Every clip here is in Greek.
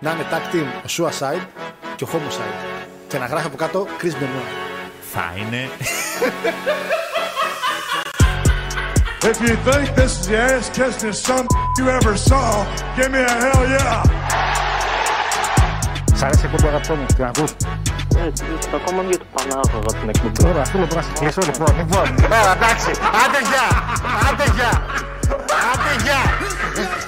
να είναι tag team ο Suicide και ο Homicide. Και να γράφει από κάτω Chris Benoit. Θα είναι. If you think this is the ass kissing some you ever saw, give me a hell yeah. Σ' αρέσει η εκπομπή αγαπητό μου, την ακούς; Ακόμα για το Πανάγωγα την εκπομπή. Ωραία, αυτό λοιπόν να σε κλείσω λοιπόν. Λοιπόν, ωραία, εντάξει. Άντε γεια, άντε γεια, άντε γεια.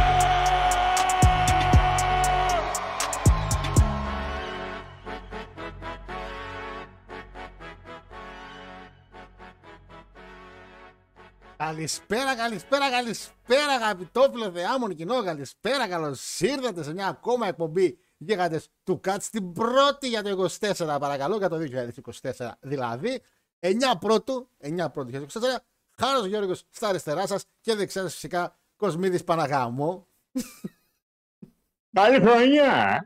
Καλησπέρα, καλησπέρα, καλησπέρα, αγαπητό φιλοθεάμον κοινό. Καλησπέρα, καλώς ήρθατε σε μια ακόμα εκπομπή γίγαντες του ΚΑΤ στην πρώτη για το 24, παρακαλώ, για το 2024. Δηλαδή, 9 πρώτου, 9 πρώτου 2024. Χάρος Γιώργος στα αριστερά σας και δεξιά σας φυσικά Κοσμίδης Παναγάμο. Καλή χρονιά.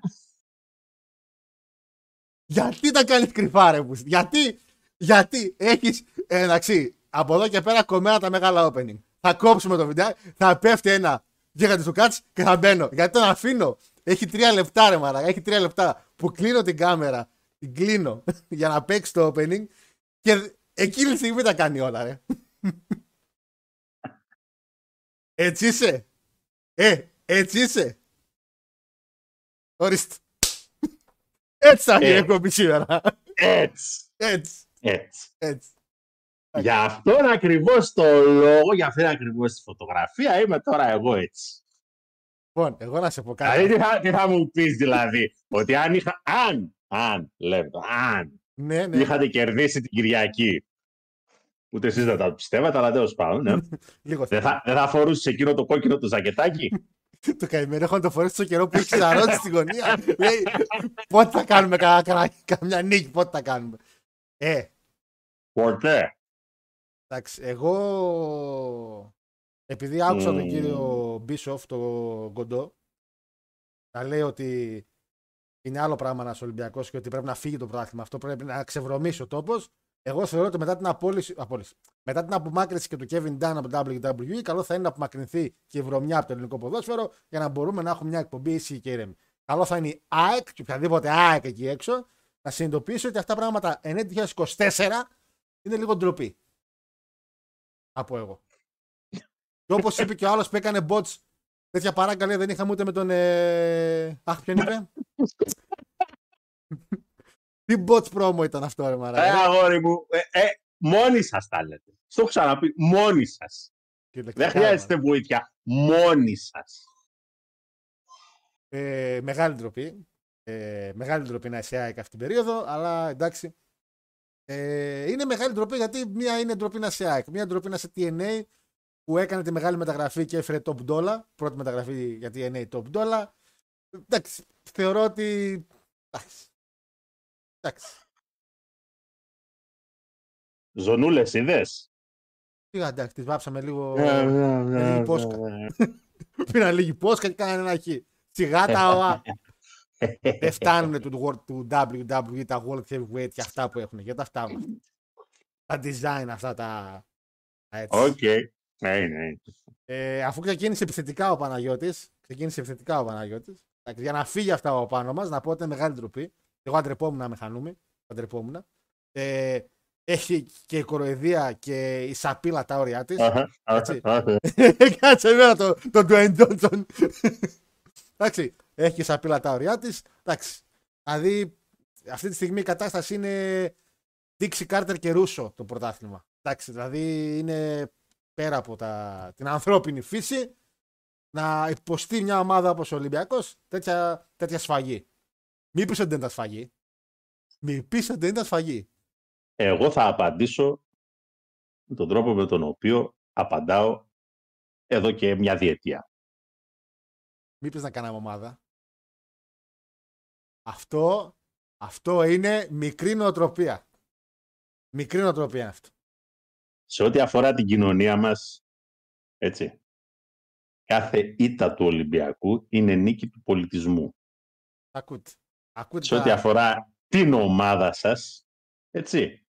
Γιατί τα κάνει κρυφά, ρε Μπούστη; Γιατί, γιατί έχεις εντάξει, από εδώ και πέρα κομμένα τα μεγάλα opening. Θα κόψουμε το βιντεο, θα πέφτει ένα γίγαντε του κάτς και θα μπαίνω. Γιατί τον αφήνω. Έχει τρία λεπτά, ρε μαλάκα. Έχει τρία λεπτά που κλείνω την κάμερα. Την κλείνω για να παίξει το opening και εκείνη τη στιγμή τα κάνει όλα, ρε. Έτσι είσαι. Ε, έτσι είσαι. Ορίστε. Έτσι θα γίνει η Ε. εκπομπή σήμερα. Έτσι, Έτσι, έτσι. έτσι. Για αυτόν ακριβώς το λόγο, για αυτήν ακριβώς τη φωτογραφία είμαι τώρα εγώ έτσι. Λοιπόν, εγώ να σε πω Δηλαδή κάτι. τι θα, τι θα μου πεις δηλαδή, ότι αν είχα, αν, αν, λέμε το, αν Ναι, ναι. είχατε κερδίσει την Κυριακή, ούτε εσείς δεν τα πιστεύατε, αλλά τέλος πάντων, ναι. Λίγο δεν, θα, δεν θα φορούσες εκείνο το κόκκινο το ζακετάκι; Το καημένο έχω να το φορέσει στο καιρό που έχει ξαρώσει στην γωνία. Λέει, πότε θα κάνουμε κα, κα, καμιά νίκη, πότε θα κάνουμε. Ε, Ποτέ. Εντάξει, εγώ επειδή άκουσα τον Μμμ. κύριο Μπίσοφ, το κοντό, να λέει ότι είναι άλλο πράγμα ένας Ολυμπιακός και ότι πρέπει να φύγει το πρωτάθλημα. Αυτό πρέπει να ξεβρωμίσει ο τόπος. Εγώ θεωρώ ότι μετά την απόλυση, απόλυση, μετά την απομάκρυνση και του Kevin Dunn από το WWE, καλό θα είναι να απομακρυνθεί και η βρωμιά από το ελληνικό ποδόσφαιρο για να μπορούμε να έχουμε μια εκπομπή ήσυχη και ήρεμη. Καλό θα είναι η ΑΕΚ και οποιαδήποτε ΑΕΚ εκεί έξω να συνειδητοποιήσει ότι αυτά τα πράγματα εν έτη 2024 είναι λίγο ντροπή. Από εγώ. Και όπως είπε και ο άλλος που έκανε bots τέτοια παράγκα λέει δεν είχαμε ούτε με τον. Ε... Αχ, ποιον είπε; Τι bots promo ήταν αυτό, ρε Ε, μαράκα. αγόρι μου, ε, ε, μόνοι σας τα λέτε. Στο έχω ξαναπεί, μόνοι σας. Δεν χρειάζεται βοήθεια, μόνοι σας. Ε, μεγάλη ντροπή. Ε, μεγάλη ντροπή να είσαι ΑΕΚ αυτή την περίοδο, αλλά εντάξει. Ε, είναι μεγάλη ντροπή γιατί μία είναι ντροπή να είσαι ΑΕΚ, μία ντροπή να είσαι TNA που έκανε τη μεγάλη μεταγραφή και έφερε top dollar. Πρώτη μεταγραφή για TNA top dollar. Εντάξει, θεωρώ ότι. Εντάξει. Εντάξει. Ζωνούλες είδες; Σιγά, εντάξει, τη βάψαμε λίγο. Ε, ε, ε, λίγη πόσκα. ε, Πήραν λίγη πόσκα και κάνανε ένα χ. Σιγά τα ωά. Δεν φτάνουν του, World- του WWE τα World Heavyweight και αυτά που έχουν. Γιατί αυτά μας. Τα design αυτά τα. τα έτσι. Οκ. Ναι, ναι. Ε, αφού ξεκίνησε επιθετικά ο Παναγιώτης, ξεκίνησε επιθετικά ο Παναγιώτης, Εντάξει, Για να φύγει αυτά από πάνω μα, να πω ότι είναι μεγάλη ντροπή. Εγώ αντρεπόμουν να με χανούμε. Αντρεπόμουν. Ε, έχει και η κοροϊδία και η σαπίλα τα όρια της. Αχα, αχα, Έτσι. αχα. Κάτσε βέβαια το, το Dwayne Johnson. Εντάξει, έχει και σαπίλα τα όρια της. Εντάξει. Δηλαδή, αυτή τη στιγμή η κατάσταση είναι Dixie Carter και Ρούσο το πρωτάθλημα. Εντάξει, δηλαδή είναι πέρα από τα, την ανθρώπινη φύση να υποστεί μια ομάδα όπως ο Ολυμπιακός τέτοια, τέτοια σφαγή. Μη πεις ότι δεν ήταν σφαγή. Μη πεις ότι δεν ήταν σφαγή. Εγώ θα απαντήσω με τον τρόπο με τον οποίο απαντάω εδώ και μια διετία. Μη πεις να κάναμε ομάδα. Αυτό, αυτό είναι μικρή νοοτροπία. Μικρή νοοτροπία είναι αυτό. Σε ό,τι αφορά την κοινωνία μας, έτσι, κάθε ήττα του Ολυμπιακού είναι νίκη του πολιτισμού. Ακούτε. Ακούτε Σε ό,τι τα- αφορά την ομάδα σας, έτσι,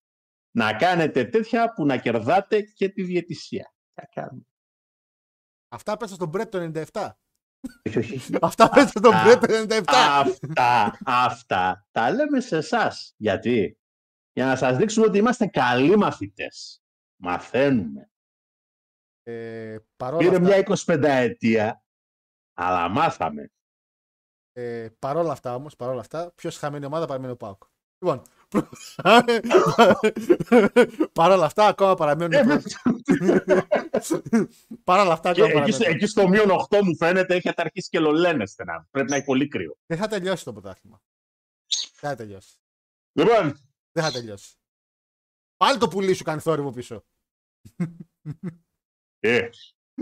να κάνετε τέτοια που να κερδάτε και τη διαιτησία. Θα κάνουμε. Αυτά πέσα στον Μπρέτ το 97. Αυτά πέσα στον Α, Μπρέτ το 97. αυτά, αυτά τα λέμε σε εσάς. Γιατί; Για να σας δείξουμε ότι είμαστε καλοί μαθητές. Μαθαίνουμε. Ε, παρόλα Πήρε αυτά, μια 25 ετία, αλλά μάθαμε. ε, παρόλα αυτά όμως, παρόλα αυτά, πιο χαμένη ομάδα παραμένει ο Πάουκ. Λοιπόν, παρόλα αυτά ακόμα παραμένουν πρώτοι. Παρόλα αυτά Και ακόμα εκεί, στο- παραμένουν. εκεί στο μείον 8 μου φαίνεται έχετε αρχίσει και λολένεστε να. Πρέπει να είναι πολύ κρύο. Δεν θα τελειώσει το πρωτάθλημα. Δεν θα τελειώσει. Λοιπόν, Δεν θα τελειώσει. Πάλι το πουλί σου κάνει θόρυβο πίσω. ε,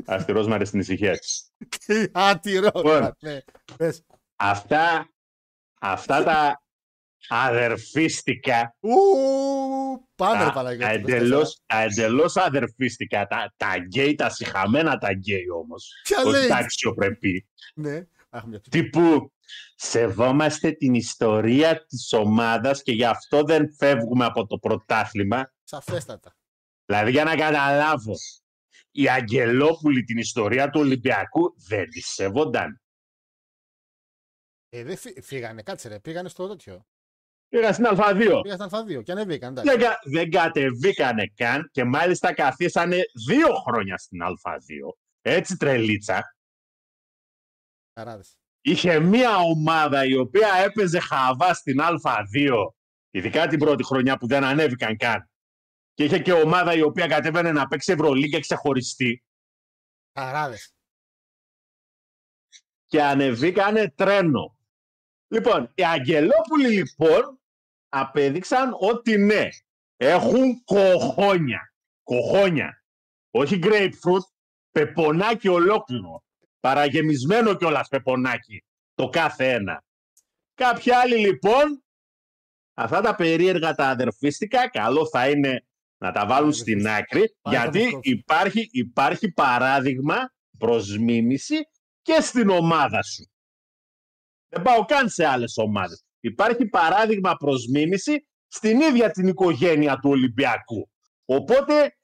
αστηρός μάρε στην ησυχία της. Άτυρο. Λοιπόν. Ναι, πες. Αυτά, αυτά τα αδερφίστικα Ου, Πάμε ρε τα, Παναγιώτη. τα, εντελώς, τα εντελώς αδερφίστικα, τα, τα γκέι, τα συχαμένα τα γκέι όμως, Ποια όχι λέει; τα αξιοπρεπή, Ναι. Αχ, μια τύπου σεβόμαστε την ιστορία της ομάδας και γι' αυτό δεν φεύγουμε από το πρωτάθλημα. Σαφέστατα. Δηλαδή για να καταλάβω, οι Αγγελόπουλοι την ιστορία του Ολυμπιακού δεν τη σεβόνταν. Ε, δεν φύ- φύγανε, κάτσε ρε. Πήγανε στο τέτοιο. Πήγαν στην Α2. Πήγαν στα Α2 και ανεβήκαν. εντάξει. Δεν, κα- δεν κατεβήκανε καν και μάλιστα καθίσανε δύο χρόνια στην Α2. Έτσι τρελίτσα. Καράδες. Είχε μία ομάδα η οποία έπαιζε χαβά στην Α2, ειδικά την πρώτη χρονιά που δεν ανέβηκαν καν. Και είχε και ομάδα η οποία κατέβαινε να παίξει Ευρωλίγκα ξεχωριστή Καράδες. και ανεβήκανε τρένο. Λοιπόν, οι Αγγελόπουλοι λοιπόν απέδειξαν ότι ναι, έχουν κοχόνια. Κοχόνια. Όχι grapefruit, πεπονάκι ολόκληρο. Παραγεμισμένο κιόλας πεπονάκι. Το κάθε ένα. Κάποιοι άλλοι λοιπόν, αυτά τα περίεργα τα αδερφίστικα, καλό θα είναι να τα βάλουν στην άκρη, Πάρε τα γιατί μικρόφωνα. υπάρχει, υπάρχει παράδειγμα προς μίμηση και στην ομάδα σου. Δεν πάω καν σε άλλες ομάδες. Υπάρχει παράδειγμα προς μίμηση στην ίδια την οικογένεια του Ολυμπιακού. Οπότε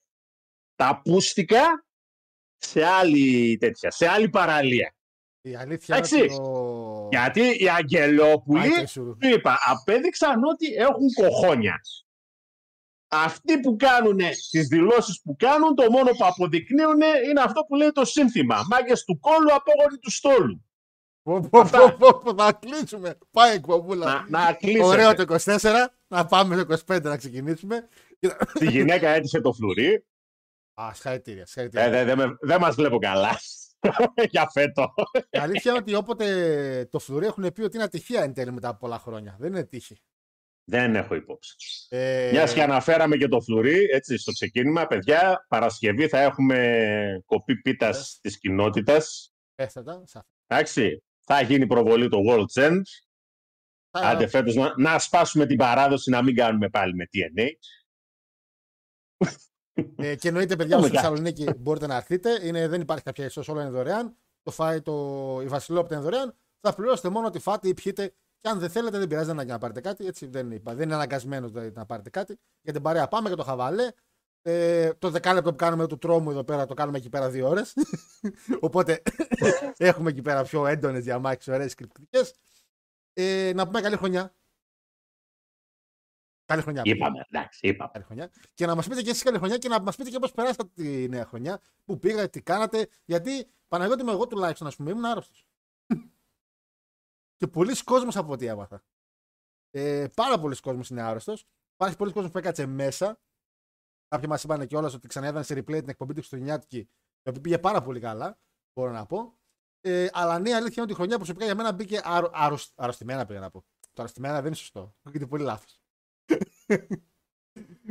τα πούστηκα σε άλλη τέτοια, σε άλλη παραλία. Η αλήθεια είναι Εντάξει. ότι ο... Γιατί οι Αγγελόπουλοι, Άιτε σου. του είπα, απέδειξαν ότι έχουν κοχόνια. Αυτοί που κάνουν τις δηλώσεις που κάνουν, το μόνο που αποδεικνύουν είναι αυτό που λέει το σύνθημα. Μάγκες του κόλου, απόγονοι του στόλου. Πω, πω, Αυτά. πω, πω, πω, Θα κλείσουμε. Πάει εκπομπούλα. Να, να κλείσετε. Ωραίο το 24. Να πάμε στο 25 να ξεκινήσουμε. Τη γυναίκα έτυχε το φλουρί. Α, συγχαρητήρια. Ε, συγχαρητήρια. δεν δε, με- δεν μας βλέπω καλά. Για φέτο. Η αλήθεια είναι ότι όποτε το φλουρί έχουν πει ότι είναι ατυχία εν τέλει μετά από πολλά χρόνια. Δεν είναι τύχη. δεν έχω υπόψη. Ε, Μιας και αναφέραμε και το φλουρί, έτσι, στο ξεκίνημα, παιδιά, Παρασκευή θα έχουμε κοπή πίτας της κοινότητας. Πέστατα, σαφ- Εντάξει, θα γίνει προβολή το World's End. Θα- Άντε φέτος να, να σπάσουμε την παράδοση, να μην κάνουμε πάλι με TNA. Ε, και εννοείται, παιδιά, Πάμε στη κάτι. Θεσσαλονίκη μπορείτε να έρθετε. Είναι, δεν υπάρχει κάποια ισό, όλα είναι δωρεάν. Το φάει το, η Βασιλόπιτα είναι δωρεάν. Θα πληρώσετε μόνο ότι φάτε ή πιείτε. Και αν δεν θέλετε, δεν πειράζει, δεν είναι ανάγκη να πάρετε κάτι. Έτσι, δεν, είπα, δεν είναι αναγκασμένος δηλαδή, να πάρετε κάτι. Για την παρέα πάμε και το χαβαλέ. Ε, το δεκάλεπτο που κάνουμε του τρόμου εδώ πέρα το κάνουμε εκεί πέρα δύο ώρες. Οπότε έχουμε εκεί πέρα πιο έντονες διαμάχε, ωραίες κρυπτικέ. Ε, να πούμε καλή χρονιά. Καλή χρονιά. παιδιά. Είπαμε, εντάξει, είπαμε. Καλή χρονιά. Και να μας πείτε και εσείς καλή χρονιά και να μας πείτε και πώς περάσατε τη νέα χρονιά. Πού πήγατε, τι κάνατε. Γιατί Παναγιώτη μου, εγώ τουλάχιστον, ας πούμε, ήμουν άρρωστος. και πολλοί κόσμος από ό,τι έμαθα. Ε, πάρα πολλοί κόσμος είναι άρρωστος. Υπάρχει πολλοί κόσμος που έκατσε μέσα. Κάποιοι μας είπαν κιόλας ότι ξαναέδανε σε replay την εκπομπή του Χριστουγεννιάτικη, η οποία πήγε πάρα πολύ καλά, μπορώ να πω. Ε, αλλά ναι, η αλήθεια είναι ότι η χρονιά προσωπικά για μένα μπήκε αρ, αρρωσ- αρρωστημένα, πήγα να πω. Το αρρωστημένα δεν είναι σωστό. Ακούγεται πολύ λάθος.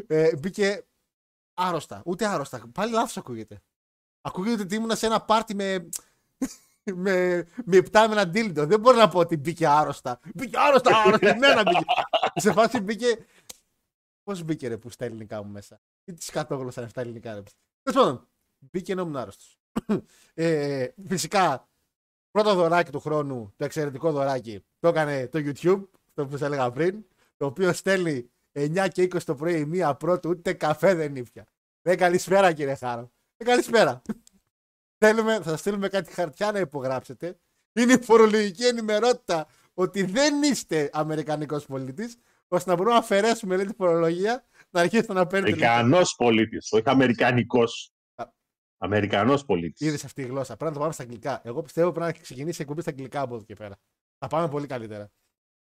ε, μπήκε άρρωστα. Ούτε άρρωστα. Πάλι λάθος ακούγεται. Ακούγεται ότι ήμουν σε ένα πάρτι με. με, με υπτάμενα ντίλντο. Δεν μπορώ να πω ότι μπήκε άρρωστα. Μπήκε άρρωστα, αρρωστημένα μπήκε. σε φάση μπήκε. Πώς μπήκε ρε που στα ελληνικά μου μέσα; Τι τη κατόγλωσσα είναι αυτά ελληνικά ρε. Τέλος πάντων, μπήκε ενώ ήμουν άρρωστος. ε, φυσικά, πρώτο δωράκι του χρόνου, το εξαιρετικό δωράκι, το έκανε το YouTube, το που σας έλεγα πριν, το οποίο στέλνει 9 και 20 το πρωί, μία πρώτου, ούτε καφέ δεν ήπια. Δεν καλησπέρα κύριε Χάρο. Δεν καλησπέρα. Θέλουμε, θα σας στείλουμε κάτι χαρτιά να υπογράψετε. Είναι η φορολογική ενημερότητα ότι δεν είστε Αμερικανικός πολίτης, ώστε να μπορούμε να αφαιρέσουμε λέει, τη φορολογία να αρχίσετε να παίρνετε. λεφτά. Αμερικανός πολίτης, όχι Αμερικανικός. Α. Αμερικανός πολίτης. Είδες αυτή η γλώσσα. Πρέπει να το πάμε στα αγγλικά. Εγώ πιστεύω πρέπει να έχει ξεκινήσει η εκπομπή στα αγγλικά από εδώ και πέρα. Θα πάμε πολύ καλύτερα.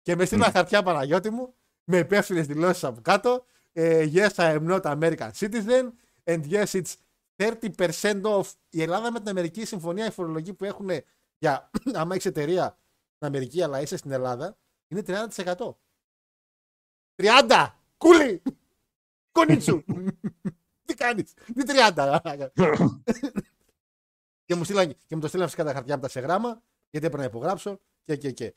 Και με στείλα χαρτιά Παναγιώτη μου με υπεύθυνες δηλώσεις από κάτω. Ε, yes, I am not American citizen. And yes, it's 30% off. Η Ελλάδα με την Αμερική η συμφωνία, η φορολογική που έχουν για άμα έχεις εταιρεία στην Αμερική αλλά είσαι στην Ελλάδα είναι 30%. 30! Κούλι! Κονίτσου! Τι κάνεις! Τι 30! και μου, στείλαν, και μου το στείλαν φυσικά τα χαρτιά μετά σε γράμμα, γιατί έπρεπε να υπογράψω και και και.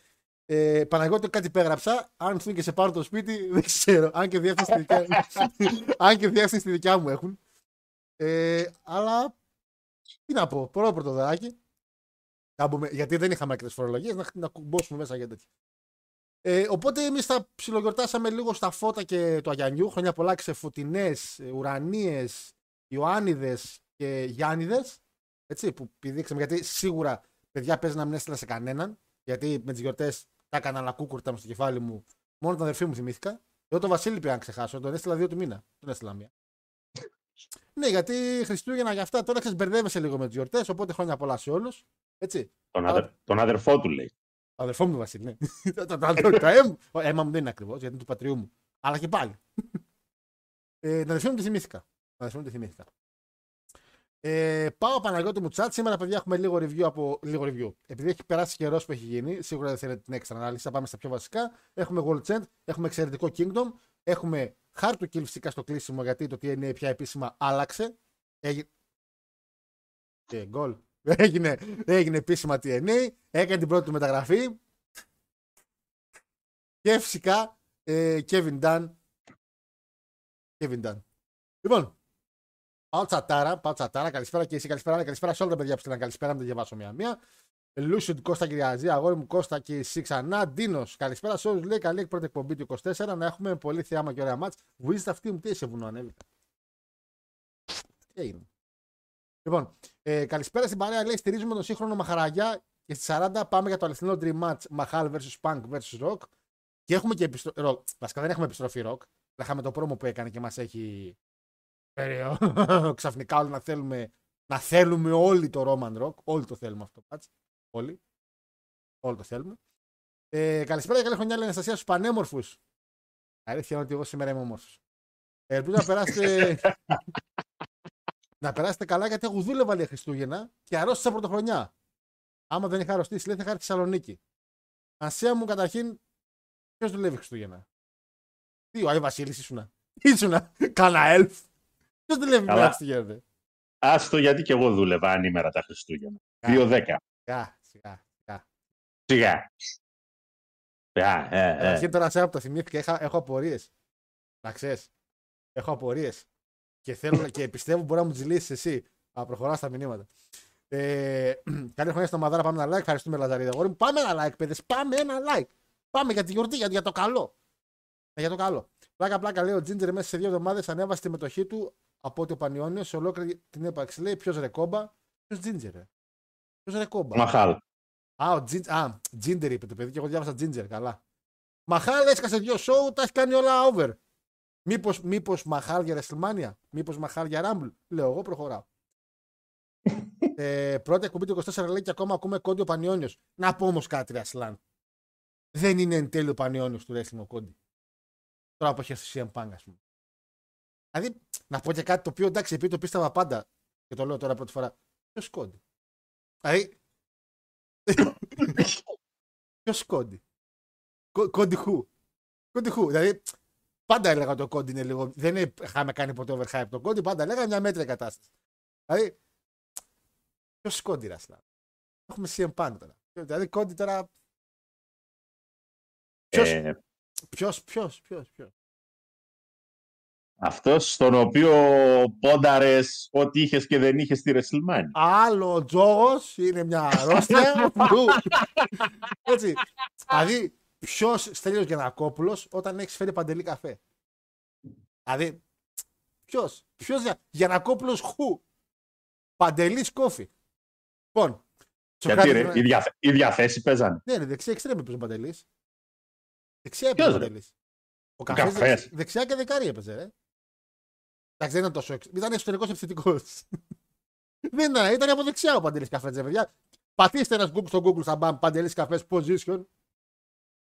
Ε, Παναγιώτη κάτι υπέγραψα. Αν έρθουν και σε πάρω το σπίτι, δεν ξέρω. Αν και διεύθυνση στη δικιά, αν και διεύθυνση στη δικιά μου έχουν. Ε, αλλά τι να πω, πρώτο πρωτοδράκι. Να μπούμε- γιατί δεν είχαμε άκρε φορολογίες, να, να κουμπώσουμε μέσα για τέτοια. Ε, οπότε εμείς τα ψιλογιορτάσαμε λίγο στα φώτα και του Αγιανιού. Χρόνια πολλά και σε φωτεινέ, ουρανίες, Ιωάννιδε και Γιάννηδες. Έτσι, που πηδήξαμε. Γιατί σίγουρα παιδιά παίζει να μην έστειλα σε κανέναν. Γιατί με τις γιορτές τα έκανα να κούκουρτα μου στο κεφάλι μου. Μόνο τον αδερφή μου θυμήθηκα. Εγώ τον Βασίλη πήγα να ξεχάσω. Τον έστειλα δύο του μήνα. Τον έστειλα μία. ναι, γιατί Χριστούγεννα για αυτά τώρα ξέρει μπερδεύεσαι λίγο με τις γιορτές. Οπότε χρόνια πολλά σε όλους. Έτσι. Τον, αδερ- τον αδερφό του λέει. Ο αδερφό μου Βασίλη, ναι. το, το, το, το, το αίμα, ο αίμα μου δεν είναι ακριβώς, γιατί είναι του πατριού μου. Αλλά και πάλι. ε, την αδερφή μου τη θυμήθηκα. Την αδερφή μου τη θυμήθηκα. Ε, πάω Παναγιώτη μου chat. Σήμερα, παιδιά, έχουμε λίγο review από. Λίγο review. Επειδή έχει περάσει καιρός που έχει γίνει, σίγουρα δεν θέλετε την έξτρα ανάλυση. Θα πάμε στα πιο βασικά. Έχουμε World Chant, έχουμε εξαιρετικό Kingdom, έχουμε hard to kill φυσικά στο κλείσιμο γιατί το TNA πια επίσημα άλλαξε. Έγινε. Και γκολ. Έγινε, έγινε επίσημα TNA, έκανε την πρώτη του μεταγραφή. Και φυσικά ε, Kevin Dunn. Kevin Dunn. Λοιπόν, πάω τσατάρα, πάω τσατάρα, καλησπέρα και εσύ, καλησπέρα, καλησπέρα σε όλα τα παιδιά που στείλαν καλησπέρα, να τα διαβάσω μία-μία. Λούσιουντ Κώστα Κυριαζή, αγόρι μου Κώστα και εσύ ξανά. Ντίνος, καλησπέρα σε όλους. Λέει καλή πρώτη εκπομπή του 24. Να έχουμε πολύ θεάμα και ωραία μάτς. Βουίζετε αυτή μου, τι είσαι βουνό, ανέβηκα. Τι έγινε. Λοιπόν, ε, καλησπέρα στην παρέα. Λέει στηρίζουμε τον σύγχρονο Μαχαραγιά και στις 40 πάμε για το αληθινό Dream Match Μαχάλ vs Punk vs Rock. Και έχουμε και επιστροφή. Βασικά δεν έχουμε επιστροφή Rock. Είχαμε το πρόμο που έκανε και μας έχει. φέρει, Ξαφνικά όλοι να θέλουμε, να θέλουμε όλοι το Roman Rock. Όλοι το θέλουμε αυτό το match. Όλοι. Όλοι το θέλουμε. Ε, καλησπέρα και καλή χρονιά, λέει Αναστασία στους πανέμορφους. Αλήθεια είναι ότι εγώ σήμερα είμαι όμορφος. Ε, ελπίζω να περάσετε. να περάσετε καλά γιατί εγώ δούλευα για Χριστούγεννα και αρρώστησα πρωτοχρονιά. Άμα δεν είχα αρρωστήσει, λέει θα είχα έρθει στη Θεσσαλονίκη. Ασία μου καταρχήν, ποιος δουλεύει Χριστούγεννα; Τι, ο Άι Βασίλης ήσουνα. Ήσουνα. Κάνα ελφ. Ποιος δουλεύει Καλά. μέρα Χριστούγεννα. Άστο γιατί και εγώ δούλευα ανήμερα τα Χριστούγεννα. Κα. 2-10. Σιγά, σιγά. σιγά. Σιγά. Σιγά, ε, ε. Καταρχήν τώρα σε το θυμήθηκα, είχα, έχω απορίες. Να ξέρεις. Έχω απορίες. Και, θέλω, και πιστεύω μπορεί να μου τις λύσεις εσύ. Α, προχωράς στα μηνύματα. Ε, καλή χρονιά στο Μαδάρα. Πάμε ένα like. Ευχαριστούμε, Λαζαρίδα. Αγόρι μου. Πάμε ένα like, παιδες. Πάμε ένα like. Πάμε για τη γιορτή, για, για το καλό. Ε, για το καλό. Πλάκα, πλάκα λέει ο Τζίντζερ μέσα σε δύο εβδομάδες ανέβασε τη μετοχή του από ότι ο Πανιόνιος σε ολόκληρη την έπαρξη λέει ποιος ρεκόμπα, ποιος Τζίντζερ. Ποιος ρεκόμπα. Μαχάλ. Α, ο Τζιν... Α, Τζίντερ είπε το παιδί και εγώ διάβασα Τζίντζερ, καλά. Μαχάλ έσκασε δύο σοου, τα έχει κάνει όλα over. Μήπως μήπως Μαχάλ για WrestleMania, μήπως Μαχάλ για Rumble. Λέω εγώ, προχωράω. ε, πρώτη εκπομπή του 24 λέει και ακόμα ακούμε κόντι ο Πανιόνιος. Να πω όμως κάτι, ρε Ασλάν. Δεν είναι εν τέλει ο Πανιόνιος του wrestling ο κόντι. Τώρα που έχει έρθει CM Punk, ας πούμε. Δηλαδή, να πω και κάτι το οποίο εντάξει, επειδή το πίστευα πάντα και το λέω τώρα πρώτη φορά. Ποιος κόντι; Δηλαδή. Ποιος κόντι; Κο- Κόντι χου. Κόντι χου. Δηλαδή, πάντα έλεγα το κόντι είναι λίγο. Δεν είναι- είχαμε κάνει ποτέ overhype το κόντι, πάντα έλεγα μια μέτρια κατάσταση. Δηλαδή, ποιος κόντι ραστά. Έχουμε CM Punk τώρα. Δηλαδή, κόντι τώρα. Ποιος, Ε, ποιος, ποιος, ποιος, ποιος. αυτός στον οποίο πόνταρες ό,τι είχες και δεν είχες στη WrestleMania. Άλλο ο Τζόγος είναι μια αρρώστια. που- Έτσι. Δηλαδή, ποιος Στέλιος Γιανακόπουλος όταν έχεις φέρει παντελή καφέ; Δηλαδή, ποιος. Ποιος Γιανακόπουλος χου; Παντελής κόφι. Λοιπόν. Γιατί Σοκράτη- ρε, η, διαθε- η διαθέση παίζανε. Ναι, ναι, δεξιά εξτρέμει έπαιζε ο Παντελής. Δεξιά Ποιος, έπαιζε ο ρε; Παντελής. Ο καφές, καφές. δεξ- δεξιά και δεκάρι έπαιζε, ρε. Εντάξει, δεν ήταν τόσο. εξ- Ήταν εσωτερικό επιθετικός. δεν ήταν, ήταν από δεξιά ο Παντελής καφές, ρε παιδιά. Πατήστε ένας Google στο Google, θα μπαμ Παντελής καφές position.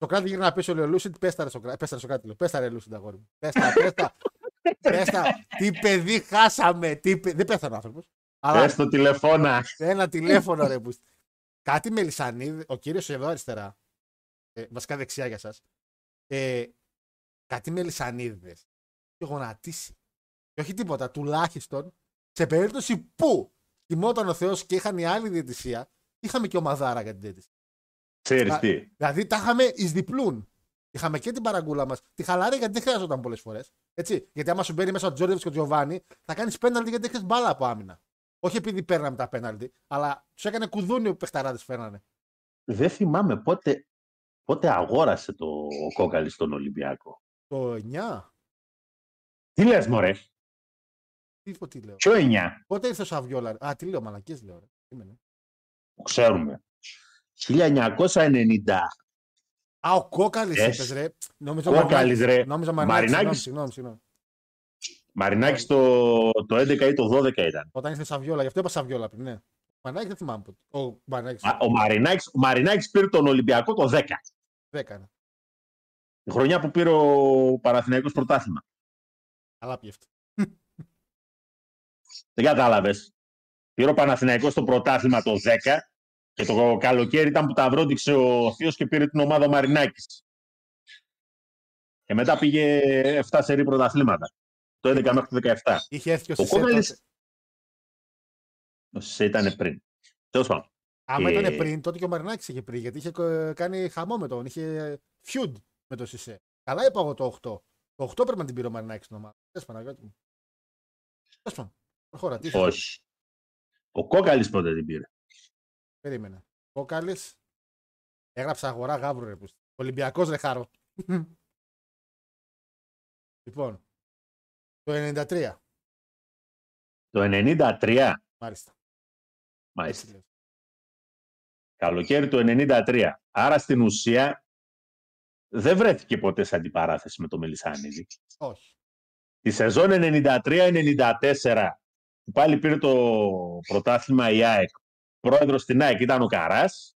Το κράτη γύρω να πέσει ο Λεολούσιτ, πέσταρε στο κράτη. Πέσταρε στο κράτη, λέω. Πέσταρε Λούσιτ, αγόρι μου. Πέστα, πέστα. πέστα. Τι παιδί χάσαμε. Τι παι- Δεν πέθανε ο άνθρωπος. Αλλά Πες το τηλεφώνα. ένα τηλέφωνο ρε. Που... Κάτι Μελισανίδη, ο κύριος εδώ αριστερά. Ε, βασικά δεξιά για σας. Ε, κάτι Μελισανίδε. Και γονατίσει. Και όχι τίποτα. Τουλάχιστον σε περίπτωση που κοιμόταν ο Θεός και είχαν η άλλη διαιτησία, είχαμε και ομαδάρα για την διαιτησία. Ξέρεις Α, τι. Δηλαδή τα είχαμε εις διπλούν. Είχαμε και την παραγκούλα μας. Τη χαλαρή γιατί δεν χρειαζόταν πολλές φορές. Έτσι. Γιατί άμα σου μπαίνει μέσα ο Τζόρντεβιτ και ο Τζοβάνι, θα κάνεις πέναλτι γιατί έχεις μπάλα από άμυνα. Όχι επειδή παίρναμε τα πέναλτι, αλλά τους έκανε κουδούνι που παιχταράδες φέρνανε. Δεν θυμάμαι πότε, πότε αγόρασε το ο Κόκαλη στον Ολυμπιακό. Το 9. Τι λες μωρέ, Τι, πω, τι λέω. ποιο 9, Πότε ήρθε ο Σαβιόλα. Α, τι λέω, μαλακίε λέω. Ρε. Είμαι, που ξέρουμε. 1990. Α, ο Κόκαλης Yes. είπες, ρε. Νόμιζα Κόκαλης, ρε. Νόμιζα Μαρινάκης. Μαρινάκης. Συγγνώμη, συγγνώμη. Μαρινάκης το, το 11 ή το 12 ήταν. Όταν ήρθε ο Σαβιόλα, γι' αυτό είπα Σαβιόλα πριν, ναι. Μαρινάκης δεν θυμάμαι πότε. Ο Μαρινάκης Α, Ο Μαρινάκης, ο Μαρινάκης πήρε τον Ολυμπιακό το 10. δεν έκανε. Η χρονιά που πήρε ο Παναθηναϊκός πρωτάθλημα. Καλά πήγε αυτό. Δεν κατάλαβες. Πήρε ο Παναθηναϊκός το πρωτάθλημα το 10 και το καλοκαίρι ήταν που τα βρόντιξε ο Θείος και πήρε την ομάδα ο Μαρινάκης. Και μετά πήγε 7 σερή πρωταθλήματα. Το 11 μέχρι το 17. Είχε έρθει και ο Ο Σισε Κόκαλης τότε. ο Σισε ήταν πριν. Τέλος πάντων. Άμα Και- ήταν πριν, τότε και ο Μαρινάκης είχε πριν. Γιατί είχε ε, κάνει χαμό με τον. Είχε feud με τον Σισε. Καλά είπα εγώ το 8. Το 8 πρέπει να την πήρε ο Μαρινάκης στην ομάδα. Πες Παναγιώτη μου. Πες πάνω. Προχώρα. Τι είσαι. Όχι. Ο Κόκαλης πότε την πήρε. Περίμενε. Κόκαλη. Έγραψα αγορά γάβρου ρε. Ολυμπιακός ρε χάρο. λοιπόν. Το 93. Το 93. Μάλιστα. Έτσι Μάλιστα. λέω. Καλοκαίρι του 93. Άρα στην ουσία δεν βρέθηκε ποτέ σε αντιπαράθεση με το Μελισάνιδη. Όχι. Τη σεζόν 93-94 που πάλι πήρε το πρωτάθλημα η ΑΕΚ. Πρόεδρος στην ΑΕΚ ήταν ο Καράς,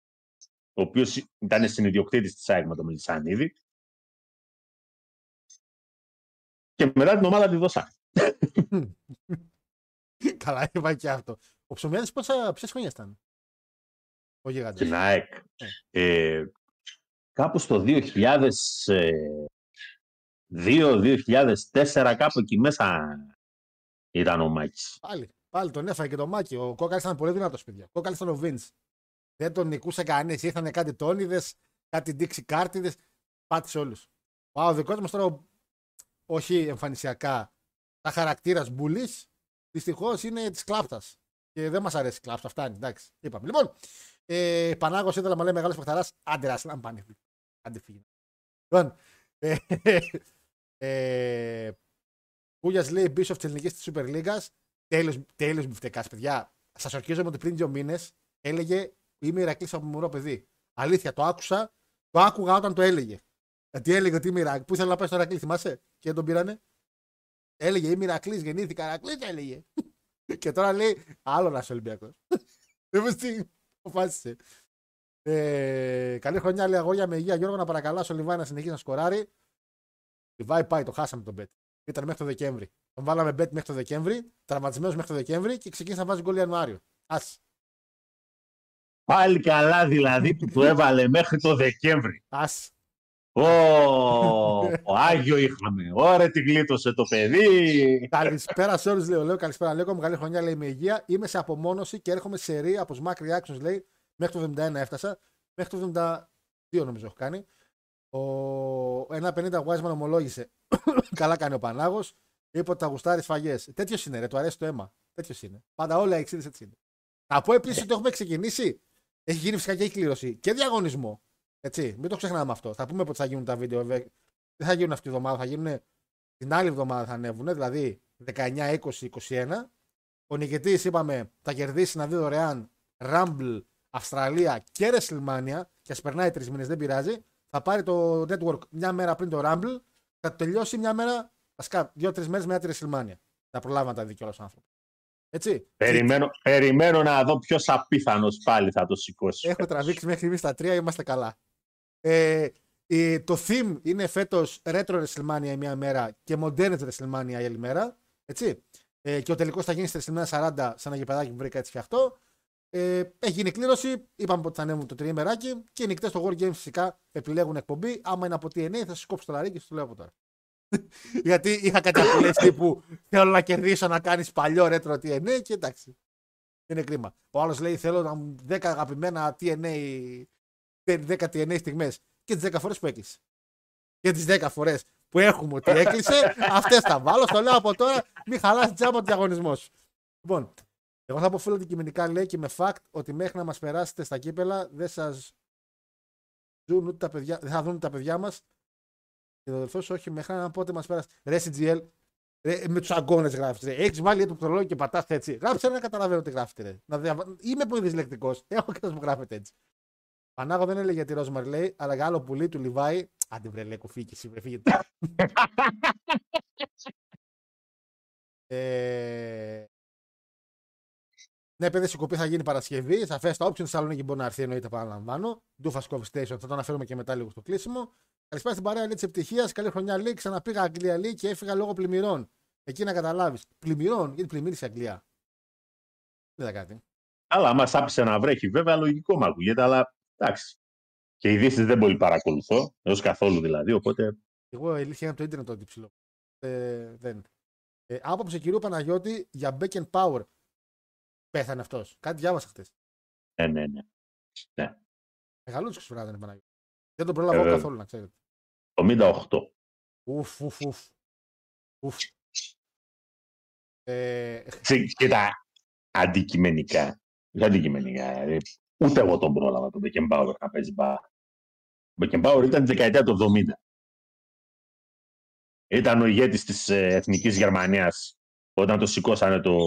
ο οποίος ήταν συνειδιοκτήτης της ΑΕΚ με το Μελισάνιδη. Και μετά την ομάδα τη δώσα. Καλά, είπα και αυτό. Ο Ψωμιάδης πόσα, ποιες χρονιές ήταν; Ο γίγαντας. Στην ΑΕΚ. Ε, κάπου στο 2002-2004 κάπου εκεί μέσα ήταν ο Μάκης. Πάλι, πάλι τον έφαγε και τον Μάκη. Ο Κόκαλης ήταν πολύ δυνατός, παιδιά. Ο Κόκαλης ήταν ο Βίντς. Δεν τον νικούσε κανείς. Ήρθαν κάτι τόνιδες, κάτι ντίξι κάρτιδες. Πάτησε όλους. Ο δικός μας τώρα, ο- όχι εμφανισιακά, τα χαρακτήρας μπουλής, δυστυχώς είναι της κλάπτα. Και δεν μας αρέσει η κλάπτα. Φτάνει, εντάξει. Είπαμε. Λοιπόν, ε, Πανάγος ήθελα να μου λέει μεγάλος παιχταράς. Άντε, ρε, να πάνε. Άντε, φύγει. Λοιπόν, ε, ε, Κούγιας λέει Μπίσοφ της ελληνικής της Super League. Τέλειο μπιφτεκά, παιδιά. Σας ορκίζομαι ότι πριν δύο μήνες έλεγε Είμαι Ηρακλής από μωρό παιδί. Αλήθεια, το άκουσα, το άκουγα όταν το έλεγε. Γιατί έλεγε ότι είμαι Ηρακλή. Πού ήθελε να πάει στο Ηρακλή, θυμάσαι, και δεν τον πήρανε. Έλεγε Είμαι Ηρακλής, γεννήθηκα Ηρακλής, έλεγε. και τώρα λέει Άλλο να είσαι Ολυμπιακός. Δεν μου τι αποφάσισε. Ε, καλή χρονιά, λέει αγόρια με υγεία. Γιώργο, να παρακαλάσω ο Λιβάη να συνεχίσει να σκοράρει. Λιβάη πάει, το χάσαμε τον Bet. Ήταν μέχρι το Δεκέμβρη. Τον βάλαμε Bet μέχρι το Δεκέμβρη, τραυματισμένος μέχρι το Δεκέμβρη και ξεκίνησε να βάζει γκολ Ιανουάριο. Ας. Πάλι καλά δηλαδή που το έβαλε μέχρι το Δεκέμβρη. Ας. Ω, ο Άγιο είχαμε. Ωραία, την γλίτωσε το παιδί. Καλησπέρα σε όλους, λέω. λέω καλησπέρα, λέω. Καλή χρονιά, λέει με υγεία. Είμαι σε απομόνωση και έρχομαι σε ρί από Smack Reactions, λέει. Μέχρι το 71 έφτασα. Μέχρι το 72 νομίζω έχω κάνει. Ο 1,50 Wiseman ομολόγησε. Καλά κάνει ο Πανάγος. Είπε ότι θα γουστάρεις σφαγέ. Τέτοιος είναι, ρε, του αρέσει το αίμα. Τέτοιος είναι. Πάντα όλα οι έτσι είναι. Να πω επίσης ότι έχουμε ξεκινήσει. Έχει γίνει φυσικά και έχει κλήρωση και διαγωνισμό. Έτσι, μην το ξεχνάμε αυτό. Θα πούμε πότε θα γίνουν τα βίντεο. Βέβαια. Δεν θα γίνουν αυτή τη βδομάδα, θα γίνουν την άλλη εβδομάδα θα ανέβουν, δηλαδή 19, 20, 21. Ο νικητής, είπαμε, θα κερδίσει να δει δωρεάν Rumble, Αυστραλία και WrestleMania. Και ας περνάει τρεις μήνες, δεν πειράζει. Θα πάρει το network μια μέρα πριν το Rumble. Θα το τελειώσει μια μέρα, βασικά δύο-τρεις μέρες μετά τη WrestleMania. Θα προλάβει να τα δει κιόλα ο άνθρωπο. Έτσι. Περιμένω, περιμένω να δω ποιος απίθανος πάλι θα το σηκώσει. Έχω τραβήξει μέχρι στιγμή στα τρία, είμαστε καλά. Ε, η, το theme είναι φέτος retro WrestleMania η μία μέρα και modern WrestleMania η άλλη μέρα. Έτσι. Ε, και ο τελικός θα γίνει στη WrestleMania 40 σε ένα γεπεδάκι που βρήκα έτσι φτιαχτό. Ε, έχει γίνει κλήρωση. Είπαμε ότι θα ανέβουν το τριήμεράκι και οι νικητές στο War Games φυσικά επιλέγουν εκπομπή. Άμα είναι από TNA θα σας κόψω το λαρί και σου λέω από τώρα. Γιατί είχα κάτι απειλές που θέλω να κερδίσω να κάνεις παλιό retro TNA και εντάξει. Είναι κρίμα. Ο άλλος λέει: Θέλω να μου 10 αγαπημένα TNA, 10 TNA στιγμές και τις 10 φορές που έκλεισε. Και τις 10 φορές που έχουμε ότι έκλεισε, αυτές θα βάλω. Στο λέω από τώρα, μην χαλάσει τζάμπα το διαγωνισμός σου. Λοιπόν, εγώ θα πω φίλο αντικειμενικά λέει και με fact ότι μέχρι να μας περάσετε στα κύπελα δεν σας δουν ούτε τα παιδιά, δεν θα δουν τα παιδιά μας και το αδελφός όχι, μέχρι να πότε μας πέρασε. Ρε CGL, ρε, με τους αγκώνε γράφεις. Έχεις βάλει το πληκτρολόγιο και πατάς έτσι. Γράψε να καταλαβαίνω τι γράφετε. Ρε. Να διαβα... Είμαι πολύ δυσλεκτικός. Έχω και που γράφετε έτσι. Πανάγο δεν έλεγε τη Ρόσμαρ λέει, αλλά για άλλο πουλί του Λιβάη. Άντε βρε λέει κουφί και εσύ βρε φύγετε. ε... Ναι, παιδί, η κοπή θα γίνει Παρασκευή. Σαφέ τα όποιον Θεσσαλονίκη μπορεί να έρθει, εννοείται παραλαμβάνω. Ντούφα Coffee Station, θα το αναφέρουμε και μετά λίγο στο κλείσιμο. Καλησπέρα στην παρέα τη επιτυχίας. Καλή χρονιά Λί. Ξαναπήγα Αγγλία Λί και έφυγα λόγω πλημμυρών. Εκεί να καταλάβεις. Πλημμυρών, γιατί πλημμύρισε η Αγγλία; Δεν είδα κάτι. Αλλά άμα σ' άφησε να βρέχει, βέβαια λογικό μου ακούγεται, αλλά εντάξει. Και ειδήσεις δεν πολύ παρακολουθώ, έως καθόλου δηλαδή, οπότε. Εγώ ηλίθεια από το Ιντερνετ το ψηλό. Ε, δεν. Ε, άποψη κυρίου Παναγιώτη για back and power. Πέθανε αυτός. Κάτι διάβασα χτες. Ναι, ναι, ναι. ναι. Μεγαλούτσικο φορά δεν Παναγιώτη. Δεν τον πρόλαβα Ε, καθόλου να ξέρετε. 78. Ουφ, ουφ, ουφ. ουφ. Ε, Τσι- Κοίτα, αντικειμενικά. Όχι αντικειμενικά. δηλαδή, ούτε εγώ τον πρόλαβα τον Μπεκεμπάουρ να παίζει μπα. Ο Μπεκεμπάουρ ήταν τη δεκαετία του 70. Ήταν ο ηγέτης της ε, Εθνικής Γερμανίας όταν το σηκώσανε το,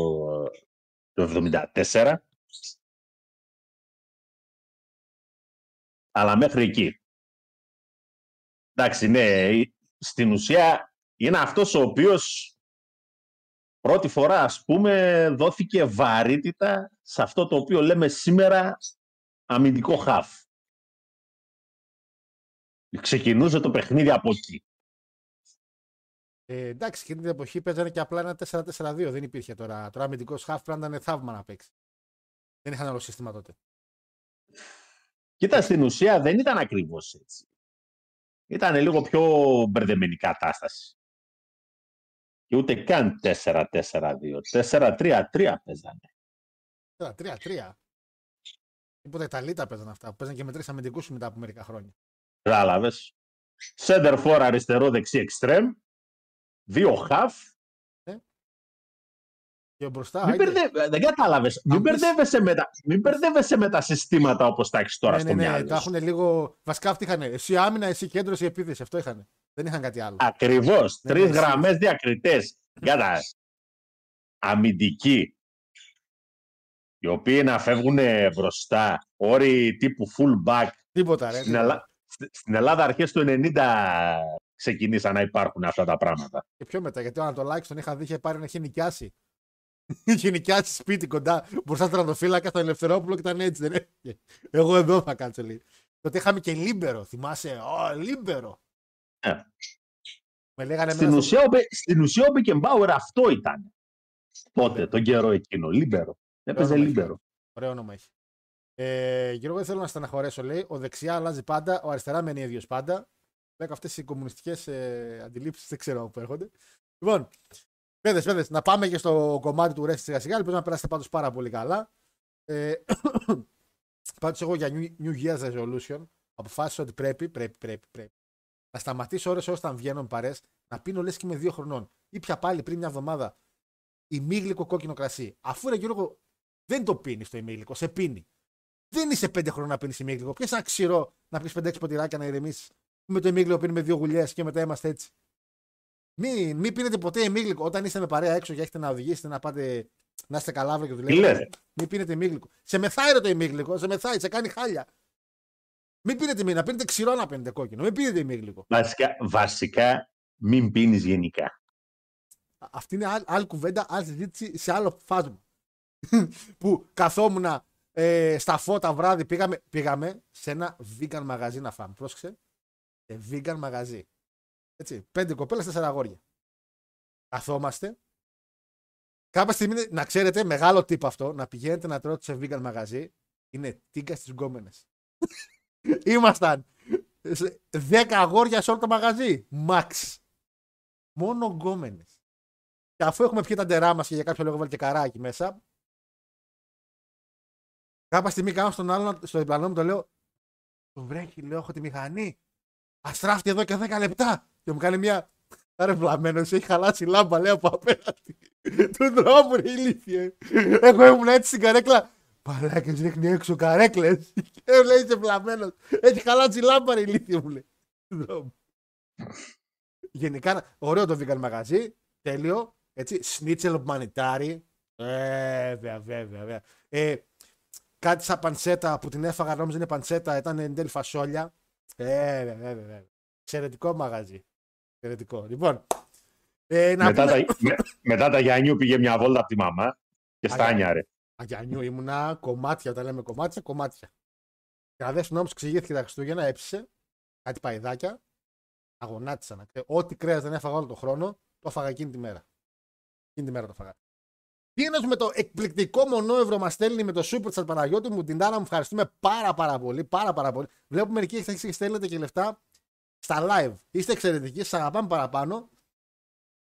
το 74. Αλλά μέχρι εκεί. Εντάξει, ναι, στην ουσία είναι αυτός ο οποίος πρώτη φορά, ας πούμε, δόθηκε βαρύτητα σε αυτό το οποίο λέμε σήμερα αμυντικό χαφ. Ξεκινούσε το παιχνίδι από εκεί. ε, εντάξει, εκείνη την εποχή παίζανε και απλά ένα 4-4-2. Δεν υπήρχε τώρα. Τώρα αμυντικός χάφ πρέπει να ήταν θαύμα να παίξει. Δεν είχαν άλλο σύστημα τότε. Κοίτα, στην ουσία δεν ήταν ακριβώς έτσι. Ήταν λίγο πιο μπερδεμένη κατάσταση. Και ούτε καν 4-4-2. 4-3-3 παίζανε. 4-3-3. Τίποτα Ιταλίτα παίζανε αυτά. Που παίζανε και με τρεις αμυντικούς μετά από μερικά χρόνια. Κατάλαβες. Center for αριστερό, δεξί, εξτρέμ. Δύο half. Και μπροστά. Μην άιντε. μπερδε... Δεν κατάλαβες. Μην, πεις- μπερδεύεσαι με τα... Μην μπερδεύεσαι με τα συστήματα όπως τα έχεις τώρα ναι, στο ναι, ναι, μυαλό. τα έχουν λίγο. Βασικά αυτοί είχαν. Εσύ άμυνα, εσύ κέντρο, εσύ επίθεση. Αυτό είχαν. Δεν είχαν κάτι άλλο. Ακριβώς. Ναι, Τρεις ναι, γραμμές διακριτές. Κάτα. Αμυντικοί. Οι οποίοι να φεύγουν μπροστά. Όροι τύπου full back. Τίποτα, ρε. Στην, τίποτα. Ελλάδα, στην Ελλάδα αρχές του 90 ξεκινήσαν να υπάρχουν αυτά τα πράγματα. Και πιο μετά, γιατί ο Ανατολάκης τον είχα δει, είχε πάρει να είχε νοικιάσει. είχε νοικιάσει σπίτι κοντά μπροστά στον τερματοφύλακα, στον Ελευθερόπουλο και ήταν έτσι. Δεν έφυγε. Εγώ εδώ θα κάτσω λίγο. Τότε είχαμε και Λίμπερο. Θυμάσαι, Ω, Λίμπερο. Ε. Με λέγανε Στην μέσα- ουσία, ο Μπε- στην ουσία ο Μπεκεμπάουερ αυτό ήταν. Τότε, τον καιρό εκείνο. Λίμπερο. Έπαιζε όνομα Λίμπερο. Ωραίο όνομα έχει. Ε, Γιώργο, δεν θέλω να στεναχωρέσω, λέει. Ο δεξιά αλλάζει πάντα, ο αριστερά μένει ίδιος πάντα. Λέω αυτές οι κομμουνιστικές ε, αντιλήψεις δεν ξέρω από πού έρχονται. Λοιπόν, παιδε, παιδε, να πάμε και στο κομμάτι του ρέστης σιγά σιγά. Ελπίζω να περάσετε πάντως πάρα πολύ καλά. Ε, πάντως, εγώ για New, New Year's Resolution αποφάσισα ότι πρέπει, πρέπει, πρέπει, πρέπει να σταματήσω ώρες όταν βγαίνω παρέ να πίνω λες και με δύο χρονών. Ή πια πάλι πριν μια εβδομάδα ημίγλικο κόκκινο κρασί. Αφού ρε Γιώργο δεν το πίνεις το ημίγλικο, σε πίνει. Δεν είσαι πέντε χρόνια να πίνεις ημίγλικο. Πιες ένα ξηρό να πεις πέντε έξι ποτηράκια να ηρεμήσεις. Με το ημίγλικο πίνουμε δύο γουλιές και μετά είμαστε έτσι. Μην μη πίνετε ποτέ ημίγλικο. Όταν είστε με παρέα έξω και έχετε να οδηγήσετε να πάτε να είστε καλά αύριο και Τι δουλεύετε. λέτε. Μην πίνετε ημίγλικο. Σε μεθάει ρε το ημίγλικο, σε μεθάει, σε κάνει χάλια. Μην πίνετε μη, να πίνετε ξηρό να πίνετε κόκκινο. Μην πίνετε ημίγλικο. Βασικά, βασικά μην πίνεις γενικά. Α- Αυτή είναι άλλη, άλλη κουβέντα, άλλη συζήτηση σε άλλο φάσμα. που καθόμουν ε, στα φώτα βράδυ, πήγαμε, πήγαμε σε ένα vegan μαγαζί να φάμε. Πρόσεξε. Σε vegan μαγαζί. Έτσι, πέντε κοπέλες, τέσσερα αγόρια. Καθόμαστε. Κάποια στιγμή, να ξέρετε, μεγάλο τύπο αυτό, να πηγαίνετε να τρώτε σε vegan μαγαζί, είναι τίγκα στις γκόμενες. Ήμασταν σε 10 αγόρια σε όλο το μαγαζί. Max. Μόνο γκόμενες. Και αφού έχουμε πιει τα ντερά μας και για κάποιο λόγο βάλει και καράκι μέσα. Κάποια στιγμή κάνω στον άλλον, στο διπλανό μου το λέω. Το βρέχει, λέω, έχω τη μηχανή. Αστράφτη εδώ και 10 λεπτά. Και μου κάνει μια. Άρα βλαμμένος, έχει χαλάσει η λάμπα, λέει από απέναντι. του δρόμου, ρε ηλίθιε. Εγώ ήμουν έτσι στην καρέκλα. Παλάκες ρίχνει έξω καρέκλες. Και λέει είσαι βλαμμένος. Έχει χαλάσει η λάμπα, ρε ηλίθιε μου λέει. Του δρόμου. Γενικά, ωραίο το vegan μαγαζί. Τέλειο. Έτσι, σνίτσελ μανιτάρι. Ε, βέβαια, βέβαια, βέβαια. Ε, κάτι σαν πανσέτα που την έφαγα, νόμιζα είναι πανσέτα, ήταν εν τέλει φασόλια. Ε, βέβαια, βέβαια, βέβαια. Εξαιρετικό μαγαζί. Εξαιρετικό. Λοιπόν, ε, να Μετά πούμε... τα, με- μετά τα Γιάννιου πήγε μια βόλτα από τη μαμά και στάνιαρε. Αγιανιού ήμουνα κομμάτια, όταν λέμε κομμάτια, κομμάτια. Και αδέσπονα όμως εξηγήθηκε τα Χριστούγεννα, έψησε κάτι παϊδάκια, αγωνάτισα να ξέρω. Ό,τι κρέας δεν έφαγα όλο τον χρόνο, το έφαγα εκείνη τη μέρα. Εκείνη τη μέρα το έφαγα. Τίνο με το εκπληκτικό μονόευρο μας στέλνει με το Super Chat Παναγιώτη μου, την Τάνα μου ευχαριστούμε πάρα πάρα πολύ. Πάρα πάρα πολύ. Βλέπουμε μερικοί έχετε αρχίσει και στέλνετε και λεφτά στα live. Είστε εξαιρετικοί, σας αγαπάμε παραπάνω.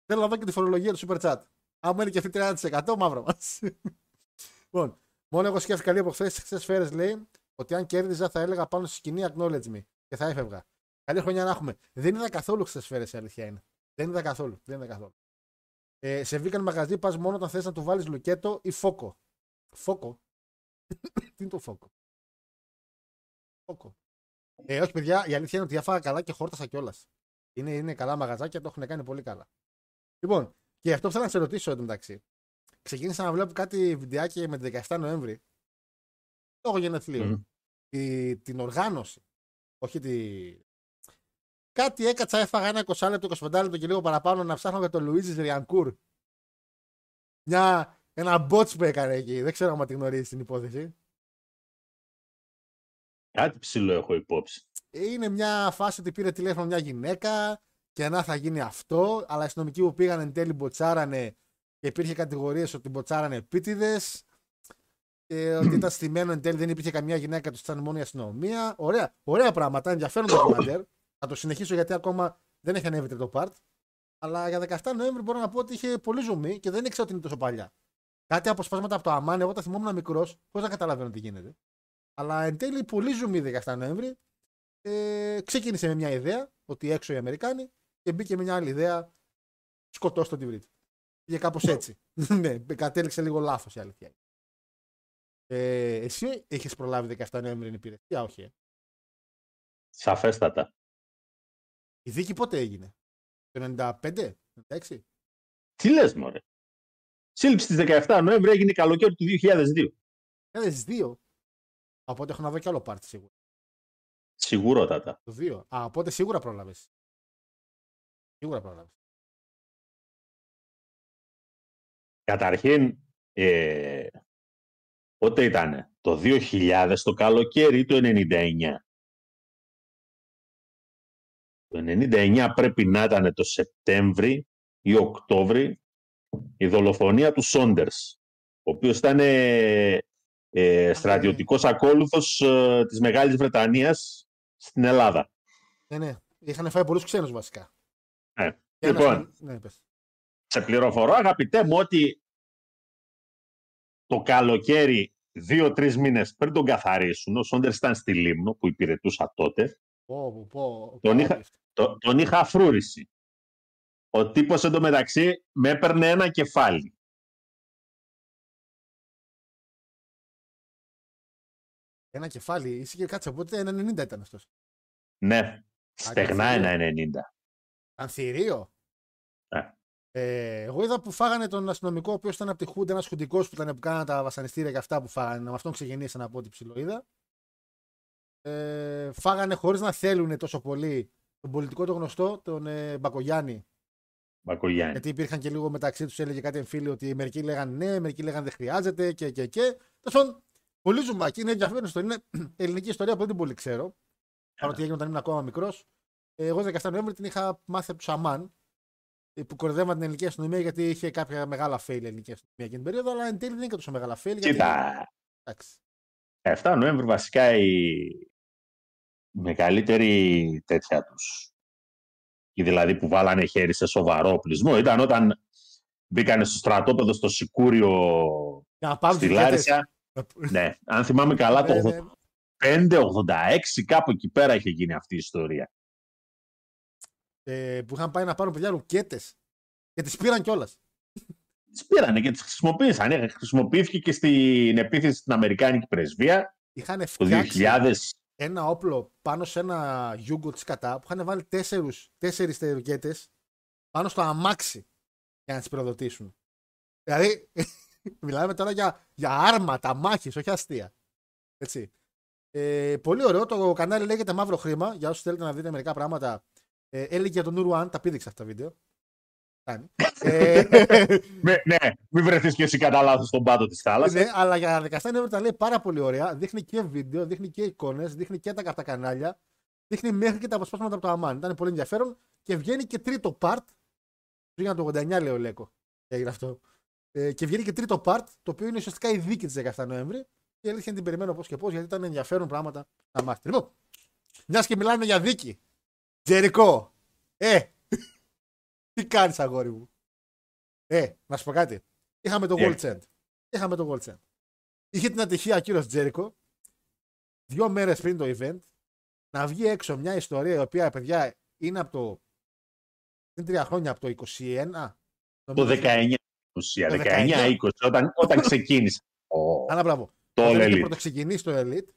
Θέλω να δω και τη φορολογία του Super Chat. Αν μένει και αυτή 30% μαύρο μας. Λοιπόν, μόνο εγώ σκέφτηκα λίγο από χθες τι χθες σφαίρε λέει ότι αν κέρδιζα θα έλεγα πάνω στη σκηνή acknowledge me και θα έφευγα. Καλή χρονιά να έχουμε. Δεν είδα καθόλου χθες σφαίρε, η αλήθεια είναι. Δεν είδα καθόλου. Δεν είδα καθόλου. Ε, σε vegan μαγαζί πας μόνο όταν θες να του βάλεις λουκέτο ή φόκο. Φόκο. Τι είναι το φόκο; Φόκο. Ε, όχι, παιδιά, η αλήθεια είναι ότι έφαγα καλά και χόρτασα κιόλας. Είναι, είναι καλά μαγαζάκια, το έχουν κάνει πολύ καλά. Λοιπόν, και αυτό που θέλω να σε ρωτήσω εντωμεταξύ. Ξεκίνησα να βλέπω κάτι βιντεάκι με τη 17 Νοέμβρη. Λόγω γενεθλίων. Μμμ. Τη- την οργάνωση. Όχι τη. Κάτι έκατσα, έφαγα ένα 20 λεπτό, 25 λεπτό και λίγο παραπάνω να ψάχνω για τον Λουίζης Ριανκούρ. Μια, ένα bots που έκανε εκεί. Δεν ξέρω αν τη γνωρίζεις την υπόθεση. Κάτι ψηλό έχω υπόψη. Είναι μια φάση ότι πήρε τηλέφωνο μια γυναίκα και να θα γίνει αυτό, αλλά οι αστυνομικοί που πήγαν εν τέλει μποτσάρανε και υπήρχε κατηγορίες ότι μποτσάρανε επίτηδες. Και ότι ήταν στημένο εν τέλει δεν υπήρχε καμία γυναίκα, τους ήταν μόνο η αστυνομία. Ωραία, ωραία πράγματα, ενδιαφέρον το ντοκιμαντέρ. Θα το συνεχίσω γιατί ακόμα δεν έχει ανέβει το part. Αλλά για 17 Νοέμβρη μπορώ να πω ότι είχε πολύ ζουμί και δεν ήξερα ότι είναι τόσο παλιά. Κάτι αποσπάσματα από το Αμάν, εγώ τα θυμόμουν μικρός, πώς να καταλαβαίνω τι γίνεται. Αλλά εν τέλει πολύ ζουμί 17 Νοέμβρη. Ε, ξεκίνησε με μια ιδέα ότι έξω οι Αμερικάνοι και μπήκε με μια άλλη ιδέα σκοτώστε τον Τιβρίτ. Πήγε κάπως έτσι. ναι, κατέληξε λίγο λάθος η αλήθεια. Ε, εσύ έχει προλάβει 17 Νοέμβρη την υπηρεσία, όχι. Ε; Σαφέστατα. Η δίκη πότε έγινε, το 95, 96. Τι λες, μωρέ; Σύλληψη στις 17 Νοέμβρη έγινε καλοκαίρι του 2002. 2002. Οπότε έχω να δω κι άλλο πάρτι σίγουρα. Σιγουρότατα. Το 2. Α, οπότε σίγουρα πρόλαβες. Σίγουρα πρόλαβες. Καταρχήν, ε, πότε ήταν, το 2000 το καλοκαίρι ή το 99. Το 99 πρέπει να ήταν το Σεπτέμβρη ή Οκτώβρη η δολοφονία του Σόντερς, ο οποίος ήταν ε, ε, στρατιωτικός ακόλουθος ε, της Μεγάλης Βρετανίας στην Ελλάδα. Ναι, ναι. Είχαν φάει πολλούς ξένους βασικά. Ε, Και ένας- λοιπόν, ναι, πες. σε πληροφορώ αγαπητέ μου ότι το καλοκαίρι δύο-τρεις μήνες πριν τον καθαρίσουν, ο Σόντερς ήταν στη Λίμνο που υπηρετούσα τότε, Πω, πω, πω. Τον πω, είχα- πω. το, τον είχα αφρούρηση. Ο τύπος εντωμεταξύ με έπαιρνε ένα κεφάλι. Ένα κεφάλι. Είσαι και κάτσε. Οπότε ένα 90 ήταν αυτός. Ναι, στεγνά Αγγελία. ένα 90. Ανθυρίο. Ε. Ε, εγώ είδα που φάγανε τον αστυνομικό, ο οποίος ήταν από τη Χούντα, ένας χουντικός που ήταν που κάνανε τα βασανιστήρια και αυτά που φάγανε. Με αυτόν ξεκινήσαν από ό,τι ψηλό είδα. Ε, φάγανε χωρίς να θέλουν τόσο πολύ τον πολιτικό το γνωστό, τον ε, Μπακογιάννη. Μπακογιάννη. Γιατί υπήρχαν και λίγο μεταξύ τους, έλεγε κάτι εμφύλιο ότι μερικοί λέγαν ναι, μερικοί λέγαν δεν χρειάζεται και και και. Τέλος πάντων, πολύ ζουμάκι. Είναι ενδιαφέρον ιστορία. Είναι ελληνική ιστορία που δεν την πολύ ξέρω. Παρότι έγινε όταν ήμουν ακόμα μικρός. Εγώ 17 Νοέμβρη την είχα μάθει από του Σαμάν. ε, Που κορδεύαν την ελληνική αστυνομία γιατί είχε κάποια μεγάλα fail η ελληνική αστυνομία εκείνη την περίοδο. Αλλά εν τέλει δεν είναι και τόσο μεγάλα fail. Γιατί... Κοίτα, Εντάξει. 7 Νοέμβρη βασικά η μεγαλύτερη τέτοια τους. Η δηλαδή που βάλανε χέρι σε σοβαρό οπλισμό ήταν όταν μπήκανε στο στρατόπεδο στο Σικούριο Για να πάρουν στη τους ηγέτες. Λάρισα. Ναι, αν θυμάμαι καλά Ναι, το ναι. 85-86 κάπου εκεί πέρα είχε γίνει αυτή η ιστορία. Ε, που είχαν πάει να πάρουν παιδιά ρουκέτες. Και τις πήραν κιόλας. Τις πήρανε και τις χρησιμοποίησαν. Ε, Χρησιμοποιήθηκε και στην επίθεση στην Αμερικάνικη πρεσβεία Είχαν το φτιάξει 2000. ένα όπλο πάνω σε ένα γιούγκο της κατά που είχαν βάλει τέσσερους, τέσσερις ρουκέτες πάνω στο αμάξι για να τις πυροδοτήσουν. Δηλαδή, μιλάμε τώρα για, για άρματα, μάχες, όχι αστεία. Έτσι. Ε, πολύ ωραίο. Το κανάλι λέγεται Μαύρο Χρήμα. Για όσους θέλετε να δείτε μερικά πράγματα. Ε, έλεγε για τον Νουρουάν, τα πήδηξα αυτά τα βίντεο. Κάνει. ε, Με- ναι, μην βρεθείς και εσύ κατά λάθος στον πάτο της θάλασσας. ναι, αλλά για 17 Νοέμβρη τα λέει πάρα πολύ ωραία. Δείχνει και βίντεο, δείχνει και εικόνες, δείχνει και τα καυτά κανάλια. Δείχνει μέχρι και τα αποσπάσματα από το Αμάν. Ήταν πολύ ενδιαφέρον και βγαίνει και τρίτο part. Πήγα το 89, λέει ο Λέκο. Και έγινε αυτό. Ε, και βγαίνει και τρίτο part, το οποίο είναι ουσιαστικά η δίκη της 17 Νοέμβρη. Και η αλήθεια είναι την περιμένω πώς και πώς, γιατί ήταν ενδιαφέρον πράγματα να μάθετε. Λοιπόν, μιας και μιλάνε για δίκη. Τζερικό. Ε, τι κάνεις, αγόρι μου. Ε, να σου πω κάτι. Είχαμε το Ναι. World End. Είχαμε το World End. Είχε την ατυχία ο κύριος Τζέρικο, δύο μέρες πριν το event, να βγει έξω μια ιστορία η οποία, παιδιά, είναι από το. Είναι τρία χρόνια από το 21. Το 19. Ουσία, Το 19-20, όταν, όταν ξεκίνησε ο, Άνα μπράβο. το Όταν All είχε Elite. πρωτοξεκινήσει το Elite,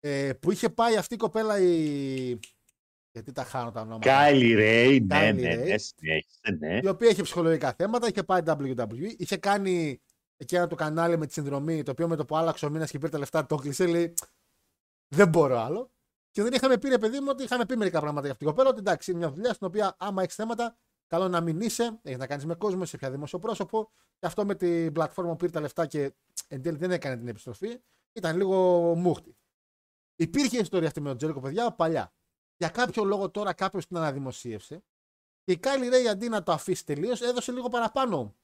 ε, που είχε πάει αυτή η κοπέλα η. Γιατί τα χάνω τα ονόματα. Κάιλι Ρέι, ναι, Kylie ναι, Ray. ναι, συνέχισε, ναι. η οποία είχε ψυχολογικά θέματα, είχε πάει WWE, είχε κάνει εκεί ένα το κανάλι με τη συνδρομή, το οποίο με το που άλλαξε ο μήνας και πήρε τα λεφτά, το κλεισέ, λέει Δεν μπορώ άλλο. Και δεν είχαμε πει, ρε παιδί μου, ότι είχαμε πει μερικά πράγματα για αυτήν την κοπέλα, ότι εντάξει, είναι μια δουλειά στην οποία άμα έχεις θέματα, καλό να μην είσαι, έχει να κάνεις με κόσμο, σε πια δημοσιοπρόσωπο. Και αυτό με την πλατφόρμα που πήρε τα λεφτά και εν τέλει δεν έκανε την επιστροφή, ήταν λίγο μούχτη. Υπήρχε ιστορία αυτή με τον Τζέρικο, παιδιά, παλιά. Για κάποιο λόγο τώρα κάποιος την αναδημοσίευσε και η Κάλι Ρέι αντί να το αφήσει τελείως, έδωσε λίγο παραπάνω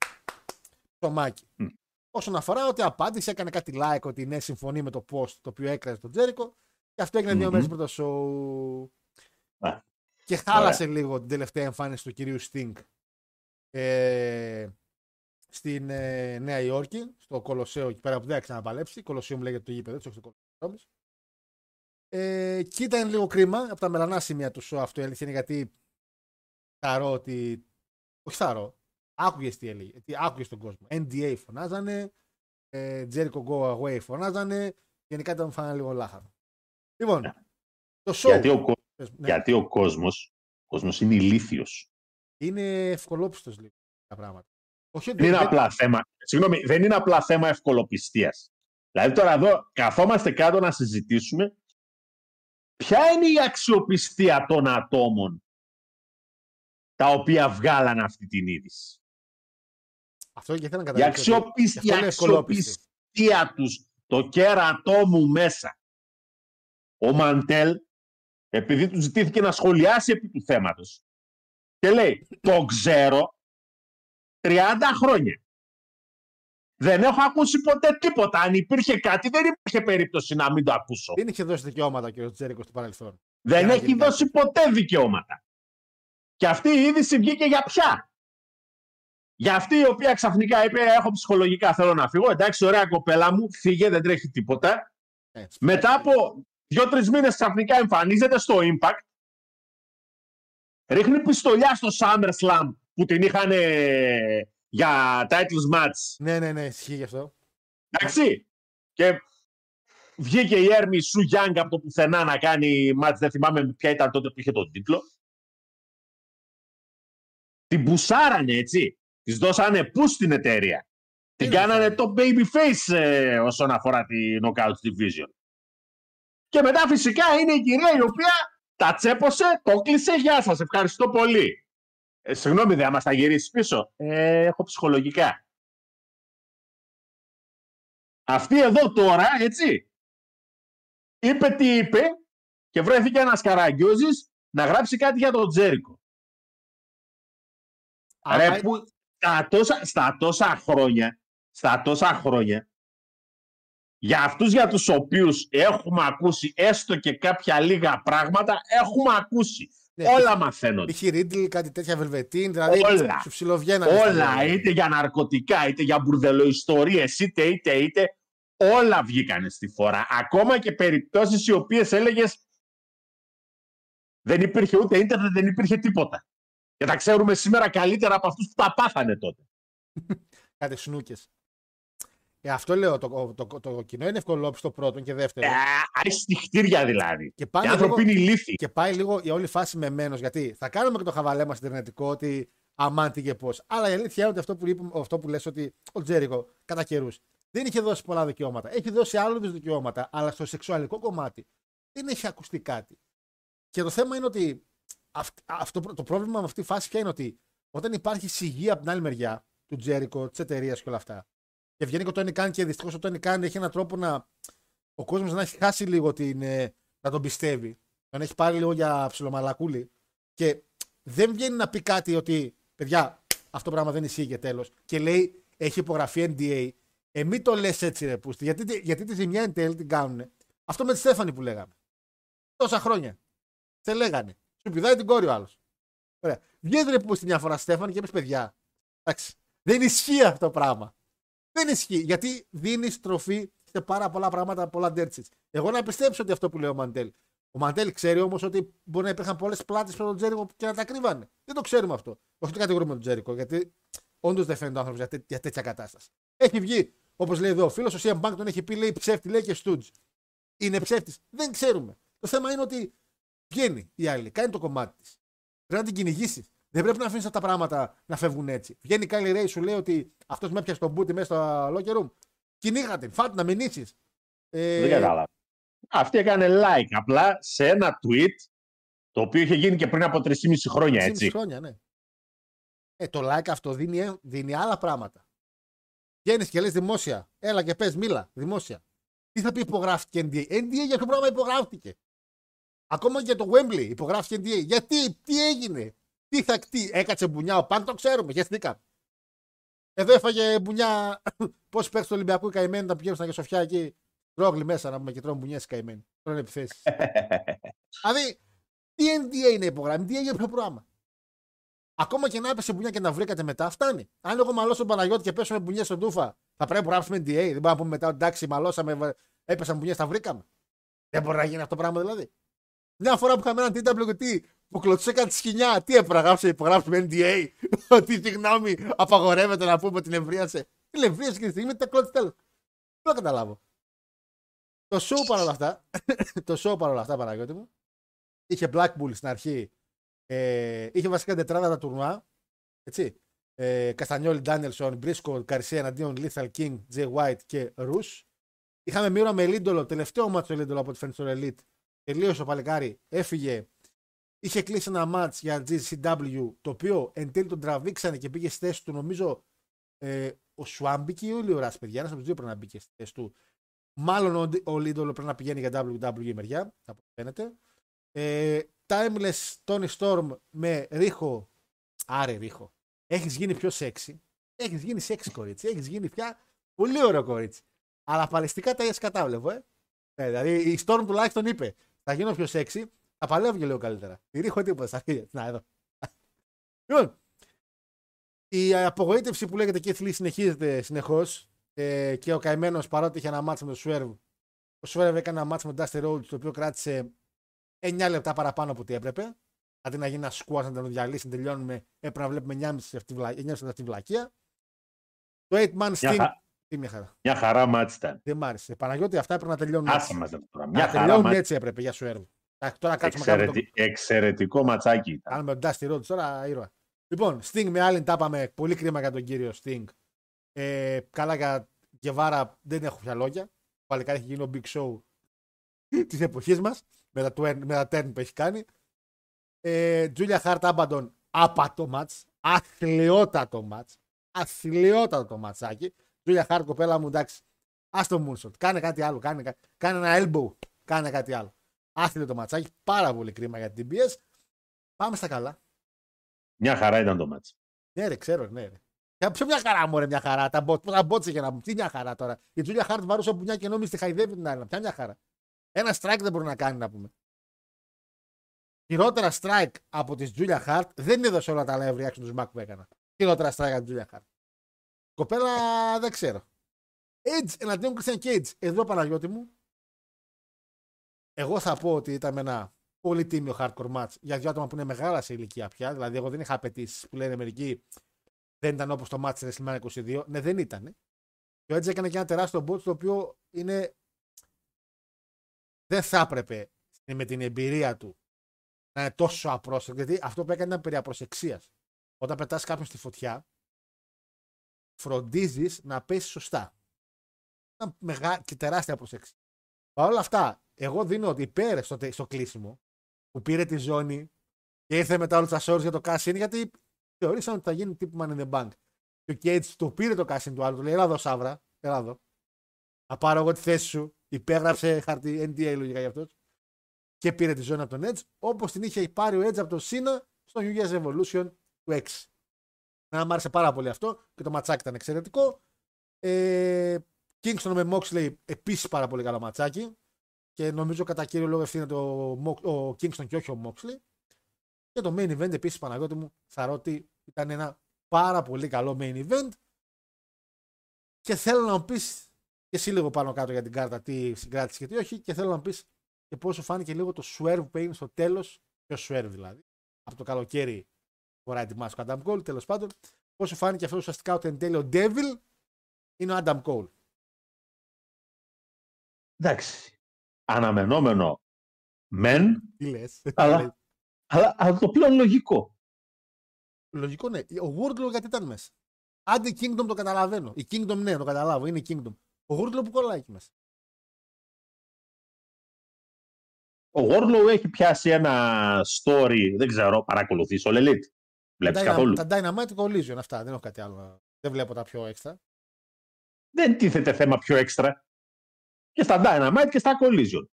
το μάκι. Μμ. Όσον αφορά ότι απάντησε, έκανε κάτι like ότι ναι, συμφωνεί με το post το οποίο έκραζε τον Τζέρικο. Και αυτό έγινε δύο Μμμ. μέρες πριν το show. Α, Και χάλασε λίγο την τελευταία εμφάνιση του κυρίου Sting ε, στην ε, Νέα Υόρκη, στο Κολοσσέο εκεί πέρα που δεν θα ξαναπαλέψει. Κολοσσέο μου λέγεται το γήπεδο, έτσι, όχι το Κολοσσέο όμως. Ε, και ήταν λίγο κρίμα από τα μελανά σημεία του show αυτό η αλήθεια είναι γιατί θαρώ ότι. Όχι θαρώ. Άκουγες τι έλεγε. Γιατί άκουγες τον κόσμο. NDA φωνάζανε. Ε, Jericho Go Away φωνάζανε. Γενικά ήταν φάνανε λίγο λάχαρο. Λοιπόν, Ναι. το show. Γιατί ο, κο- πες, ναι, γιατί ο κόσμος, ο κόσμος είναι ηλίθιος. είναι ευκολόπιστος λίγο τα πράγματα. Όχι, Δεν είναι δεν- απλά θέμα. Συγγνώμη, δεν είναι απλά θέμα ευκολοπιστίας. Δηλαδή τώρα εδώ καθόμαστε κάτω να συζητήσουμε ποια είναι η αξιοπιστία των ατόμων τα οποία βγάλαν αυτή την είδηση. Αυτό και ήθελα να Η καταλήξω. ότι αξιοπιστία, αυτό η είναι ευκολόπιστη. αξιοπιστία τους, το κέρατό μου μέσα. Ο Μαντέλ, επειδή του ζητήθηκε να σχολιάσει επί του θέματος, και λέει, το ξέρω 30 χρόνια. Δεν έχω ακούσει ποτέ τίποτα. Αν υπήρχε κάτι, δεν υπήρχε περίπτωση να μην το ακούσω. Δεν είχε δώσει δικαιώματα ο κ. Τζέρικος στο παρελθόν. Δεν Για να έχει γίνει δώσει ποτέ δικαιώματα. Και αυτή η είδηση βγήκε για ποια. Για αυτή η οποία ξαφνικά είπε: Έχω ψυχολογικά, θέλω να φύγω. Εντάξει, ωραία κοπέλα μου, φύγε, δεν τρέχει τίποτα. Έτσι. Μετά από δύο-τρει μήνες ξαφνικά εμφανίζεται στο Impact. Ρίχνει πιστολιά στο SummerSlam που την είχαν ε, για titles match. Ναι, ναι, ναι, ισχύει γι' αυτό. Εντάξει. Και βγήκε η Έρμη Σου Γιάνγκ από το πουθενά να κάνει μάτς. Δεν θυμάμαι ποια ήταν τότε που είχε τον τίτλο. Την μπουσάρανε έτσι. Της δώσανε πού στην εταιρεία. Την Είναι κάνανε αυτό; το babyface ε, όσον αφορά τη Knockout Division. Και μετά φυσικά είναι η κυρία η οποία τα τσέπωσε, το κλείσε. Γεια σας, ευχαριστώ πολύ. Ε, συγγνώμη, δεν μας τα γυρίσει πίσω. Ε, έχω ψυχολογικά. Αυτή εδώ τώρα, έτσι, είπε τι είπε και βρέθηκε ένας καραγκιόζης να γράψει κάτι για τον Τζέρικο. Άμα- Ρε, που στα τόσα, στα τόσα χρόνια, στα τόσα χρόνια, για αυτούς για τους οποίους έχουμε ακούσει έστω και κάποια λίγα πράγματα, έχουμε ακούσει. Ναι, Όλα μαθαίνονται. Είχε Ρίτλ, κάτι τέτοια βελβετίν, δηλαδή Όλα. σου ψιλοβγαίνανε. στα Όλα, λόγια. είτε για ναρκωτικά, είτε για μπουρδελοϊστορίες, είτε, είτε, είτε, όλα βγήκανε στη φορά. Ακόμα και περιπτώσεις οι οποίες έλεγες δεν υπήρχε ούτε ίντερνετ, δεν υπήρχε τίποτα. Και τα ξέρουμε σήμερα καλύτερα από αυτούς που τα πάθανε τότε. Κάτι σνούκε. Ε, αυτό λέω. Το, το, το, το κοινό είναι ευκολόπιστο πρώτον και δεύτερον. Ε, Αϊστιχτήρια δηλαδή. και Οι πάνε άνθρωποι λίγο- είναι ηλίθιοι. Και πάει λίγο η όλη φάση με μένος, γιατί θα κάνουμε και το χαβαλέ μας ιντερνετικό ότι αμάν τι και πώς. Αλλά η αλήθεια είναι ότι αυτό που, είπαμε, αυτό που λες ότι ο Τζέρικο κατά καιρούς δεν είχε δώσει πολλά δικαιώματα. Έχει δώσει άλλους είδου δικαιώματα, αλλά στο σεξουαλικό κομμάτι δεν έχει ακουστεί κάτι. Και το θέμα είναι ότι αυ- αυτό, το πρόβλημα με αυτή τη φάση ποια είναι ότι όταν υπάρχει σιγή από την άλλη μεριά του Τζέρικο, της εταιρείας και όλα αυτά, και βγαίνει και ο Τόνι Κάν και δυστυχώς ο Τόνι Κάν έχει έναν τρόπο να ο κόσμος να έχει χάσει λίγο την, ε, να τον πιστεύει. Τον έχει πάρει λίγο για ψιλομαλακούλη. Και δεν βγαίνει να πει κάτι ότι παιδιά, αυτό πράγμα δεν ισχύει και τέλος. Και λέει, έχει υπογραφεί NDA. Ε, μην το λες έτσι, ρε Πούστη. Γιατί, τη- γιατί τη ζημιά εν τέλει την κάνουν. Αυτό με τη Στέφανη που λέγαμε. Τόσα χρόνια. Σε λέγανε. Σου πηδάει την κόρη ο άλλος. Ωραία. Βγαίνει ρε Πούστη μια φορά Στέφανη και είπες παιδιά. Εντάξει. Δεν ισχύει αυτό το πράγμα. Δεν ισχύει. Γιατί δίνεις τροφή σε πάρα πολλά πράγματα, πολλά ντέρτσιτ. Εγώ να πιστέψω ότι αυτό που λέει ο Μαντέλ. Ο Μαντέλ ξέρει όμως ότι μπορεί να υπήρχαν πολλές πλάτες προς τον Τζέρικο και να τα κρύβανε. Δεν το ξέρουμε αυτό. Όχι το κατηγορούμε τον Τζέρικο, γιατί όντως δεν φαίνεται ο άνθρωπος για, τέ- για τέτοια κατάσταση. Έχει βγει, όπως λέει εδώ ο φίλος, ο CM Bank τον έχει πει, λέει ψεύτη, λέει και Στούτζ. Είναι ψεύτης. Δεν ξέρουμε. Το θέμα είναι ότι βγαίνει η άλλη, κάνει το κομμάτι της. Πρέπει να την κυνηγήσεις. Δεν πρέπει να αφήνεις αυτά τα πράγματα να φεύγουν έτσι. Βγαίνει η Κάλι Ρέι, σου λέει ότι αυτός με έπιασε τον μπούτι μέσα στο locker room. Κυνήγατε, φάτε να μηνύσει. Ε, Δεν κατάλαβα. Αυτή έκανε like απλά σε ένα tweet το οποίο είχε γίνει και πριν από 3,5 χρόνια, 3,5 έτσι. χρόνια, ναι. Ε, το like αυτό δίνει, ε, δίνει άλλα πράγματα. Βγαίνεις και λες δημόσια. Έλα και πες, μίλα, δημόσια. Τι θα πει υπογράφηκε NDA. NDA για ποιο πράγμα υπογράφηκε. Ακόμα και για το Wembley υπογράφηκε NDA. Γιατί, τι έγινε; Τι θα τι, έκατσε μπουνιά ο Πανκ, το ξέρουμε, χαιστήκαμε. Εδώ έφαγε μπουνιά. Πώ παίξει το Ολυμπιακό καημένο, τα πηγαίνουν στα Σοφιά εκεί. Ρόγλι μέσα να πούμε και τρώνε μπουνιές καημένοι. Τρώνε επιθέσεις. δηλαδή, τι NDA είναι υπογράφη, NDA για ποιο πράγμα. Ακόμα και να έπεσε μπουνιά και να βρήκατε μετά, φτάνει. Αν εγώ μαλώσω τον Παναγιώτη και πέσουμε μπουνιές στον τούφα, θα πρέπει να γράψουμε NDA. Δεν μπορούμε να πούμε μετά, εντάξει, μαλώσαμε, βα- έπεσαν μπουνιές, τα βρήκαμε. Δεν μπορεί να γίνει αυτό το πράγμα δηλαδή. Μια φορά που είχαμε έναν TWT που κλωτσούσε κάτι σκηνιά, τι έπρεπε να γράψουμε, υπογράψουμε NDA. Ότι συγγνώμη, απαγορεύεται να πούμε ότι την εμβρίασε. Την εμβρίασε και τη στιγμή τα κλώτσε τέλος. Δεν το καταλάβω. Το show παρόλα αυτά, το show παρόλα αυτά, Παναγιώτη μου, είχε Black Bull στην αρχή, ε, είχε βασικά τετράδα τα τουρνουά, έτσι. Ε, Καστανιόλη, Ντάνιελσον, Μπρίσκο, Καρσία εναντίον Lethal King, Jay White και Ρους. Είχαμε μοίρα με Λίντολο, τελευταίο μάτσο Λίντολο από τη φαίνεται στο Elite. Τελείωσε ο Παλικάρι, έφυγε. Είχε κλείσει ένα μάτς για GCW, το οποίο εν τέλει τον τραβήξανε και πήγε στη θέση του, νομίζω, ε, ο Σουάμπικη ή ο Λιωράς, παιδιά. Ένας από τους δύο πρέπει να μπήκε στη θέση του. Μάλλον ο, ο Λίντολο πρέπει να πηγαίνει για WWE μεριά, από ό,τι φαίνεται. Ε, timeless Tony Storm με Ρίχο. Άρε Ρίχο. Έχεις γίνει πιο σεξι. Έχεις γίνει σεξι κορίτσι. Έχεις γίνει πια πολύ ωραίο κορίτσι. Αλλά παλαιστικά τα έχεις κατάβλεπο, ε. Ε, δηλαδή η Storm τουλάχιστον είπε θα γίνω πιο σεξι, θα παλεύω και λίγο καλύτερα. Η Ρίχο τίποτα στα αρχίδια. Να εδώ. λοιπόν, η απογοήτευση που λέγεται Keith Lee συνεχίζεται συνεχώς. Ε, και ο καημένος παρότι είχε ένα μάτσο με τον Swerve. Ο Swerve έκανε ένα μάτσο με τον Dusty Rhodes το οποίο κράτησε 9 λεπτά παραπάνω από ό,τι έπρεπε. Αντί να γίνει ένα squash να τον διαλύσει, να τελειώνουμε, έπρεπε να βλέπουμε 9 λεπτά αυτή τη βλακεία. Το 8 man Μια, Sting. Χα... Τι μια χαρά. μια χαρά μάτς ήταν. Δεν μ' άρεσε. Παναγιώτη, αυτά έπρεπε να τελειώνουν Άσε έτσι. μας τώρα. Να Μια χαρά τελειώνουν μάτς. έτσι έπρεπε για Swerve. Εντάξει, Τώρα κάτσουμε να κάνουμε το Εξαιρετι... Εξαιρετικό ματσάκι ήταν. Κάνουμε τον Dusty Rhodes τώρα ήρωα. Λοιπόν, Sting με άλλην τα είπαμε. Πολύ κρίμα για τον κύριο Sting. Ε, καλά για Γεβάρα δεν έχω πια λόγια. Ο Παλικάρι έχει γίνει ο Big Show της εποχής μας. Με τα, twen- με τα turn που έχει κάνει. Ε, Julia Hart Abaddon άπατο μάτς. Αθλειότατο μάτς. Αθλειότατο το ματσάκι. Julia Hart κοπέλα μου εντάξει. Άστο Moonsault. Κάνε κάτι άλλο. Κάνε, κα- κάνε ένα elbow. Κάνε κάτι άλλο. Άθλιο το ματσάκι. Πάρα πολύ κρίμα για την TBS. Πάμε στα καλά. Μια χαρά ήταν το μάτς. Ναι, ρε, ξέρω, ναι. Ρε. Για ποιο μια χαρά μου, ρε, μια χαρά. Τα μπότ, τα μπότ για να μου. Τι μια χαρά τώρα. Η Τζούλια Χάρτ βαρούσε από μια και νόμιζε τη χαϊδεύει την άλλη. Ποια μια χαρά. Ένα strike δεν μπορεί να κάνει, να πούμε. Χειρότερα strike από τη Τζούλια Χάρτ δεν είδα σε όλα τα live reaction τους Smack που έκανα. Χειρότερα strike από τη Τζούλια Χάρτ. Κοπέλα δεν ξέρω. Edge εναντίον Christian Cage. Εδώ Παναγιώτη μου. Εγώ θα πω ότι ήταν ένα πολύ τίμιο hardcore match για δύο άτομα που είναι μεγάλα σε ηλικία πια. Δηλαδή, εγώ δεν είχα απαιτήσεις που λένε μερικοί δεν ήταν όπως το match στη WrestleMania 22. Ναι, δεν ήταν. Και ο Edge έκανε και ένα τεράστιο bot το οποίο είναι. Δεν θα έπρεπε με την εμπειρία του να είναι τόσο απρόσεκτο. Γιατί αυτό που έκανε ήταν περί απροσεξίας. Όταν πετάς κάποιον στη φωτιά, φροντίζεις να πέσεις σωστά. Ήταν μεγά... και τεράστια προσέξη. Παρ' όλα αυτά, εγώ δίνω ότι υπέρ στο, τε- στο κλείσιμο που πήρε τη ζώνη και ήρθε μετά όλου τα shorts για το cash in γιατί θεωρήσαν ότι θα γίνει τύπου money in the bank. Και ο Cage το πήρε το cash in του άλλου, του λέει: Έλα εδώ, Σάβρα, έλα εδώ. Θα πάρω εγώ τη θέση σου. Υπέγραψε χαρτί NDA λογικά για αυτός. Και πήρε τη ζώνη από τον Edge, όπως την είχε πάρει ο Edge από τον Cena στο New Year's Evolution του 6. Να μου άρεσε πάρα πολύ αυτό και το ματσάκι ήταν εξαιρετικό. Ε, Kingston με Moxley επίσης πάρα πολύ καλό ματσάκι. Και νομίζω κατά κύριο λόγο ευθύνεται ο, Mo- ο Kingston και όχι ο Moxley. Και το main event επίσης Παναγιώτη μου θα ότι ήταν ένα πάρα πολύ καλό main event. Και θέλω να μου πεις και εσύ λίγο πάνω κάτω για την κάρτα τι συγκράτησες και τι όχι. Και θέλω να μου πεις και πώς σου φάνηκε λίγο το swerve που έγινε στο τέλος. Ποιο swerve δηλαδή. Από το καλοκαίρι φοράει τη μάσκα ο Adam Cole, τέλος πάντων. Πώς σου φάνηκε αυτό ουσιαστικά ότι εν τέλει ο Devil είναι ο Adam Cole. Εντάξει. Αναμενόμενο μεν, Τι λες; Αλλά- αλλά, αλλά το πλέον λογικό. Λογικό ναι. Ο Wardlow γιατί ήταν μέσα. Άντε Kingdom το καταλαβαίνω. Η Kingdom ναι, το καταλάβω. Είναι η Kingdom. Ο Wardlow που κολλάει εκεί μέσα. Ο Wardlow έχει πιάσει ένα story, δεν ξέρω, παρακολουθείς ο Elite. Βλέπεις Dyna- καθόλου. Τα Dynamite Collision αυτά. Δεν έχω κάτι άλλο. να- Δεν βλέπω τα πιο έξτρα. Δεν τίθεται θέμα πιο έξτρα. Και στα Dynamite και στα Collision.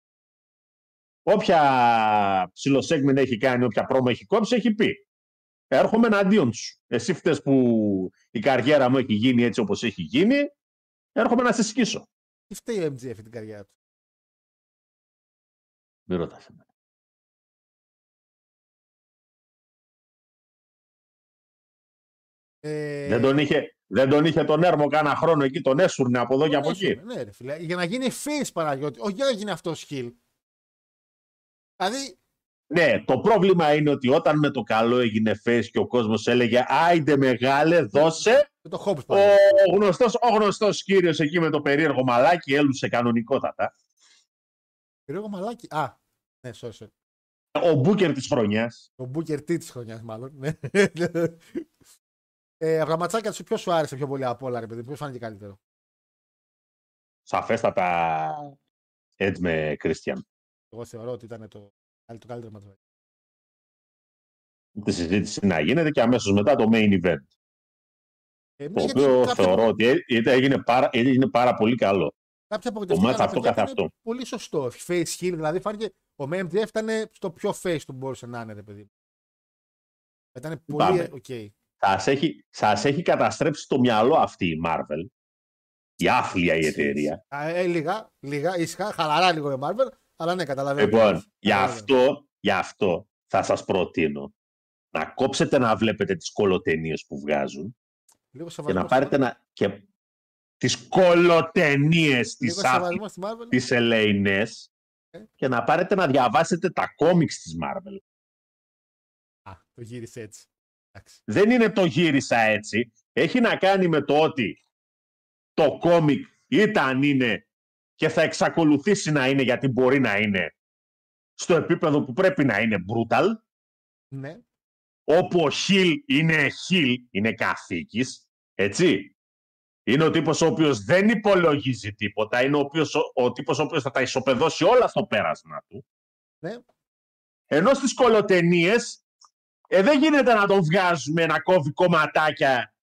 Όποια ψηλοσέγμεν έχει κάνει, όποια πρόμο έχει κόψει, έχει πει. Έρχομαι εναντίον σου. Εσύ φταίς που η καριέρα μου έχει γίνει έτσι όπως έχει γίνει, έρχομαι να σε σκίσω. Τι φταίει ο MGF την καριέρα του; Μην ρωτάς εμένα. Ε, Δεν, τον είχε, δεν τον είχε τον έρμο κάνα χρόνο εκεί, τον έσουρνε από εδώ και από έχει, εκεί. Ναι, ρε, φίλε. Για να γίνει face Παναγιώτη. Όχι για να γίνει αυτός skill. Δηλαδή, Ναι, το πρόβλημα είναι ότι όταν με το καλό έγινε face και ο κόσμος έλεγε «Άιντε μεγάλε, δώσε», με το Hobbs ο πάλι. γνωστός, ο γνωστός κύριος εκεί με το περίεργο μαλάκι έλουσε κανονικότατα. Περίεργο μαλάκι. Α, ναι, sorry, sorry. Ο μπούκερ της χρονιάς. Το Booker T της χρονιάς, μάλλον. Ναι. Ε, από τα ματσάκια τους, ποιος σου άρεσε πιο πολύ από όλα, ρε παιδί, ποιος φάνηκε καλύτερο; Σαφέστατα Edge με Christian. Εγώ θεωρώ ότι ήταν το, το καλύτερο ματσάκι. Τη συζήτηση να γίνεται και αμέσως μετά το main event. Ε, Το εμείς γιατί οποίο κάποια- θεωρώ ότι έ- είτε έγινε πάρα, έγινε πάρα πολύ καλό. Κάποια Το απογοητευτικά μάτς αυτό παιδιά καθ' ήταν αυτό. Πολύ σωστό. Face heel, δηλαδή φάνηκε. Ο MJF ήταν στο πιο face του μπορούσε να είναι, ρε παιδί. μου. Ήταν πολύ. Πάμε. Ε, οκ. Σας έχει, σας έχει καταστρέψει το μυαλό αυτή η Marvel. Η άθλια η εταιρεία. Α, ε, λίγα, λίγα, ήσυχα, χαλαρά λίγο με Marvel, αλλά ναι, καταλαβαίνω. Λοιπόν, γι' Καταλαβαίνω. αυτό, γι' αυτό θα σας προτείνω να κόψετε να βλέπετε τις κολοτενίες που βγάζουν Λίγο και σεβασμό να στη πάρετε Marvel. να... Και τις κολοτενίες Λίγο της άθλιας σεβασμό στη Marvel. τις ελεηνές Ε. και να πάρετε να διαβάσετε τα κόμιξ της Marvel. Α, το γύρισε έτσι. Εντάξει. Δεν είναι το γύρισα έτσι. Έχει να κάνει με το ότι το κόμικ ήταν είναι και θα εξακολουθήσει να είναι γιατί μπορεί να είναι στο επίπεδο που πρέπει να είναι brutal Ναι, όπου ο Χιλ είναι Χιλ, είναι καθήκης, έτσι. Είναι ο τύπος ο οποίος δεν υπολογίζει τίποτα, είναι ο, οποίος, ο, ο τύπος ο οποίος θα τα ισοπεδώσει όλα στο πέρασμα του. Ναι. Ενώ στις κολοτενίες ε, δεν γίνεται να τον βγάζουμε να κόβει κομματάκια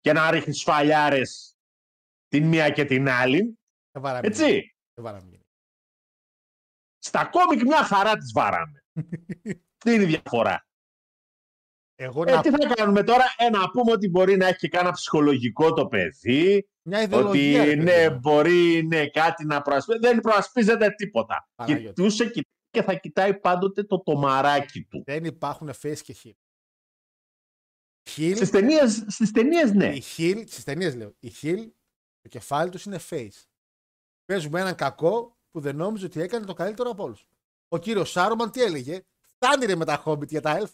και να ρίχνει σφαλιάρες την μία και την άλλη, δεν βαράμε. έτσι. Δεν βαράμε. Στα κόμικ μια χαρά τις βαράμε. Τι είναι η διαφορά; Εγώ Ε, να τι θα κάνουμε τώρα, ε, να πούμε ότι μπορεί να έχει και κάνα ψυχολογικό το παιδί, μια ιδεολογία. ότι ρε παιδί ναι, μου. μπορεί ναι, κάτι να προασπίσει. Δεν προασπίζεται τίποτα. Παναγιώτη. Κοιτούσε κοι- και θα κοιτάει πάντοτε το τομαράκι του. Δεν υπάρχουν face και heel. Heel, Στις ταινίες, στις ταινίες ναι. η heel, στις ταινίες λέω, η heel, το κεφάλι τους είναι face. Παίζουμε έναν κακό που δεν νόμιζε ότι έκανε το καλύτερο από όλους. Ο κύριος Σάρουμαν τι έλεγε, φτάνει ρε με τα Hobbit για τα Elf.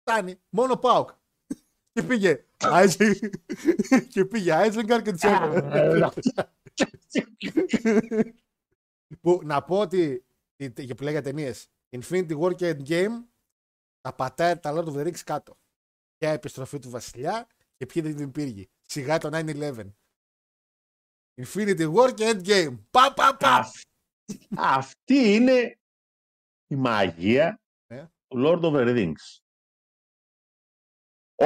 Φτάνει, μόνο Πάοκ. και πήγε, Άιζε- και πήγε Άιζενγκαρ και τις έφερε. που, να πω ότι και που λέγατε ταινίες. Infinity War και Endgame τα πατάει τα Lord of the Rings κάτω. Ποια επιστροφή του Βασιλιά και ποιοι δεν την πύργη. Σιγά το 9-11. Infinity War και Endgame. Πα, πα, πα. Αυ- Αυτή είναι η μαγεία Ναι. του Lord of the Rings.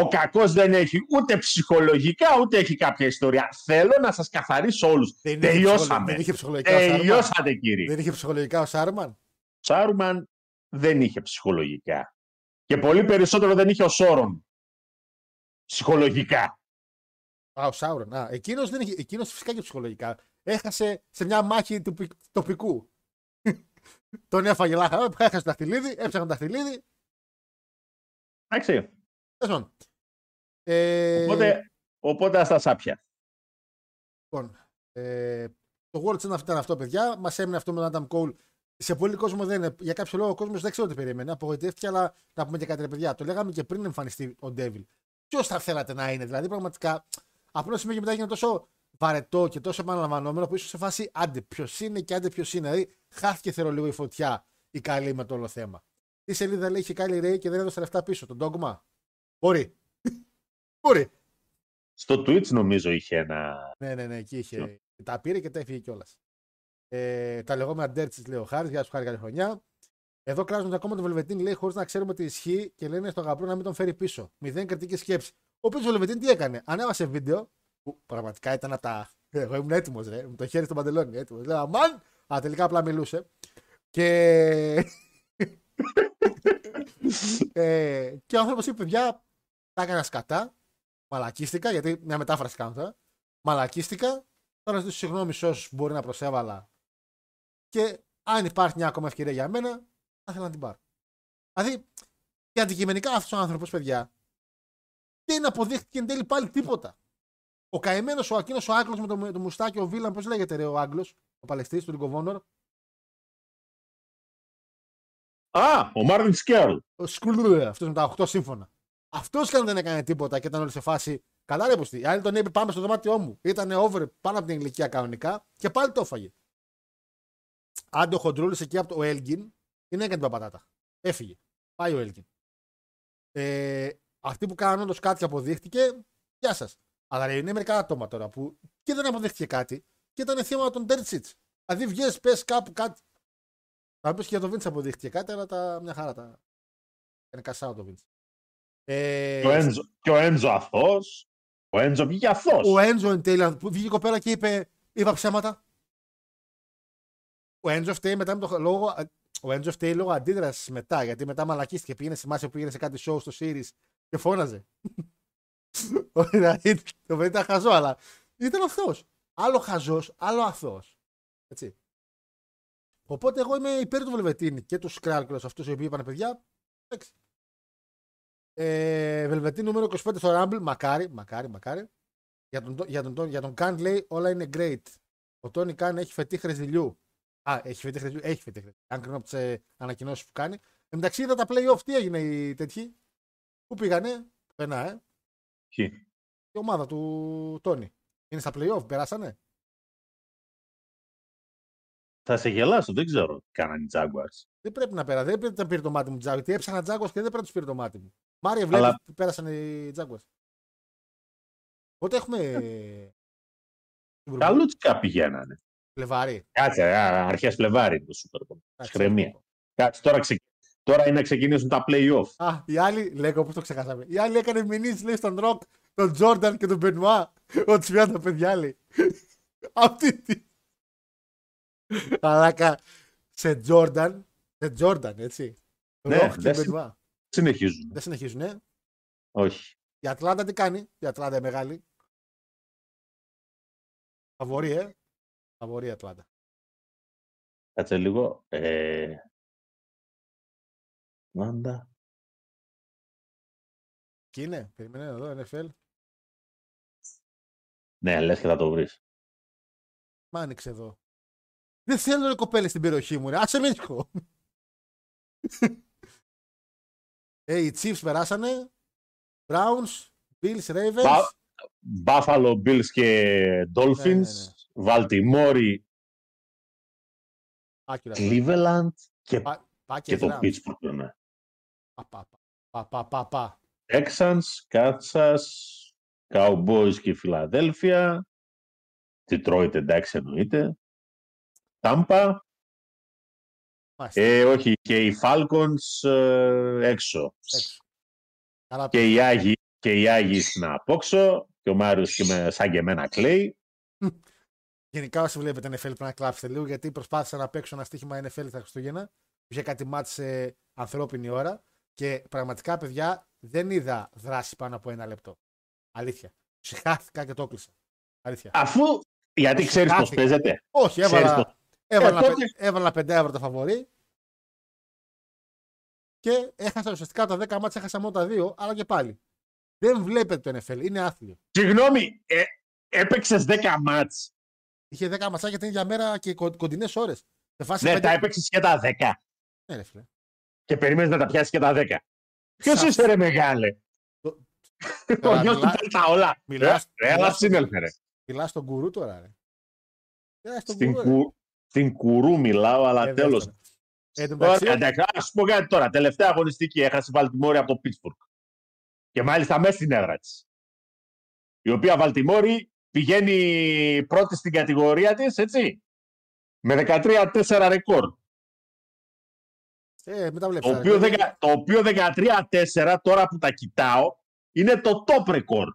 Ο κακός δεν έχει ούτε ψυχολογικά ούτε έχει κάποια ιστορία. Θέλω να σας καθαρίσω όλους. Δεν είχε ψυχολο- Τελειώσαμε. Δεν είχε ψυχολογικά ο Σάρουμαν. Τελειώσατε κύριε. Δεν είχε ψυχολογικά ο Σάρουμαν. Σάρουμαν δεν είχε ψυχολογικά. Και πολύ περισσότερο δεν είχε ο Σόρον. Ψυχολογικά. Α, ο Σάουρον. Α, εκείνος, δεν είχε, εκείνος φυσικά και ψυχολογικά. Έχασε σε μια μάχη του πι- τοπικού. Τον έφαγε λάχαρα, έχασε το δαχτυλίδι, έψαχνε το δαχτυλίδι. Εντάξει. Τέλος πάντων. Ε, Οπότε, οπότε ας τα σάπια. Λοιπόν, ε, το World Challenge ήταν αυτό, παιδιά. Μας έμεινε αυτό με τον Adam Cole. Σε πολύ κόσμο δεν είναι. Για κάποιο λόγο ο κόσμος δεν ξέρω τι περίμενε. Απογοητεύτηκε, αλλά να πούμε και κάτι, ρε παιδιά. Το λέγαμε και πριν εμφανιστεί ο Devil. Ποιος θα θέλατε να είναι, δηλαδή πραγματικά. Από ένα σημείο και μετά έγινε τόσο βαρετό και τόσο επαναλαμβανόμενο που ίσως σε φάση άντε ποιος είναι και άντε ποιος είναι. Δηλαδή χάθηκε θέλω λίγο η φωτιά η καλή με το όλο θέμα. Τι σελίδα λέει είχε Κάλι Ρέι και δεν έδωσε λεφτά πίσω. Τον Dogma. Μπορεί. Μπορεί. Στο Twitch νομίζω είχε ένα... Ναι, ναι, ναι, εκεί είχε. Τα πήρε και τα έφυγε κιόλας. Ε, τα λεγόμενα ντέρτσι λέει ο Χάρης. Γεια σου, Χάρη, καλή χρονιά. Εδώ κράζουν ακόμα τον Βελβετίν, λέει, χωρίς να ξέρουμε τι ισχύει και λένε στο γαμπρό να μην τον φέρει πίσω. Μηδέν κριτική σκέψη. Ο οποίος Βελβετίν τι έκανε; Ανέβασε βίντεο που πραγματικά ήταν από τα. Εγώ ήμουν έτοιμος, ρε. Με το χέρι στο παντελόνι. Έτοιμος. Λέω Αμάν! Α, τελικά απλά μιλούσε. Και. ε, και ο άνθρωπος είπε: Παιδιά, τα έκανα σκατά. Μαλακίστηκα, γιατί μια μετάφραση κάνω τώρα. Μαλακίστηκα. Τώρα ζητήσω συγγνώμη σε όσους μπορεί να προσέβαλα. Και αν υπάρχει μια ακόμα ευκαιρία για μένα, θα ήθελα να την πάρω. Δηλαδή, και αντικειμενικά αυτός ο άνθρωπος, παιδιά, δεν αποδείχτηκε εν τέλει πάλι τίποτα. Ο καημένος ο εκείνος ο Άγγλος με το, με το μουστάκι, ο Βίλαν, πώς λέγεται ρε, ο Άγγλος, ο Παλαιστής του Ring of Honor. Α, ο Μάρτιν Σκέρλ. Ο Σκουλ, αυτός με τα 8 σύμφωνα. Αυτός και αν δεν έκανε τίποτα και ήταν όλοι σε φάση. Καλά, ρε πουστή. Άλλοι τον είπε πάμε στο δωμάτιό μου. Ήταν over πάνω από την ηλικία κανονικά και πάλι το έφαγε. Άντε ο Χοντρούλη εκεί από το Έλγκιν δεν έκανε την πατάτα. Έφυγε. Πάει ο Έλγκιν. Ε, Αυτοί που κάνανε όντως κάτι και αποδείχτηκε, γεια σας. Αλλά ρε, είναι μερικά άτομα τώρα που και δεν αποδείχτηκε κάτι και ήταν θύμα των Τέρτσιτ. Δηλαδή βγες, πες κάπου κάτι. Θα πεις και για τον Βίντ αποδείχτηκε κάτι, αλλά τα, μια χαρά τα. Είναι κασάω το Βίντ. Ε, Και ο Έντζο, και ο Έντζο αθώος. Ο Έντζο βγήκε αθώος. ο Έντζο εν τέλει που βγήκε πέρα και είπε: Είπα ψέματα. Ο Έντζο φταίει μετά με το λόγο. Ο Έντζο φταίει λόγω αντίδρασης μετά. Γιατί μετά μαλακίστηκε. Πήγαινε στη μάση που πήγαινε σε κάτι show στο Series και φώναζε. Δηλαδή, το παιδί ήταν χαζό, αλλά ήταν αθώο. Άλλο χαζός, άλλο αθώος. Έτσι. Οπότε εγώ είμαι υπέρ του Βελβετίνη και του Σκράλκουλο αυτούς οι οποίοι είπαν παιδιά. Εντάξει. Ε, Βελβετίνη νούμερο 25 στο Rumble. Μακάρι, μακάρι, μακάρι. Για τον, για τον, για τον Καν λέει όλα είναι great. Ο Τόνι Καν έχει φετή χρεζιλιού. Α, έχει φετή χρεζιλιού. Έχει φετή χρεζιλιού. Αν κρίνω από τις ανακοινώσεις που κάνει. Εν μεταξύ είδα τα playoff. Τι έγινε οι τέτοιοι; Πού πήγανε; Πενά, ε. Ποιοι; Η ομάδα του Τόνι. Είναι στα playoff. Περάσανε; Θα σε γελάσω, δεν ξέρω τι κάνανε οι Jaguars. Δεν πρέπει να πέρα. Δεν πρέπει να πήρε το μάτι μου Τζάγκο. Γιατί έψαχνα Τζάγκο και δεν πρέπει να τους πήρε το μάτι μου. Μάρια, βλέπεις Αλλά- ότι πέρασαν οι Τζάγκο. Οπότε έχουμε. Καλούτσικα πηγαίνανε. Φλεβάρι. Κάτσε, αρχές Φλεβάρι είναι το Super Bowl. Εντάξει. Schremia. Κάτσε, τώρα, ξε... τώρα είναι να ξεκινήσουν τα play-off. Α, οι άλλοι, λέγω πώς το ξεχάσαμε. Οι άλλοι έκανε μηνύσεις, λέει στον Ροκ, τον Τζόρνταν και τον Μπενουά. Ότι σπιά τα παιδιά λέει. Αυτή τη. Αλάκα. Σε Τζόρνταν. Σε Τζόρνταν, έτσι. Ναι, Ροκ και δεν συ- Μπενουά. Συνεχίζουν. Δεν συνεχίζουν, ε. Όχι. Η Ατλάντα τι κάνει, η Ατλάντα η μεγάλη. Φαβορεί, ε. Φαβορί η Ατλάντα. Κάτσε λίγο. Ε... Ατλάντα. Και είναι, περιμένε εδώ, NFL. Ναι, λες και θα το βρεις. Μ' άνοιξε εδώ. Δεν θέλω ρε κοπέλες στην περιοχή μου, ρε. Άσε με λίγο. ε, οι Chiefs περάσανε. Browns, Bills, Ravens. Μπα- Buffalo Bills και Dolphins. Ναι, ναι, ναι. Βαλτιμόρι, Άκυρα. Cleveland και, Πα- πα και το Browns. Pittsburgh. Ναι. Πα, πα, πα, πα, πα, πα. Texans, Kansas, Cowboys και Φιλαδέλφια. Detroit εντάξει εννοείται. Tampa. Μάλιστα. Ε, όχι, και οι Falcons ε, έξω. Έξω. Καλά Και οι Άγιοι, και οι Άγιοι στην απόξω. Και ο Μάριος και με, σαν και εμένα κλαίει. Γενικά όσοι βλέπετε NFL πρέπει να κλάψετε λίγο γιατί προσπάθησα να παίξω ένα στοίχημα NFL τα Χριστούγεννα. Είχε κάτι μάτς σε ανθρώπινη ώρα και πραγματικά παιδιά δεν είδα δράση πάνω από ένα λεπτό. Αλήθεια. Συχάθηκα και το έκλεισα. Αλήθεια. Αφού, γιατί Όχι, ξέρεις πώς χάθηκα. παίζεται. Όχι, ξέρεις έβαλα, το- έβαλα, Ε, ένα, τότε- πε- έβαλα ένα 5 ευρώ το φαβορή και έχασα ουσιαστικά τα 10 μάτια, έχασα μόνο τα 2, αλλά και πάλι. Δεν βλέπετε το NFL, είναι άθλιο. Συγγνώμη, ε, έπαιξες 10 μάτς. Είχε 10 ματσάκια την ίδια μέρα και κο, κοντινές ώρες. Σε φάση Ναι, πέντε- τα έπαιξες και τα 10. Ναι, ρε φίλε. Και περίμενες να τα πιάσεις και τα 10. Ποιος Σα- είσαι ρε μεγάλε; Το- Ο Τώρα, γιος του μιλά- παίρνει τα όλα. μιλάς- Ε, Ρε, έλα μιλάς- συνέλθε ρε. Μιλάς στον κουρού τώρα, ρε. Μιλάς στον Στην, κουρού, ρε. κου... Στην κουρού μιλάω, αλλά Ε, τέλος. δεύτερο. Ε, εν τω μεταξύ, Ωραία, εντάξει, ας σου πω κάτι τώρα. Τελευταία αγωνιστική έχασε η Βαλτιμόρη από το Πίτσμπουργκ. Και μάλιστα μέσα στην έδρα της. Η οποία Βαλτιμόρη πηγαίνει πρώτη στην κατηγορία της, έτσι. Με 13-4 ρεκόρ. ε, μετά Το βλέπεις, οποίο, ρε. δεκα- το οποίο 13-4, τώρα που τα κοιτάω, είναι το top ρεκόρ.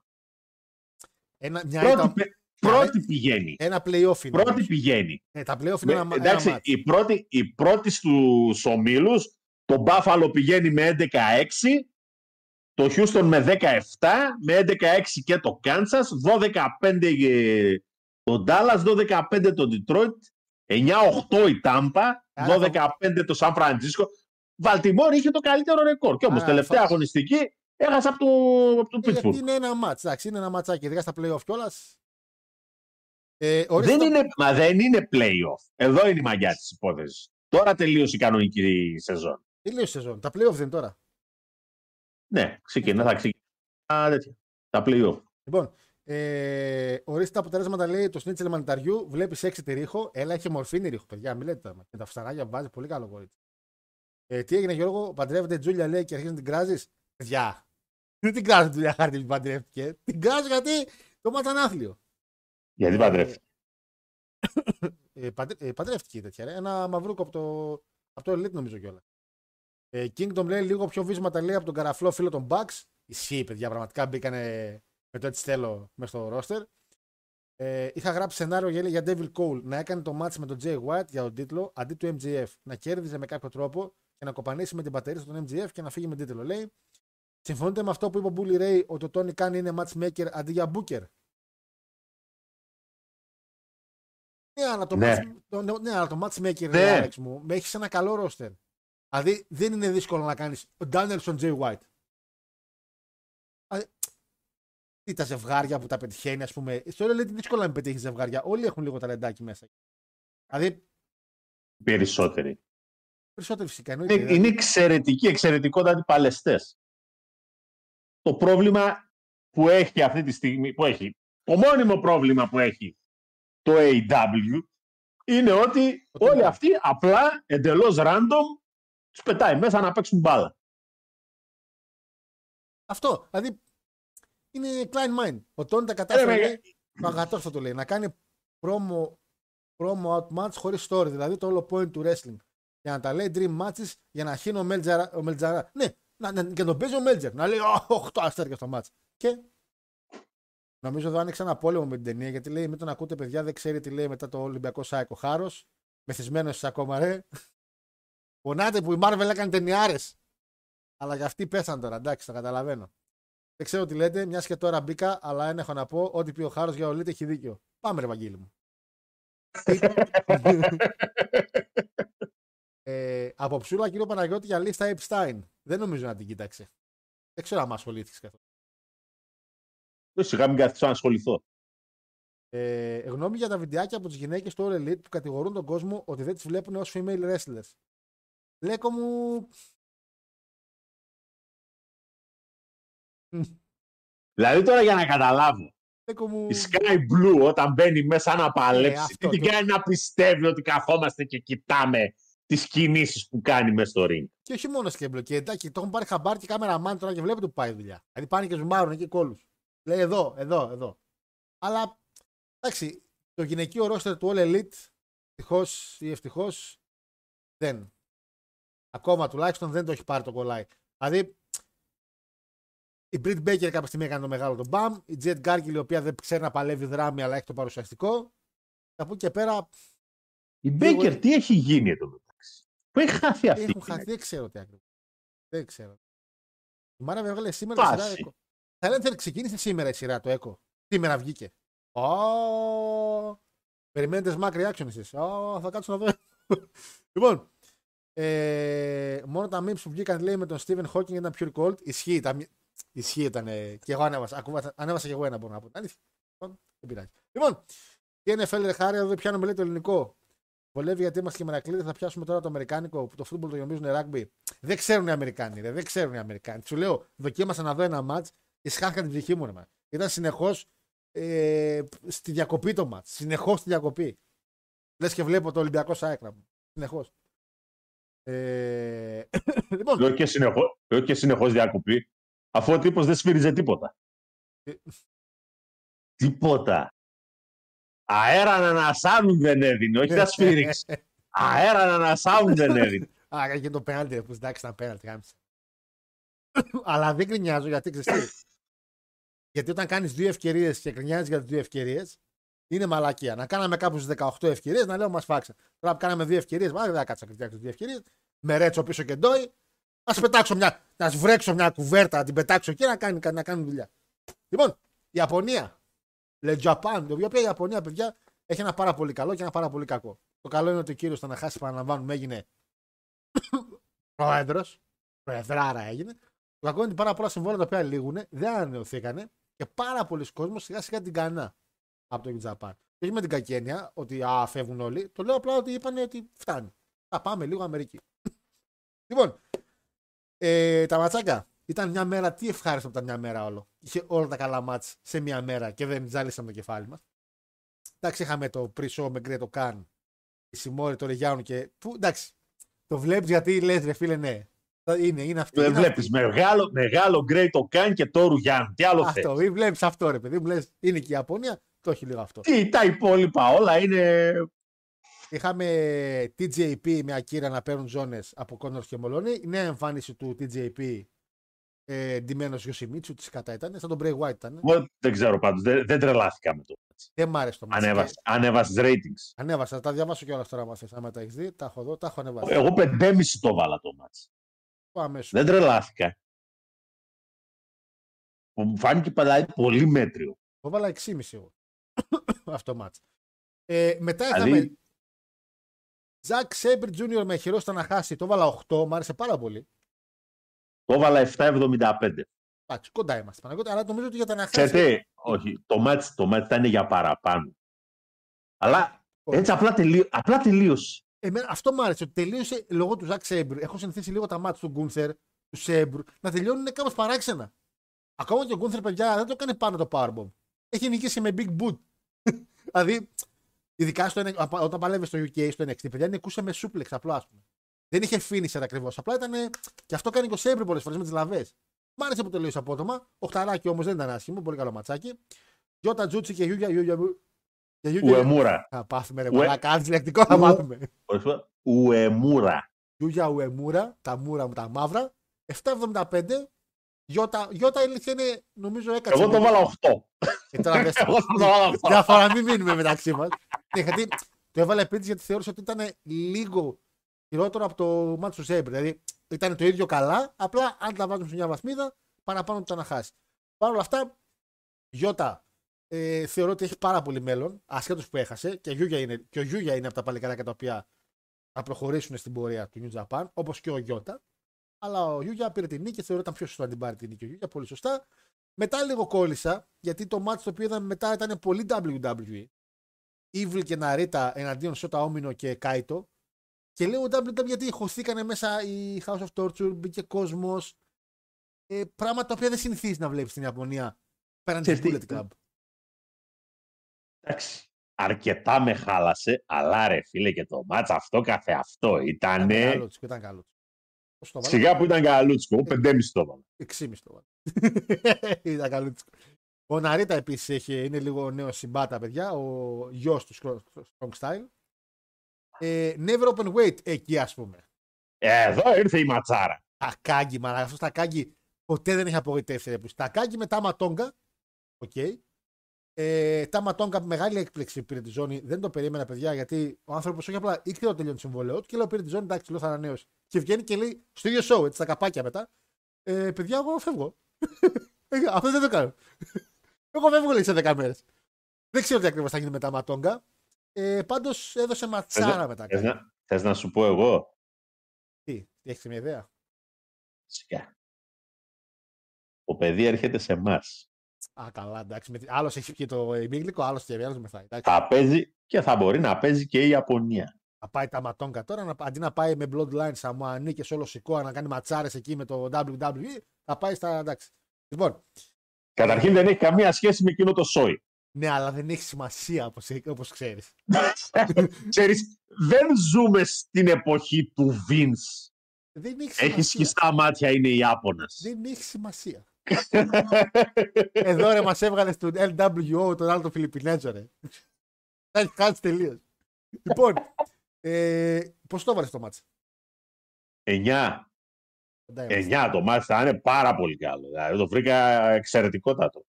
Ένα, μια Πρώτη, ήταν- πε- πρώτη πηγαίνει. ένα playoff είναι. Πρώτη όμως. πηγαίνει. Ε, τα playoff είναι Με- ένα, εντάξει, ένα μάτς. η πρώτη, η πρώτη στους ομίλους, το Buffalo πηγαίνει με 11-6, το Houston με 17, με 11-6 και το Kansas, 12-5 ε, το Dallas, 12-5 το Detroit, 9-8 η Tampa, Άρα 12-5 το San Francisco. Βαλτιμόρη είχε το καλύτερο ρεκόρ. Και όμως Άρα, τελευταία φα- αγωνιστική έχασε από το, από το Ε, γιατί Pittsburgh. είναι ένα μάτς, εντάξει, είναι ένα ματσάκι, ειδικά στα playoff κιόλας. Ε, ορίστε Δεν το- είναι, μα δεν είναι playoff. Εδώ είναι η μαγιά της υπόθεσης. Τώρα τελείωσε η κανονική σεζόν. Τελείωσε η σεζόν. Τα playoff δεν είναι τώρα. Ναι, ξεκινά, θα ξεκινά τέτοια. Τα play-off. Λοιπόν, ε, ορίστε τα αποτελέσματα λέει το Σνίτσελ Μανιταριού. Βλέπεις έξι τη ρίχο. Έλα, έχει μορφήνη ρίχο, παιδιά. Μην λέτε τα, και τα φσταράκια βάζει πολύ καλό κορίτσι. Ε, τι έγινε, Γιώργο, παντρεύεται η Τζούλια λέει και αρχίζει να την κράζεις; Παιδιά, Δεν την κράζω τη δουλειά χάρη που παντρεύτηκε. Την κράζω γιατί το μάτι ήταν άθλιο. Γιατί παντρεύτηκε; Ε, παντρε- ε, παντρεύτηκε η τέτοια. Ρε. Ένα μαυρούκο από το, από το Elite νομίζω κιόλας. Ε, Kingdom λέει λίγο πιο βίσματα λέει από τον καραφλό φίλο των Bucks. Ισχύει, παιδιά. Πραγματικά μπήκανε με το έτσι θέλω μέσα στο roster. Ε, είχα γράψει σενάριο για, για Devil Cole να έκανε το match με τον Jay White για τον τίτλο αντί του MGF. Να κέρδιζε με κάποιο τρόπο και να κοπανίσει με την πατερία στον MGF και να φύγει με τίτλο. Λέει, συμφωνείτε με αυτό που είπε ο Bully Ray ότι ο Tony Khan είναι matchmaker αντί για Booker; Ναι, αλλά το, Ναι. match, το, ναι, ναι, αλλά το matchmaker, Ναι. ναι. Alex μου, με έχεις ένα καλό roster. Δηλαδή δεν είναι δύσκολο να κάνεις ο Danielson Jay White. Δηλαδή, τι τα ζευγάρια που τα πετυχαίνει, ας πούμε. Στο λέω είναι δύσκολο να μην πετύχεις ζευγάρια. Όλοι έχουν λίγο ταλεντάκι μέσα. Δηλαδή, Περισσότεροι. περισσότεροι φυσικά εννοείται. Είναι, δηλαδή. είναι εξαιρετικοί, εξαιρετικότατοι παλαιστές. Το πρόβλημα που έχει αυτή τη στιγμή, που έχει, το μόνιμο πρόβλημα που έχει το AW είναι ότι Ότι όλοι ναι. αυτοί απλά εντελώς random τους πετάει μέσα να παίξουν μπάλα. Αυτό. Δηλαδή, είναι Klein Mind. Ο Τόνι τα Ε, κατάφερε. ρε, το αγατός αυτό το λέει. Να κάνει promo, promo out match χωρίς story. Δηλαδή το όλο point του wrestling. Για να τα λέει dream matches για να χύνει ο Μέλτζαρα. Ο Μέλτζαρα. Ναι, να, να, και να τον παίζει ο Μέλτζερ. Να λέει 8 αστέρια στο match. Και νομίζω εδώ άνοιξε ένα πόλεμο με την ταινία γιατί λέει: Μην τον ακούτε, παιδιά, δεν ξέρει τι λέει μετά το Ολυμπιακό Σάικο Χάρος. Μεθυσμένος ακόμα, ρε. Πονάτε που η Marvel έκανε ταινιάρες. Αλλά για αυτοί πέσαν τώρα, εντάξει, το καταλαβαίνω. Δεν ξέρω τι λέτε, μιας και τώρα μπήκα, αλλά ένα έχω να πω: Ό,τι πει ο Χάρος για ολίτε έχει δίκιο. Πάμε, ρε Βαγγίλη μου. ε, από ψούλα κύριο Παναγιώτη για λίστα Epstein. Δεν νομίζω να την κοίταξε. Δεν ξέρω αν ασχολήθηκες καθόλου. Ε, Σιγά μην καθίσω να ασχοληθώ. Ε, γνώμη για τα βιντεάκια από τις γυναίκες του All Elite που κατηγορούν τον κόσμο ότι δεν τις βλέπουν ως female wrestlers. Λέκο μου. Δηλαδή τώρα για να καταλάβω, Λέκο μου. η Sky Blue όταν μπαίνει μέσα να παλέψει, Ε, αυτό τι την το- κάνει να πιστεύει ότι καθόμαστε και κοιτάμε τις κινήσεις που κάνει μέσα στο ring. Και όχι μόνο σκέμπλο. Και εντάξει, το έχουν πάρει χαμπάρ και κάμερα μάν τώρα και βλέπετε που πάει η δουλειά. Δηλαδή πάνε και ζουμάρουν εκεί κόλου. Λέει εδώ, εδώ, εδώ. Αλλά εντάξει, το γυναικείο ρόστερ του All Elite, ευτυχώς ή ευτυχώς, δεν. Ακόμα τουλάχιστον δεν το έχει πάρει το κολλάι. Δηλαδή, η Brit Baker κάποια στιγμή έκανε το μεγάλο τον μπαμ. Η Jet Gargill, η οποία δεν ξέρει να παλεύει δράμη, αλλά έχει το παρουσιαστικό. Και από εκεί και πέρα Η Λίγο- Baker τι έχει γίνει εδώ μεταξύ; Πού έχει χάθει αυτή. έχουν η χαθεί, γυναίκα; δεν ξέρω τι ακριβώς. Δεν ξέρω. Η Μάρα με έβγαλε σήμερα Πάση. Τη σειρά Echo. Θα λένε ότι ξεκίνησε σήμερα η σειρά το Echo. Σήμερα βγήκε. Ω, Περιμένετε smack reaction εσείς. Ω, θα κάτσω να δω. λοιπόν, ε, μόνο τα memes που βγήκαν λέει με τον Stephen Hawking ήταν pure cold. Ισχύει, τα, μι- ισχύει ήταν. Ε, και εγώ ανέβασα. Ακούβα, ανέβασα και εγώ ένα μπορώ να πω. Αλήθεια. Λοιπόν, δεν πειράζει. Λοιπόν, τι NFL ρε χάρη, εδώ δεν πιάνουμε λέει το ελληνικό. Βολεύει γιατί είμαστε και μερακλείδες. Θα πιάσουμε τώρα το Αμερικάνικο που το φούτμπολ το γεμίζουν rugby. Δεν ξέρουν οι Αμερικάνοι, ρε. Δεν ξέρουν οι Αμερικάνοι. Σου λέω, δοκίμασα να δω ένα ματ και σχάθηκα την ψυχή μου, ρε. μα. Ήταν συνεχώς ε, στη διακοπή το ματ. Συνεχώς στη διακοπή. Λες και βλέπω το Ολυμπιακό Σάικρα μου. Συνεχώς. Ε, λοιπόν, Λέω και συνεχώς, λέω και συνεχώς διακοπή, αφού ο τύπος δεν σφύριζε τίποτα. Ε. τίποτα. Αέρα να ανασάνουν δεν έδινε, όχι να σφύριξε. Αέρα να ανασάνουν δεν έδινε. Α, και το πέναλτι, ρε, που εντάξει ήταν πέναλτι, γάμισε. Αλλά δεν γκρινιάζω γιατί ξέρεις τι. Γιατί όταν κάνεις δύο ευκαιρίες και γκρινιάζεις για τις δύο ευκαιρίες, είναι μαλακία. Να κάναμε κάπου στι 18 ευκαιρίες να λέω μας φάξα. Τώρα που κάναμε δύο ευκαιρίες, μα δεν θα κάτσα να γκρινιάξω δύο ευκαιρίες. Με ρέτσο πίσω και ντόι, ας πετάξω μια, να σβρέξω μια κουβέρτα, να την πετάξω εκεί να κάνει, να κάνει δουλειά. Λοιπόν, η Ιαπωνία. Le Japan, η οποία η Ιαπωνία, παιδιά, έχει ένα πάρα πολύ καλό και ένα πάρα πολύ κακό. Το καλό είναι ότι ο κύριος Ταναχάση, παραλαμβάνουμε, έγινε πρόεδρο. Προεδράρα έγινε. Το κακό είναι ότι πάρα πολλά συμβόλαια τα οποία λήγουν, δεν ανανεωθήκανε και πάρα πολλοί κόσμοι σιγά σιγά την κανά από το Japan. Και όχι με την κακή έννοια ότι α, φεύγουν όλοι. Το λέω απλά ότι είπαν ότι φτάνει. Θα πάμε λίγο Αμερική. λοιπόν, ε, τα ματσάκια. Ήταν μια μέρα, τι ευχάριστο που ήταν μια μέρα όλο. Είχε όλα τα καλά μάτς σε μια μέρα και δεν ζάλισαμε το κεφάλι μας. Εντάξει, είχαμε το pre-show με Γκρέτο Καν, η Σιμόρη, το Ρεγιάνου και. Που, εντάξει, το βλέπεις γιατί λες, ρε φίλε, ναι. Είναι, είναι αυτή. Δεν είναι βλέπεις. αυτή. Μεγάλο, μεγάλο Great Okan και το Ρουγιάν. Τι άλλο Αυτό, θες; ή βλέπεις αυτό ρε παιδί μου, λες είναι και η Ιαπωνία, το έχει λίγο αυτό. Τι, τα υπόλοιπα όλα είναι. Είχαμε TJP με Ακύρα να παίρνουν ζώνες από Κόνορ και Μολόνι. Η νέα εμφάνιση του TJP ε, ντυμένος Γιωσιμίτσου, της κατά ήταν. Σαν τον Bray White ήταν. Εγώ δεν ξέρω πάντως. Δεν, δεν τρελάθηκα με το. Δεν μ' άρεσε το μάτι. Ανέβασε, ανέβασε ratings. Ανέβασα, θα τα διαβάσω κιόλας τώρα. Μα θες, άμα τα έχεις δει, τα έχω εδώ, τα έχω ανεβάσει. Εγώ 5,5 το βάλα το μάτς. Πάω αμέσως. Δεν τρελάθηκα. Μου φάνηκε παλάει πολύ μέτριο. Το βάλα 6,5 εγώ. αυτό μάτς. Ε, μετά Δηλαδή- είχαμε Ζακ Σέμπρ Jr. με χειρό στα να χάσει. Το βάλα 8, μου άρεσε πάρα πολύ. Το έβαλα 7,75. Εντάξει, κοντά είμαστε. Παναγιώτη, αλλά νομίζω ότι για τα να χάσει. Ξέρετε, όχι, το μάτς, το μάτς ήταν για παραπάνω. Αλλά Όχι. έτσι απλά, τελείω, απλά τελείωσε. Εμένα, αυτό μου άρεσε. Ότι τελείωσε λόγω του Ζακ Σέιμπερ. Έχω συνηθίσει λίγο τα μάτια του Γκούνθερ, του Σέιμπερ, να τελειώνουν κάπως παράξενα. Ακόμα και ο Γκούνθερ, παιδιά, δεν το κάνει πάνω το Powerbomb. Έχει νικήσει με Big Boot. δηλαδή, ειδικά στο, NXT, όταν παλεύει στο UK, στο NXT, παιδιά, νικούσε με suplex απλά, ας πούμε. Δεν είχε finisher ακριβώς. Απλά ήταν. Και αυτό κάνει και ο Σέιμπερ πολλές φορές με τις λαβές. Μ' άρεσε που τελείωσε απότομα. Οχταράκι όμως δεν ήταν άσχημο. Πολύ καλό ματσάκι. Γιώτα Τζούτσι και Γιούγια Γιούγια. Και Γιούγια- Ουεμούρα. Θα πάθουμε ρε Ουε- μαλάκα. Αν λεκτικό θα Ου- μάθουμε. Όχι, Ουεμούρα. Γιούγια Ουεμούρα, τα μούρα μου τα μαύρα. 7,75. Γιώτα, Γιώτα η αλήθεια είναι, νομίζω έκατσε. Εγώ το λίγο. βάλα 8. Ε, τώρα δες το. Εγώ το βάλα 8. Διαφορά, μην μείνουμε μεταξύ μας. γιατί το έβαλε επίτηδε γιατί θεώρησε ότι ήταν λίγο χειρότερο από το μάτσο του Σέμπρ. Δηλαδή ήταν το ίδιο καλά, απλά αν τα βάζουμε σε μια βαθμίδα, παραπάνω του το να χάσει. Παρ' όλα αυτά, Γιώτα ε, θεωρώ ότι έχει πάρα πολύ μέλλον, ασχέτως που έχασε. Και, Γιούγια είναι, και ο Γιούγια είναι από τα παλικάρια τα οποία θα προχωρήσουν στην πορεία του New Japan, όπως και ο Γιώτα. Αλλά ο Γιούγια πήρε την νίκη και θεωρώ ότι ήταν πιο σωστό να την πάρει την νίκη ο Γιούγια, πολύ σωστά. Μετά λίγο κόλλησα, γιατί το match το οποίο είδαμε μετά ήταν πολύ WWE. Evil και Narita εναντίον Σότα Όμινο και Κάιτο. Και λέω WWE γιατί χωθήκανε μέσα η House of Torture, μπήκε κόσμος. Ε, πράγματα τα οποία δεν συνηθίζεις να βλέπεις στην Ιαπωνία πέραν της Ξέρεις Bullet τι, Club. Εντάξει. Αρκετά με χάλασε, αλλά ρε φίλε και το μάτς αυτό καθε αυτό Ήταν ήταν. καλό του, ήταν καλό. Πώς το βάλα; Σιγά που ήταν καλούτσικο, εγώ 5,5 το έβαλα. 6,5 το βάλα. ήταν καλό. Ο Ναρίτα επίσης είναι λίγο νέο συμπάτα, παιδιά. Ο γιος του Strong- Strong Style. Ε, never open weight εκεί, ας πούμε. Εδώ ήρθε η ματσάρα. Τακάγκι, μα αυτός Τακάγκι ποτέ δεν έχει απογοητεύσει. ρε πούς. Τακάγκι με Τάμα Τόγκα. Οκ. Ε, Τάμα Τόγκα, μεγάλη έκπληξη πήρε τη ζώνη. Δεν το περίμενα, παιδιά, γιατί ο άνθρωπος όχι απλά ήξερε ότι τελειώνει το συμβόλαιό του και λέω πήρε τη ζώνη. Εντάξει, λέω θα ανανέωσει. Και βγαίνει και λέει στο ίδιο show, έτσι, τα καπάκια μετά. Ε, παιδιά, εγώ φεύγω. Ε, αυτό δεν το κάνω. εγώ φεύγω, λέει, σε 10 μέρες. Δεν ξέρω τι ακριβώς θα γίνει με Τάμα Τόγκα. Ε, Πάντως έδωσε ματσάρα μετά. Θες να, θες να σου πω εγώ; Τι, έχεις μια ιδέα; Σιγά. Το παιδί έρχεται σε εμάς. Α, καλά, εντάξει. Άλλος έχει πιει το ημίγλικο, άλλος και άλλος μεθάει. Εντάξει. Θα παίζει και θα μπορεί να παίζει και η Ιαπωνία. Θα πάει τα ματόγκα τώρα, να, αντί να πάει με bloodline Σαμουανί και όλο σηκώ να κάνει ματσάρες εκεί με το WWE, θα πάει στα. Εντάξει. Λοιπόν, Καταρχήν δεν έχει καμία σχέση με εκείνο το σόι. ναι, αλλά δεν έχει σημασία όπως όπως ξέρεις. Ξέρεις, δεν ζούμε στην εποχή του Vince. Δεν έχει Έχει σημασία. σκιστά μάτια, είναι Ιάπωνας. Δεν έχει σημασία. Εδώ ρε μας έβγαλες στον LWO τον άλλο τον Φιλιππινέζο, ρε. Θα έχει χάσει τελείως. λοιπόν, ε, πώς το έβαλες το μάτσα. 9. Κοντά είμαστε. 9 το ματσάκι θα είναι πάρα πολύ καλό. Δηλαδή το βρήκα εξαιρετικότατο.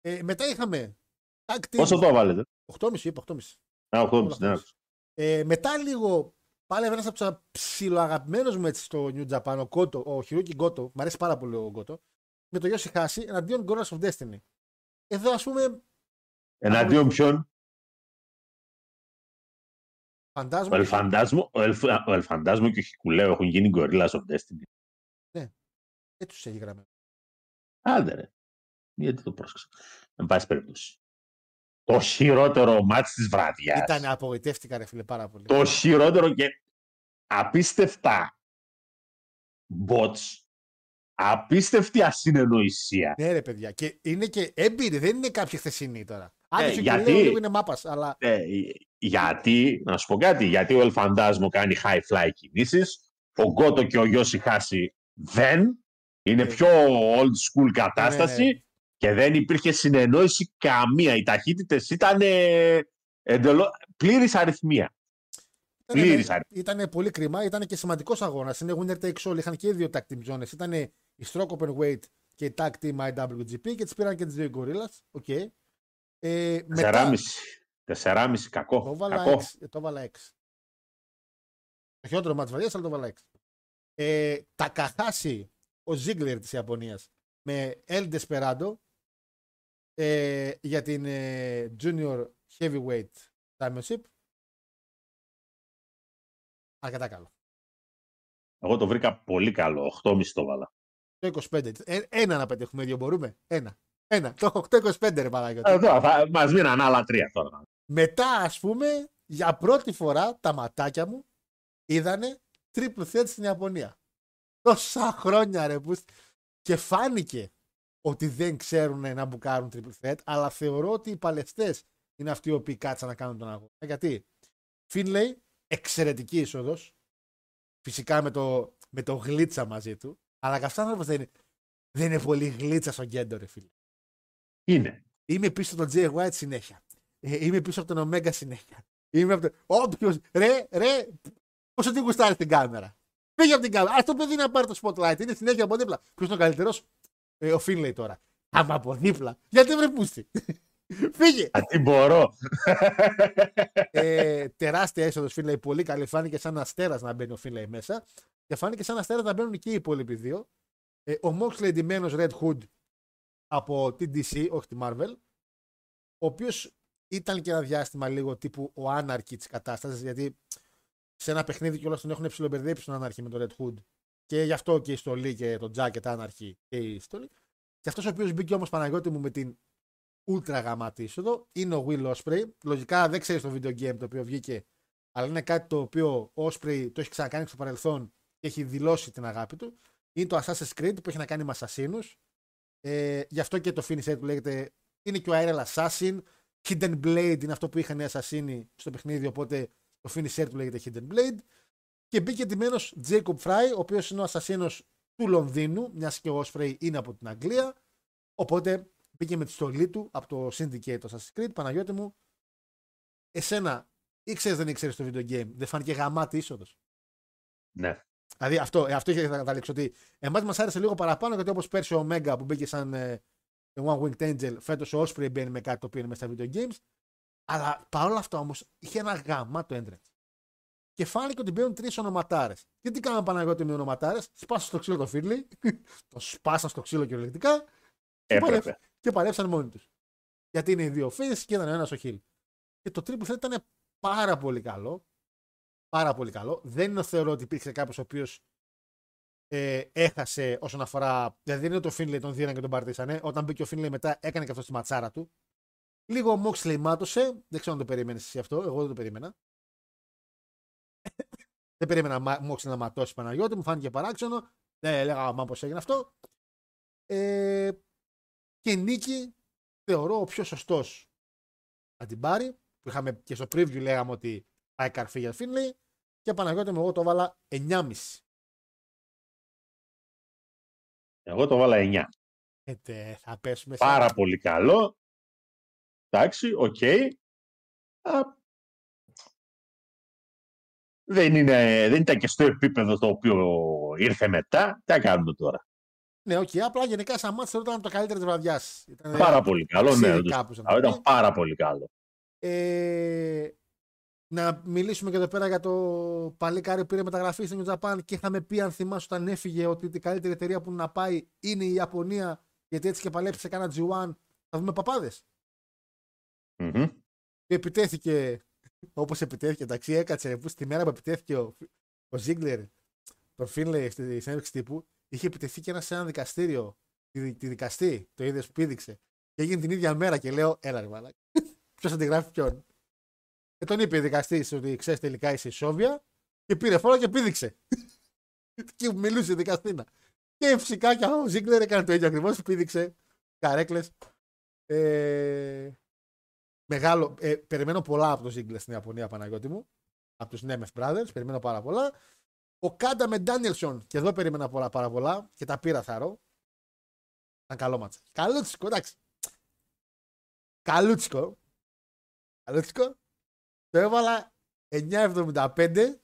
Ε, μετά είχαμε. Tag team. Πόσο το εβάλετε; 8,5 είπα, 8,5. Α, 8,5. Όλα ναι. χωρίς. Ε, μετά λίγο, πάλι ένας από τους ψιλοαγαπημένους μου έτσι στο New Japan, ο, Κότο, ο Χιρούκι Γκότο, μου αρέσει πάρα πολύ ο Γκότο, με το Yoshi-Hashi εναντίον Guerrillas of Destiny. Εδώ ας πούμε, Εναντίον ποιον; Ο φαντάζομαι. Ελφαντάσμο, ο, Ελφ, ο Ελφαντάσμο και ο Χικουλέο έχουν γίνει Gorillas of Destiny. Δεν τους έχει γραμμένο. Άντε ρε. Γιατί το πρόσεξα. Εν πάση περιπτώσει. Το χειρότερο μάτς της βραδιάς. Ήταν απογοητεύτηκα, ρε φίλε, πάρα πολύ. Το χειρότερο και απίστευτα bots. Απίστευτη ασυνεννοησία. Ναι, ρε παιδιά. Και είναι και έμπειροι, δεν είναι κάποιοι χθεσινοί τώρα. Αν Ε, και γιατί- λέω λίγο είναι μάπας, αλλά Ε, γιατί, να σου πω κάτι, γιατί ο Ελφαντάσμο κάνει high fly κινήσεις, ο Γκότο και ο Γιόσι Χάσι Δεν. Είναι Ε. πιο old school κατάσταση Ναι, ναι. και δεν υπήρχε συνεννόηση καμία. Οι ταχύτητες ήταν εντελώς πλήρης αρρυθμία. Πλήρης Ήταν, αρρυθμία. ήταν πολύ κρίμα, ήταν και σημαντικός αγώνας. Είναι winner takes all. Είχαν και οι δύο tag team ζώνες. Ήταν η Strong Openweight και η tag team IWGP και τις πήραν και τις δύο Guerrillas. Οκ. Ε, μετά, 4,5. 4,5 κακό. το βάλα κακό. 6. Το βάλα 6. Το χειρότερο μάτι βαριάς, αλλά το βάλα 6. Ε, τα καθάσει ο Ziggler της Ιαπωνίας με El Desperado ε, για την ε, Junior Heavyweight Championship. Αρκετά καλό. Εγώ το βρήκα πολύ καλό. 8,5 το βάλα. Το 25. Ε, ένα να πετύχουμε δύο μπορούμε. Ένα. Ένα. Το 8-25 ρε Παναγιώτη. Ε, τώρα θα μας μείναν άλλα τρία τώρα. Μετά ας πούμε για πρώτη φορά τα ματάκια μου είδανε triple threat στην Ιαπωνία. Τόσα χρόνια ρε που... Και φάνηκε ότι δεν ξέρουν να μπουκάρουν triple threat αλλά θεωρώ ότι οι παλαιστές είναι αυτοί οι οποίοι κάτσαν να κάνουν τον αγώνα. Γιατί Φίνλεϊ εξαιρετική είσοδος φυσικά με το, με το γλίτσα μαζί του αλλά και αυτά δεν είναι, δεν είναι πολύ γλίτσα στον κέντρο ρε φίλε. Είναι. Είμαι πίσω από τον Jay White συνέχεια. Ε, είμαι πίσω από τον Omega συνέχεια. Είμαι από τον. Όποιο. Ρε, ρε. Πόσο τι γουστάρεις την κάμερα; Φύγε από την κάμερα. Α το παιδί να πάρει το spotlight. Είναι συνέχεια από δίπλα. Ποιος είναι ο καλύτερος; Ε, ο Φίνλεϊ τώρα. Άμα από δίπλα. Γιατί βρε πούστη. Φύγε. Α, τι μπορώ. ε, τεράστια είσοδος Φίνλεϊ. Πολύ καλή. Φάνηκε σαν αστέρας να μπαίνει ο Φίνλεϊ μέσα. Και φάνηκε σαν αστέρα να μπαίνουν και οι υπόλοιποι δύο. Ε, ο Moxley εντυμένο Red Hood από την DC, όχι τη Marvel, ο οποίος ήταν και ένα διάστημα λίγο τύπου ο άναρκη της κατάστασης, γιατί σε ένα παιχνίδι κιόλας τον έχουν ψιλομπερδέψει τον άναρκη με τον Red Hood. Και γι' αυτό και η στολή και το jacket άναρκη και η στολή. Και αυτός ο οποίος μπήκε όμως Παναγιώτη μου με την ultra γαμάτη είσοδο είναι ο Will Osprey. Λογικά δεν ξέρεις το video game το οποίο βγήκε, αλλά είναι κάτι το οποίο ο Osprey το έχει ξανακάνει στο παρελθόν και έχει δηλώσει την αγάπη του. Είναι το Assassin's Creed που έχει να κάνει με Assassins. Ε, γι' αυτό και το finisher του λέγεται. Είναι και ο Aerial Assassin. Hidden Blade είναι αυτό που είχαν οι Assassini στο παιχνίδι, οπότε το finisher του λέγεται Hidden Blade. Και μπήκε εντυμένος Jacob Fry, ο οποίος είναι ο Ασασίνο του Λονδίνου, μιας και ο Osprey είναι από την Αγγλία. Οπότε μπήκε με τη στολή του από το Syndicate το Assassin's Creed. Παναγιώτη μου, εσένα ήξερε δεν ήξερες το video game, δεν φάνηκε γαμάτη είσοδος; ναι. Δηλαδή αυτό, ε, αυτό είχε να καταλήξω ότι εμάς μας άρεσε λίγο παραπάνω γιατί όπως πέρσι ο Omega που μπήκε σαν ε, One Winged Angel, φέτος ο Osprey μπαίνει με κάτι το οποίο είναι μέσα στα video games. Αλλά παρόλα αυτά όμως είχε ένα γάμα το entrance. Και φάνηκε ότι μπαίνουν τρεις ονοματάρες. Και τι κάνανε Παναγιώτη με ονοματάρες, σπάσαν στο ξύλο το φίλι, το σπάσαν στο ξύλο κυριολεκτικά και, Έπρεπε. παλέψ- και παλέψαν μόνοι τους. Γιατί είναι οι δύο face και ήταν ένας ο Hill. Και το triple threat ήταν πάρα πολύ καλό. Πάρα πολύ καλό. Δεν είναι θεωρώ ότι υπήρξε κάποιος ο οποίος ε, έχασε όσον αφορά. Δηλαδή δεν είναι το Finlay τον δίνανε και τον παρτίσανε. Όταν μπήκε ο Finlay μετά έκανε και αυτό τη ματσάρα του. Λίγο ο Moxley μάτωσε. Δεν ξέρω αν το περίμενες εσύ αυτό. Εγώ δεν το περίμενα. δεν περίμενα μα- Moxley να ματώσει Παναγιώτη. Μου φάνηκε παράξενο. Δεν έλεγα μα πώς έγινε αυτό. Ε, και νίκη θεωρώ ο πιο σωστός να την πάρει. Που είχαμε και στο preview λέγαμε ότι πάει καρφί για Finlay. Και Παναγιώτη μου εγώ το βάλα 9,5. Εγώ το βάλα 9. Ε, τε, θα πέσουμε σε- Πάρα πολύ καλό. Εντάξει, οκ. Α, Δεν, είναι, δεν ήταν και στο επίπεδο το οποίο ήρθε μετά. Τι να κάνουμε τώρα. Ναι, οκ, απλά γενικά σαν ματς θεωρώ ήταν το καλύτερο της βραδιάς. Ήταν, Πάρα πολύ καλό. Ναι, ξύδι όντως. κάπως να Α, το ήταν πει. πάρα πολύ καλό. Ε, να μιλήσουμε και εδώ πέρα για το παλικάρι που πήρε μεταγραφή στην New Japan και είχαμε πει αν θυμάσαι όταν έφυγε ότι η καλύτερη εταιρεία που να πάει είναι η Ιαπωνία γιατί έτσι και παλέψει σε κάνα G1 θα δούμε παπάδες. Μμμ. Και επιτέθηκε όπως επιτέθηκε, εντάξει, έκατσε που στη μέρα που επιτέθηκε ο, ο Ζίγκλερ, τον Φίνλεϊ στη συνέντευξη τύπου, είχε επιτεθεί και ένα σε ένα δικαστήριο, τη, τη δικαστή, το είδες που πήδηξε. Και έγινε την ίδια μέρα και λέω, έλα ρε μαλάκα. Ποιος αντιγράφει ποιον. Και τον είπε η δικαστής ότι ξέρεις τελικά είσαι η Σόβια και πήρε φόρο και πήδηξε. και μιλούσε η δικαστήνα. Και φυσικά και ο Ζίγκλερ έκανε το ίδιο ακριβώς, πήδηξε καρέκλες. Ε, μεγάλο. Ε, περιμένω πολλά από το Ziggler στην Ιαπωνία, Παναγιώτη μου. Από τους Nemeth Brothers. Περιμένω πάρα πολλά. Ο Κάντα με Ντάνιελσον. Και εδώ περίμενα πολλά πάρα πολλά και τα πήρα θαρώ. Ήταν καλό μάτσα. Καλούτσικο, εντάξει. Καλούτσικο. Καλούτσικο. Το έβαλα 9,75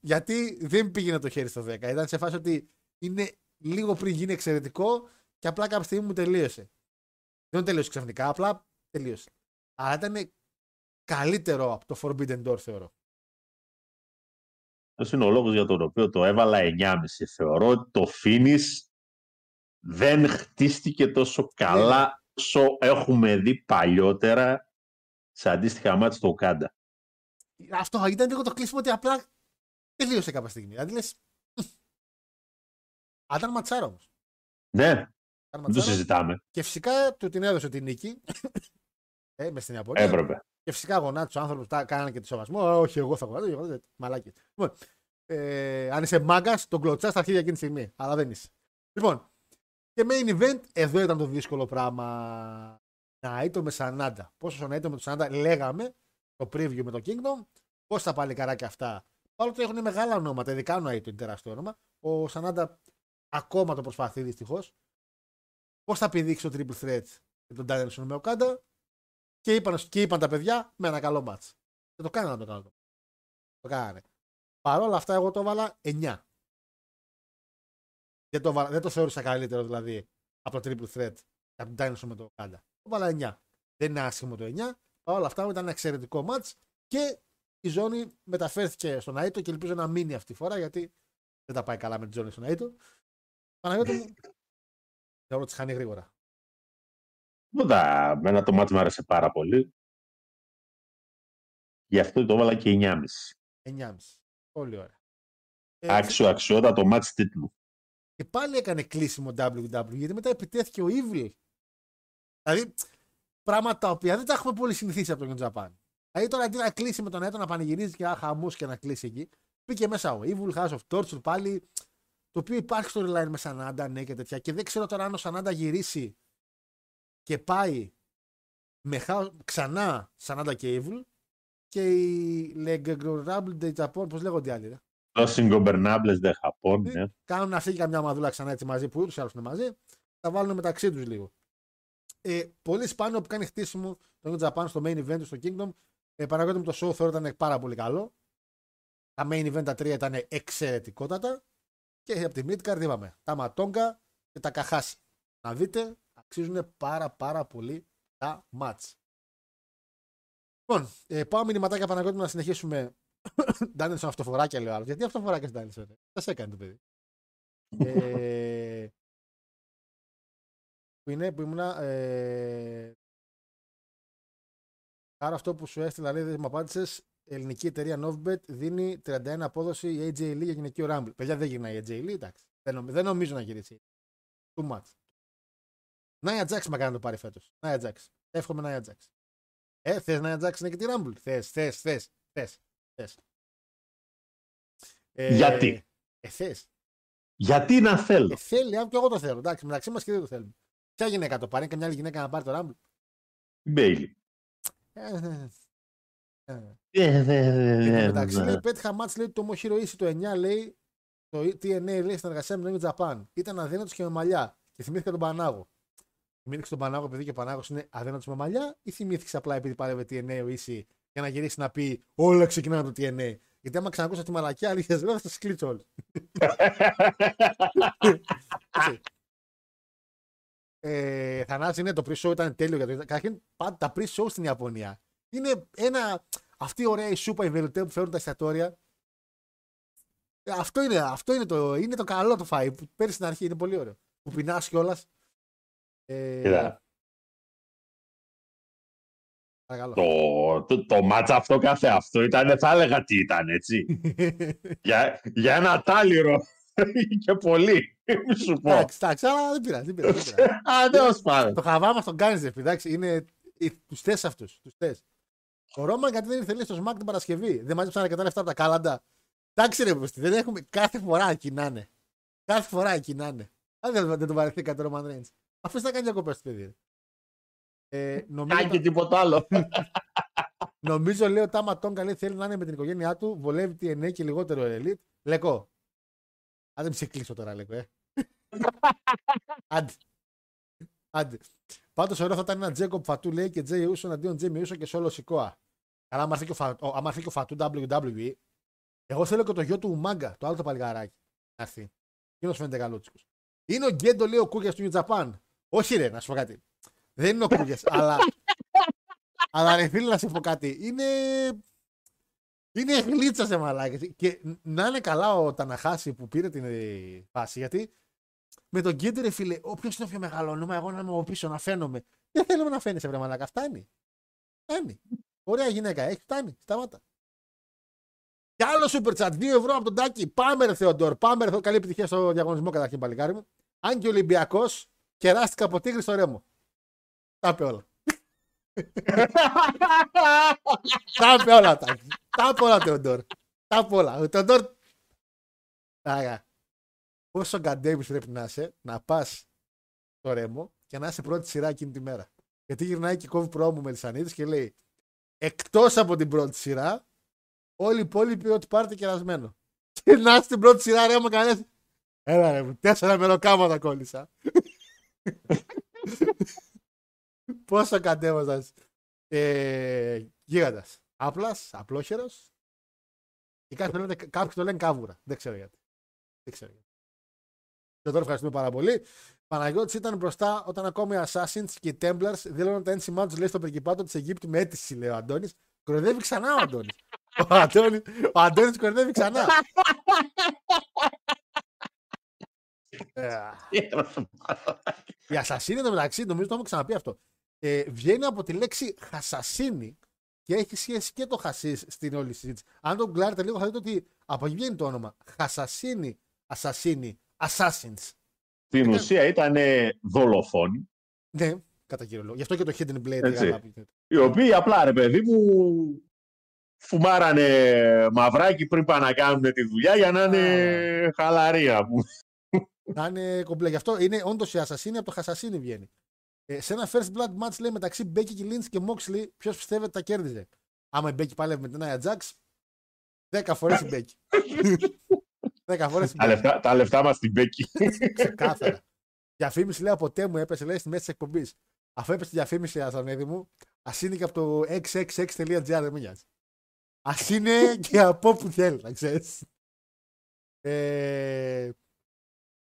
γιατί δεν πήγαινε το χέρι στο 10. Ήταν σε φάση ότι είναι λίγο πριν γίνει εξαιρετικό και απλά κάποια στιγμή μου τελείωσε. Δεν τελείωσε ξαφνικά, απλά τελείωσε. Αλλά ήταν καλύτερο από το Forbidden Door θεωρώ. Αυτός είναι ο λόγος για τον οποίο το έβαλα 9,5. Θεωρώ ότι το finish δεν χτίστηκε τόσο καλά όσο έχουμε δει παλιότερα σε αντίστοιχα μάτια στο Ουκάντα. Αυτό ήταν λίγο το κλείσιμο ότι απλά τελείωσε κάποια στιγμή. Δηλαδή λες, Α, ήταν ματσάρα όμως. Ναι, Ήταν δεν το ματσάρα. συζητάμε. Και φυσικά του την έδωσε την νίκη. ε, μες στην Ιαπωνία. Έπρεπε. Και φυσικά γονάτισε ο άνθρωπο, τα κάνανε και τη σεβασμό. «Α, Όχι, εγώ θα γονάτισε. εγώ δεν- Μαλάκι. Λοιπόν, ε, αν είσαι μάγκας, τον κλωτσάς στα αρχίδια εκείνη τη στιγμή. Αλλά δεν είσαι. Λοιπόν, και main event, εδώ ήταν το δύσκολο πράγμα. Ναΐτο με Σανάντα. Πόσο ο Ναΐτο με τον Σανάντα λέγαμε το preview με το Kingdom, πώς τα παλικαράκια αυτά. Παρόλο που έχουν μεγάλα ονόματα, ειδικά ο Ναΐτο είναι τεράστιο όνομα. Ο Σανάντα ακόμα το προσπαθεί δυστυχώς. Πώς θα πηδήξει το triple threat με τον Danielson με ο Κάντα και είπαν, και είπαν τα παιδιά με ένα καλό μάτς. Και το κάνανε το καλό. Το κάνανε. Παρ' όλα αυτά, εγώ το έβαλα 9. Δεν το, βάλα- δεν το θεώρησα καλύτερο δηλαδή από το triple threat από τον Dinosaur με το Κάντα. Το έβαλα 9. Δεν είναι άσχημο το 9. Παρ' όλα αυτά ήταν ένα εξαιρετικό μάτς και η ζώνη μεταφέρθηκε στον Αίτο και ελπίζω να μείνει αυτή τη φορά γιατί δεν τα πάει καλά με τη ζώνη στον Αίτο. Παναγιώτη μου, θεωρώ ότι τη χάνει γρήγορα. Τίποτα. Εμένα το μάτι μου άρεσε πάρα πολύ. Γι' αυτό το έβαλα και 9,5. 9,5. Πολύ ωραία. Ε, Άξιο αξιότατο μάτς τίτλου. Και πάλι έκανε κλείσιμο WW γιατί μετά επιτέθηκε ο Evil. Δηλαδή πράγματα τα οποία δεν τα έχουμε πολύ συνηθίσει από το New Japan. Δηλαδή τώρα αντί να κλείσει με τον Έτο να πανηγυρίζει και να χαμού και να κλείσει εκεί, μπήκε μέσα ο Evil, House of Torture πάλι. Το οποίο υπάρχει στο storyline με Σανάντα, ναι και τέτοια. Και δεν ξέρω τώρα αν ο Σανάντα γυρίσει και πάει με House- ξανά Σανάντα και Evil και οι Legograble de Japon, πώς λέγονται οι άλλοι. Ρε. Los Ingobernables de Japón, ναι. κάνουν αυτή και καμιά μαδούλα ξανά έτσι μαζί που ούτως ή άλλως είναι μαζί, τα βάλουν μεταξύ τους λίγο. Ε, πολύ σπάνιο που κάνει χτίσιμο το New Japan στο main event του στο Kingdom. Ε, Παναγιώτη μου το show θεωρώ ήταν πάρα πολύ καλό. Τα main event τα τρία ήταν εξαιρετικότατα. Και από τη Midcard είπαμε τα Ματόγκα και τα Καχάση. Να δείτε, αξίζουν πάρα πάρα πολύ τα match. Λοιπόν, ε, πάω μηνυματάκια Παναγιώτη μου να συνεχίσουμε. Ντάνιλσον αυτοφοράκια λέει ο άλλος. Γιατί αυτοφοράκια Ντάνιλσον. Θα σε έκανε το παιδί. ε, που είναι, που ήμουνα. Ε, άρα αυτό που σου έστειλα λέει δεν μου απάντησες. Ελληνική εταιρεία Novbet δίνει 31 απόδοση η AJ Lee για γυναικείο Rumble. Παιδιά δεν γυρνάει η AJ Lee, εντάξει. Δεν, νομ- δεν νομίζω να γυρίσει. Too much. Νάια Jax με κάνει να το πάρει φέτος. Νάια Jax. Εύχομαι Νάια Jax. Ε, θες Νάια Jax να και τη Rumble. Θες, θες, θες. Θες. Ε, Γιατί; Ε, θες. Γιατί να θέλω; Ε, θέλει, α, και εγώ το θέλω. Εντάξει, μεταξύ μας και δεν το θέλουμε. Ποια γυναίκα το πάρει, καμιά άλλη γυναίκα να πάρει το Rumble. Μπέιλι. Ε, ε, ε. Ε, Εν τω μεταξύ, λέει, πέτυχα μάτς, λέει, το Moshiro Ishii το 9, λέει, το TNA, λέει, συνεργασία με τον New Japan. Ήταν αδύνατος και με μαλλιά. Και θυμήθηκα τον Πανάγο. Θυμήθηκες τον Πανάγο επειδή και ο Πανάγος είναι αδύνατος με μαλλιά ή θυμήθηκες απλά επειδή πάλευε TNA ο Ishii για να γυρίσει να πει όλα ξεκινάνε από το TNA. Γιατί άμα ξανακούσα τη μαλακιά, αλήθεια δεν θα σας κλείτσω όλους. Έτσι. ε, Θανάση, ναι, το pre-show ήταν τέλειο. Για το... Καταρχήν, πάντα τα pre-show στην Ιαπωνία είναι ένα. Αυτή η ωραία η σούπα, η βελουτέ που φέρουν τα εστιατόρια. Ε, Αυτό είναι, αυτό είναι, το, είναι το καλό το φάι που παίρνει στην αρχή. Είναι πολύ ωραίο. Που πεινάς κιόλας. Ε, Κοίτα. παρακαλώ. Το, το, το μάτς αυτό κάθε αυτό ήταν, θα έλεγα τι ήταν, έτσι. για, για ένα τάλιρο και πολύ, μη σου πω. Εντάξει, εντάξει, αλλά δεν πειράζει. Δεν πειράζει, δεν πειράζει. Α, δεν ως πάρε. το χαβά μα τον κάνει, εντάξει. Είναι τους θες αυτούς. Τους θες. Ο Ρόμαν γιατί δεν ήρθε λέει, στο Smack την Παρασκευή. Δεν μάζεψαν αρκετά λεφτά από τα κάλαντα. Εντάξει, ρε Πούστη, δεν έχουμε. Κάθε φορά εκεί να είναι. Κάθε φορά εκεί να είναι. Αν δεν, δεν τον βαρεθήκατε το Roman Reigns. Αφού θα κάνει διακοπές του παιδί. ρε. Ε, νομίζω, Κάνει και τίποτα άλλο. Νομίζω λέει ο Τάμα Τόνκα λέει θέλει να είναι με την οικογένειά του, βολεύει TNA και λιγότερο Elite. Λεκό. Αν δεν σε κλείσω τώρα, Λεκό, ε. Άντε. Άντε. Πάντως ωραίο θα ήταν ένα Τζέκοπ Φατού λέει και Τζέι Ούσο αντίον Τζέι Ούσο και Σόλο Σικόα. Αλλά άμα έρθει και ο Φα- ο- άμα έρθει και ο Φατού WWE, εγώ θέλω και το γιο του Μάγκα, το άλλο το παλιγαράκι. Να έρθει. Εκείνος φαίνεται καλούτσικος. Είναι ο Γκέντο, λέει ο Κούγια του New Japan. Όχι, ρε, να σου πω κάτι. Δεν είναι ο Κούγια, αλλά. αλλά ρε, φίλε, να σου πω κάτι. Είναι. Είναι γλίτσα σε μαλάκες. Και να είναι καλά ο Ταναχάση που πήρε την ε, φάση, γιατί με τον Γκέντο, ρε φίλε, όποιο είναι πιο μεγάλος όνομα, εγώ να είμαι από πίσω, να φαίνομαι. Δεν θέλουμε να φαίνεσαι, βρε μαλάκα. Φτάνει. Φτάνει. Ωραία γυναίκα, έχει φτάνει. Σταμάτα. Και άλλο super chat, 2 ευρώ από τον Τάκη. Πάμε, ρε Θεοντόρ. Πάμε, ρε Θεό. Καλή επιτυχία στο διαγωνισμό καταρχήν, παλικάρι μου. Αν και Ολυμπιακός, κεράστηκα από τίγρη στο ρέμο. Τα είπε όλα. Τα είπε όλα, Τάκη. Τα είπε όλα, Θεοντόρ. Τα είπε όλα. Ο Θεοντόρ. Άγα. Πόσο γκαντέμις πρέπει να είσαι να πας στο ρέμο και να είσαι πρώτη σειρά εκείνη τη μέρα. Γιατί γυρνάει και κόβει πρόμου με Λισανίδη και λέει εκτός από την πρώτη σειρά, όλοι οι υπόλοιποι ότι πάρετε κερασμένο. Και να είσαι στην πρώτη σειρά, ρε, μου κανένα. Έλα, ρε, μου, τέσσερα μεροκάματα κόλλησα. Πόσο κατέβαζα. Ε, Γίγαντας. Απλάς, απλόχερος. Και κάποιοι το, λένε, κάποιοι το λένε κάβουρα. Δεν ξέρω γιατί. Δεν ξέρω γιατί. Και τώρα ευχαριστούμε πάρα πολύ. Παναγιώτης ήταν μπροστά όταν ακόμη οι Assassins και οι Templars δήλωναν τα ένσημά τους λέει στο περικυπάτο της Αιγύπτου με αίτηση, λέει ο Αντώνης. Κοροϊδεύει ξανά ο Αντώνης. ο Αντώνη ο Αντώνης κοροϊδεύει ξανά. Ε, η Ασασίνη το μεταξύ, νομίζω το έχουμε ξαναπεί αυτό. Ε, βγαίνει από τη λέξη χασασίνη και έχει σχέση και το χασίς στην όλη συζήτηση. Αν το γκλάρετε λίγο, θα δείτε ότι από εκεί βγαίνει το όνομα. Χασασίνη, Ασασίνη, Assassins. Στην ουσία ήταν δολοφόνοι, Ναι, κατά κύριο λόγο. Γι' αυτό και το Hidden Blade. Έτσι. γάλα, που- οι οποίοι απλά ρε παιδί μου φουμάρανε μαυράκι πριν πάνε να κάνουν τη δουλειά για να είναι χαλαρία. Που... Να είναι κομπλέ. Γι' αυτό είναι όντως η Ασασίνη από το Χασασίνη βγαίνει. Ε, σε ένα first blood match λέει μεταξύ Μπέκη και Lynch και Moxley, ποιος πιστεύετε τα κέρδιζε; Άμα η Μπέκη παλεύει με την Aya Jax, 10 φορές η Μπέκη. 10 φορές η τα, Μπέκη. λεφτά, τα λεφτά μας στην Μπέκη. Ξεκάθαρα. Διαφήμιση λέει από ποτέ μου έπεσε λέει στη μέση της εκπομπής. Αφού έπεσε τη διαφήμιση, Ασανέδη μου, ας είναι και από το 666.gr δεν με νοιάζει. Α είναι και από όπου θέλει, να ξέρεις. Ε,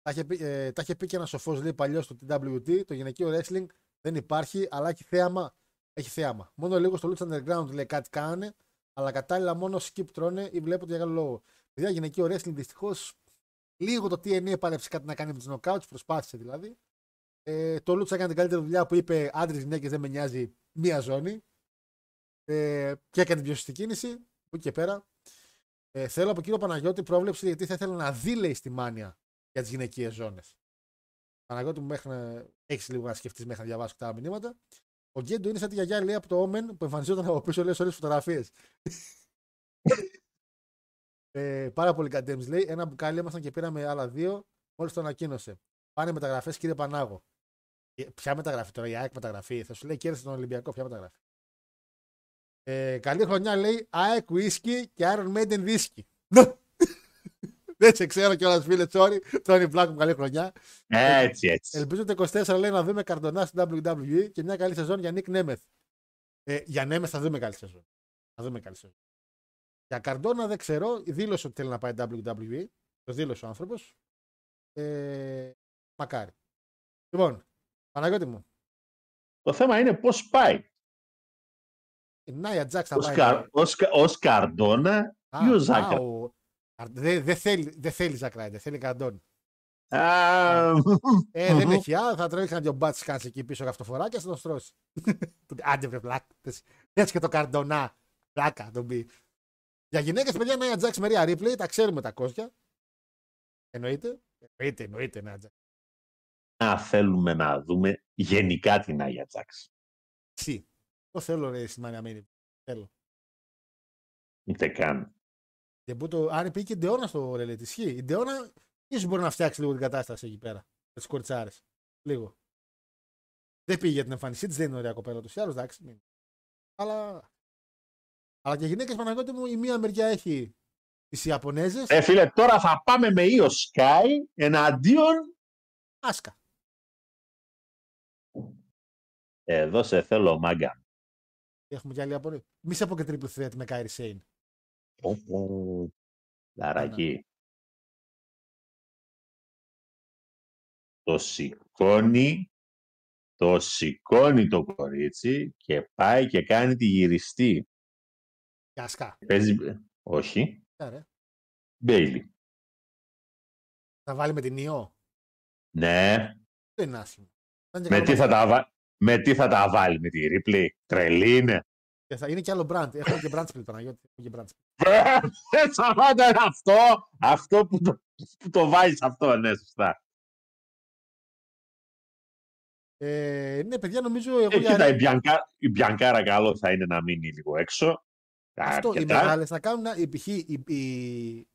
τα, είχε πει, ε, τα είχε πει και ένας σοφός λέει παλιός στο TWT, το γυναικείο wrestling δεν υπάρχει, αλλά έχει θέαμα. Έχει θέαμα. Μόνο λίγο στο Lucha Underground λέει κάτι κάνανε, αλλά κατάλληλα μόνο skip τρώνε ή βλέπω για καλό λόγο. Παιδιά, γυναικείο wrestling δυστυχώς λίγο το TNA επάλεψε κάτι να κάνει με τους knockouts, προσπάθησε δηλαδή. Ε, το Λούτσα έκανε την καλύτερη δουλειά που είπε άντρες γυναίκες δεν με νοιάζει μία ζώνη. Ε, και έκανε την πιο σωστή κίνηση. Από εκεί και πέρα. Ε, θέλω από κύριο Παναγιώτη πρόβλεψη γιατί θα ήθελα να δει λέει στη μάνια για τις γυναικείες ζώνες. Παναγιώτη μου, μέχρι να έχεις λίγο να σκεφτείς μέχρι να διαβάσεις τα άλλα μηνύματα. Ο Γκέντο είναι σαν τη γιαγιά λέει από το Omen που εμφανιζόταν από πίσω λέει σε όλες τις φωτογραφίες. Ε, πάρα πολύ κατέμι λέει. Ένα μπουκάλι ήμασταν και πήραμε άλλα δύο. Μόλις το ανακοίνωσε. Πάνε μεταγραφές, κύριε Πανάγο. Ε, Ποια μεταγραφή τώρα, η ΑΕΚ μεταγραφή. Θα σου λέει κέρδισε τον Ολυμπιακό, ποια μεταγραφή. Ε, καλή χρονιά λέει ΑΕΚ whisky και Iron Maiden whisky. Δεν σε ξέρω κιόλας, φίλε, sorry. Τόνι Black μου, καλή χρονιά. Έτσι, έτσι. Ελπίζω το 24 λέει να δούμε καρτονά στην WWE και μια καλή σεζόν για Nick Nemeth. Ε, για Nemeth θα δούμε καλή σεζόν. Θα δούμε καλή σεζόν. Για Καρτόνα δεν ξέρω. Δήλωσε ότι θέλει να πάει WWE. Το δήλωσε ο άνθρωπος. Ε, μακάρι. Λοιπόν, Παναγιώτη μου. Το θέμα είναι πώς πάει. Η Νάια Τζάξ θα Ως, πάει. Καρ, ως, Κα- ως Καρντόνα Α, ή ο α, Ζάκα. Ο- Καρ- Δεν δεν θέλει, δεν θέλεις Ζακ Ράιντερ, θέλει Καρτόν. Α, Ε, δεν έχει α, θα τρέχει ένα δυο μπάτς κάνει εκεί πίσω γαυτοφορά και θα τον στρώσεις. Άντε βρε πλάκα. Έτσι και το Καρτονά. Πλάκα τον πει. Για γυναίκες, παιδιά, Νάια Τζάξ Μερία Ρίπλεϊ, τα ξέρουμε τα κόσια. Εννοείται. Εννοείται, εννοείται Νάια Τζάξ. να θέλουμε να δούμε γενικά την Άγια Τζάξ. Σι. Το θέλω ρε στη Μάνια Μίνι. Θέλω. Ούτε καν. Και που το, αν πήγε και η Ντεώνα στο ρελέ, ισχύει. Η Ντεώνα ίσως μπορεί να φτιάξει λίγο την κατάσταση εκεί πέρα. Με τις κορτσάρε. Λίγο. Δεν πήγε για την εμφάνισή της, δεν είναι ωραία κοπέλα του ή άλλου, εντάξει. Μην. Αλλά Αλλά και γυναίκες Παναγιώτη μου, η μία μεριά έχει τις Ιαπωνέζες. Ε, φίλε, τώρα θα πάμε με Io Sky εναντίον. Άσκα. Εδώ σε θέλω, μάγκα. Έχουμε και άλλη Ιαπωνία. Μη σε πω και triple threat με Κάιρι Σέιν. Όπο. Λαρακή. Το σηκώνει, το σηκώνει το κορίτσι και πάει και κάνει τη γυριστή. Και ασκά. Παίζει... Όχι. Άρα, Μπέιλι. Θα βάλει με την Ιω. Ναι. Δεν είναι άσχημο. Θα είναι και Με καλό τι, θα μάτς. τα, βα- με τι θα τα βάλει, με τη Ripley. Τρελή είναι. Και θα είναι και άλλο brand. Έχουμε και brand split Παναγιώτη. Έχουμε και brand split. Ε, Σταμάτα, είναι αυτό, αυτό που το, που το βάζεις αυτό, ναι, σωστά. Ε, ναι, παιδιά, νομίζω εγώ Ε, για- κοίτα, η, Μπιανκά, η Μπιανκάρα καλό θα είναι να μείνει λίγο έξω. αυτό, οι Αρκετά. μεγάλες να κάνουν. Η, π.χ. η, η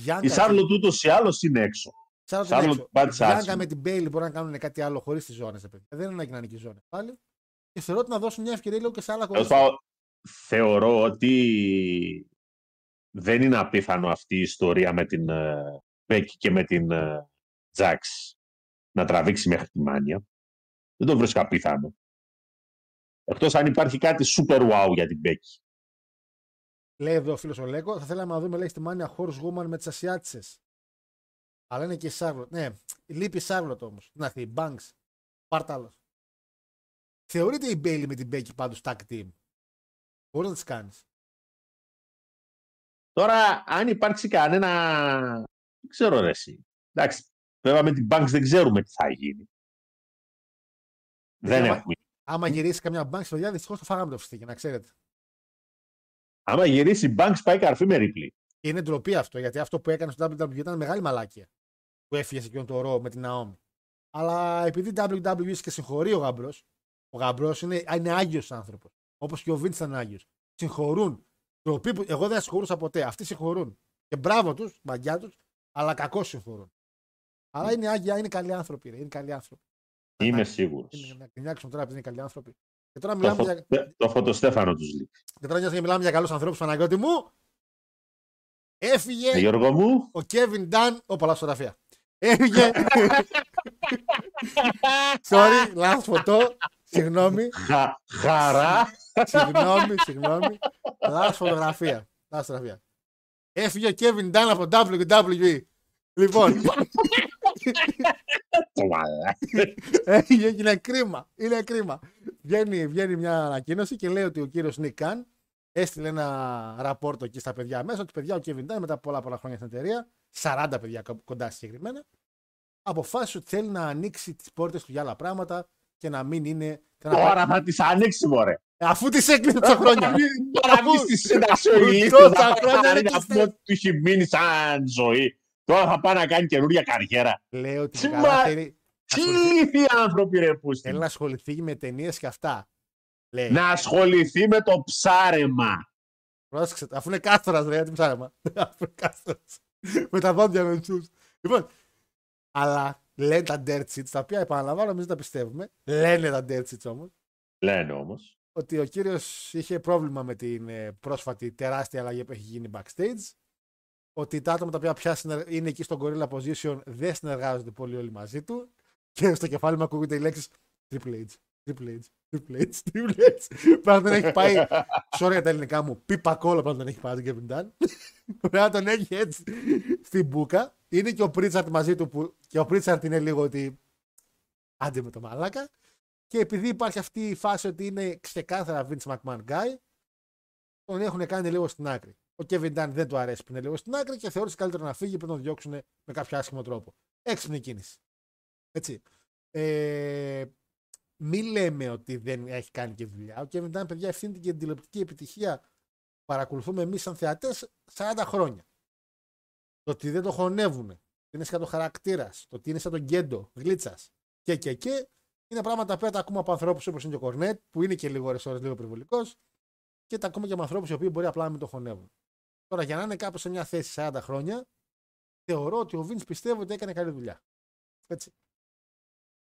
Bianca Η Σάρλοτ ούτως ή άλλως είναι έξω. Charlotte Charlotte είναι έξω. πάει Η της Bianca άσχημα. με την Bailey μπορεί να κάνουν κάτι άλλο χωρίς τις ζώνες. Δεν είναι να είναι και ζώνε πάλι. Και θεωρώ ότι να δώσουν μια ευκαιρία λίγο και σε άλλα Τέλος κορίτσια. πάντων, θεωρώ ότι δεν είναι απίθανο αυτή η ιστορία με την ε, Μπέκη και με την ε, Τζάξ να τραβήξει μέχρι τη Μάνια. Δεν το βρίσκω απίθανο. Εκτός αν υπάρχει κάτι super wow για την Μπέκη. Λέει εδώ ο φίλος ο Λέκο, θα θέλαμε να δούμε λέει στη Μάνια Horse Woman με τις Ασιάτισες. Αλλά είναι και η Σάρλοτ. Ναι, λείπει η Σάρλοτ όμως. Να έρθει η Banks. Πάρτα άλλο. Θεωρείται η Bailey με την Becky πάντως tag team; Μπορείς να τις κάνεις. Τώρα, αν υπάρξει κανένα... Δεν ξέρω ρε εσύ. Εντάξει, βέβαια με την Banks δεν ξέρουμε τι θα γίνει. Δεν άμα- έχουμε. Άμα γυρίσει καμιά Banks, παιδιά, δυστυχώς το φάγαμε το φιστίκι, να ξέρετε. Άμα γυρίσει η Banks πάει καρφί με Ripley. Και είναι ντροπή αυτό, γιατί αυτό που έκανε στο WWE ήταν μεγάλη μαλάκια. Που έφυγε σε εκείνο το ρο με την Naomi. Αλλά επειδή WWE και συγχωρεί ο γαμπρός, ο γαμπρός είναι, είναι άγιος άνθρωπος. Όπως και ο Βίντς ήταν άγιο. Συγχωρούν. Ντροπή που εγώ δεν συγχωρούσα ποτέ. Αυτοί συγχωρούν. Και μπράβο τους, μαγιά τους, αλλά κακώς συγχωρούν. Αλλά είναι άγια, είναι καλοί άνθρωποι. Ρε. Είναι καλοί άνθρωποι. Είμαι Να- σίγουρος. είναι- Να κρινιάξουμε τώρα επειδή είναι καλοί άνθρωποι. Και τώρα Το, μιλάμε φω... για, το φωτοστέφανο τους λείπει. και τώρα μιας και μιλάμε για καλούς ανθρώπους, Παναγιώτη μου. Έφυγε Ε, Γιώργο μου, ο Kevin Dunn. Ω, πολλά φωτογραφία. Έφυγε. Sorry, λάθος φωτό. Συγγνώμη, χα... χαρά. συγγνώμη, συγγνώμη. Λάθος φωτογραφία. Λάθος φωτογραφία. Έφυγε ο Kevin Dunn από WWE. Λοιπόν, Το μαλά. έφυγε και είναι κρίμα. Είναι κρίμα. Βγαίνει, βγαίνει μια ανακοίνωση και λέει ότι ο κύριος Nick Khan έστειλε ένα ραπόρτο εκεί στα παιδιά μέσα ότι παιδιά ο Kevin Dunn μετά από πολλά πολλά χρόνια στην εταιρεία, 40 παιδιά κο- κοντά συγκεκριμένα, αποφάσισε ότι θέλει να ανοίξει τις πόρτες του για άλλα πράγματα και να μην είναι. και να Τώρα θα τις ανοίξεις, μωρέ. Αφού τις έκλεισε τόσα χρόνια. Τώρα Αφού- βγεις στη σύνταξη ο ηλίθιος τόσα να πάρει χρόνια χαρή είναι να κλειστές. πούμε ότι του έχει μείνει σαν ζωή. Τώρα θα πάει να κάνει καινούργια καριέρα. Λέει ότι Τι καλά μα- θέλει, Τι ασχοληθεί- ηλίθιοι άνθρωποι ρε πούστη. θέλει να ασχοληθεί με ταινίες και αυτά. Λέει. Να ασχοληθεί με το ψάρεμα. Πρόσεξε, αφού είναι κάστορα, ρε, τι ψάρεμα. αφού είναι κάστορα. με τα δόντια με τους. Λοιπόν, αλλά λένε τα dirt sheets, τα οποία επαναλαμβάνω, εμείς δεν τα πιστεύουμε. Λένε τα dirt sheets όμως, Λένε όμως. ότι ο κύριος είχε πρόβλημα με την ε, πρόσφατη τεράστια αλλαγή που έχει γίνει backstage. Ότι τα άτομα τα οποία πια συνεργ- είναι εκεί στον Gorilla Position δεν συνεργάζονται πολύ όλοι μαζί του. Και στο κεφάλι μου ακούγονται οι λέξει Triple H, Triple H, Triple H, Triple H. Πάντα τον έχει πάει. Sorry για τα ελληνικά μου. Πίπα κόλλα πάντα τον έχει πάει τον Kevin Dunn. Πρέπει να τον έχει έτσι στην μπουκα. Είναι και ο Πρίτσαρτ μαζί του που και ο Πρίτσαρτ είναι λίγο ότι άντε με το μαλάκα. Και επειδή υπάρχει αυτή η φάση ότι είναι ξεκάθαρα Vince McMahon guy, τον έχουν κάνει λίγο στην άκρη. Ο Kevin Dunn δεν του αρέσει που είναι λίγο στην άκρη και θεώρησε καλύτερο να φύγει πριν να τον διώξουν με κάποιο άσχημο τρόπο. Έξυπνη κίνηση. Έτσι. Ε, μη λέμε ότι δεν έχει κάνει και δουλειά. Ο Kevin Dunn, παιδιά, ευθύνεται και την τηλεοπτική επιτυχία που παρακολουθούμε εμείς σαν θεατές 40 χρόνια. Το ότι δεν το χωνεύουν, το ότι είναι σαν το χαρακτήρας, το ότι είναι σαν τον Γκέντο, γλίτσας και και και, είναι πράγματα που τα ακούμε από ανθρώπους όπως είναι και ο Κορνέτ, που είναι και λίγο ώρες ώρες λίγο περιβολικός, και τα ακούμε και από ανθρώπους οι οποίοι μπορεί απλά να μην το χωνεύουν. Τώρα, για να είναι κάπου σε μια θέση 40 χρόνια, θεωρώ ότι ο Vince πιστεύω ότι έκανε καλή δουλειά. Έτσι.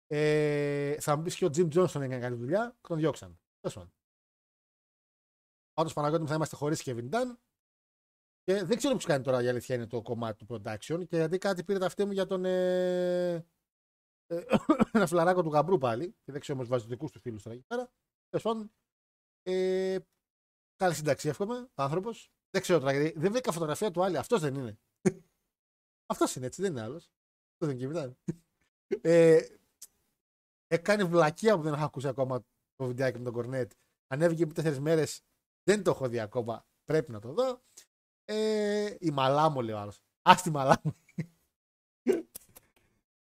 Ε, θα μου πεις και ο Jim Johnson έκανε καλή δουλειά και τον διώξαν. Τέλος πάντων. Πάντως Παναγιώτη μου θα είμαστε χωρίς Kevin Dunn. Και δεν ξέρω ποιος κάνει τώρα η αλήθεια είναι το κομμάτι του production. Και γιατί κάτι πήρε τα αυτή μου για τον. Ε, ε, ένα φιλαράκο του γαμπρού πάλι. Και δεν ξέρω όμως βάζει δικούς του φίλους τώρα εκεί πέρα. Τέλος πάντων. Ε, καλή σύνταξη εύχομαι. Άνθρωπος. Δεν ξέρω τώρα γιατί δεν βρήκα φωτογραφία του άλλη. Αυτός δεν είναι. Αυτός είναι έτσι, δεν είναι άλλος. Αυτό δεν είναι Kevin Dunn. Ε, έκανε βλακεία που δεν έχω ακούσει ακόμα το βιντεάκι με τον Κορνέτ. Ανέβηκε επί τέσσερις μέρες. Δεν το έχω δει ακόμα. Πρέπει να το δω. Ε, η Μαλάμο λέει ο άλλος. Α τη Μαλάμο.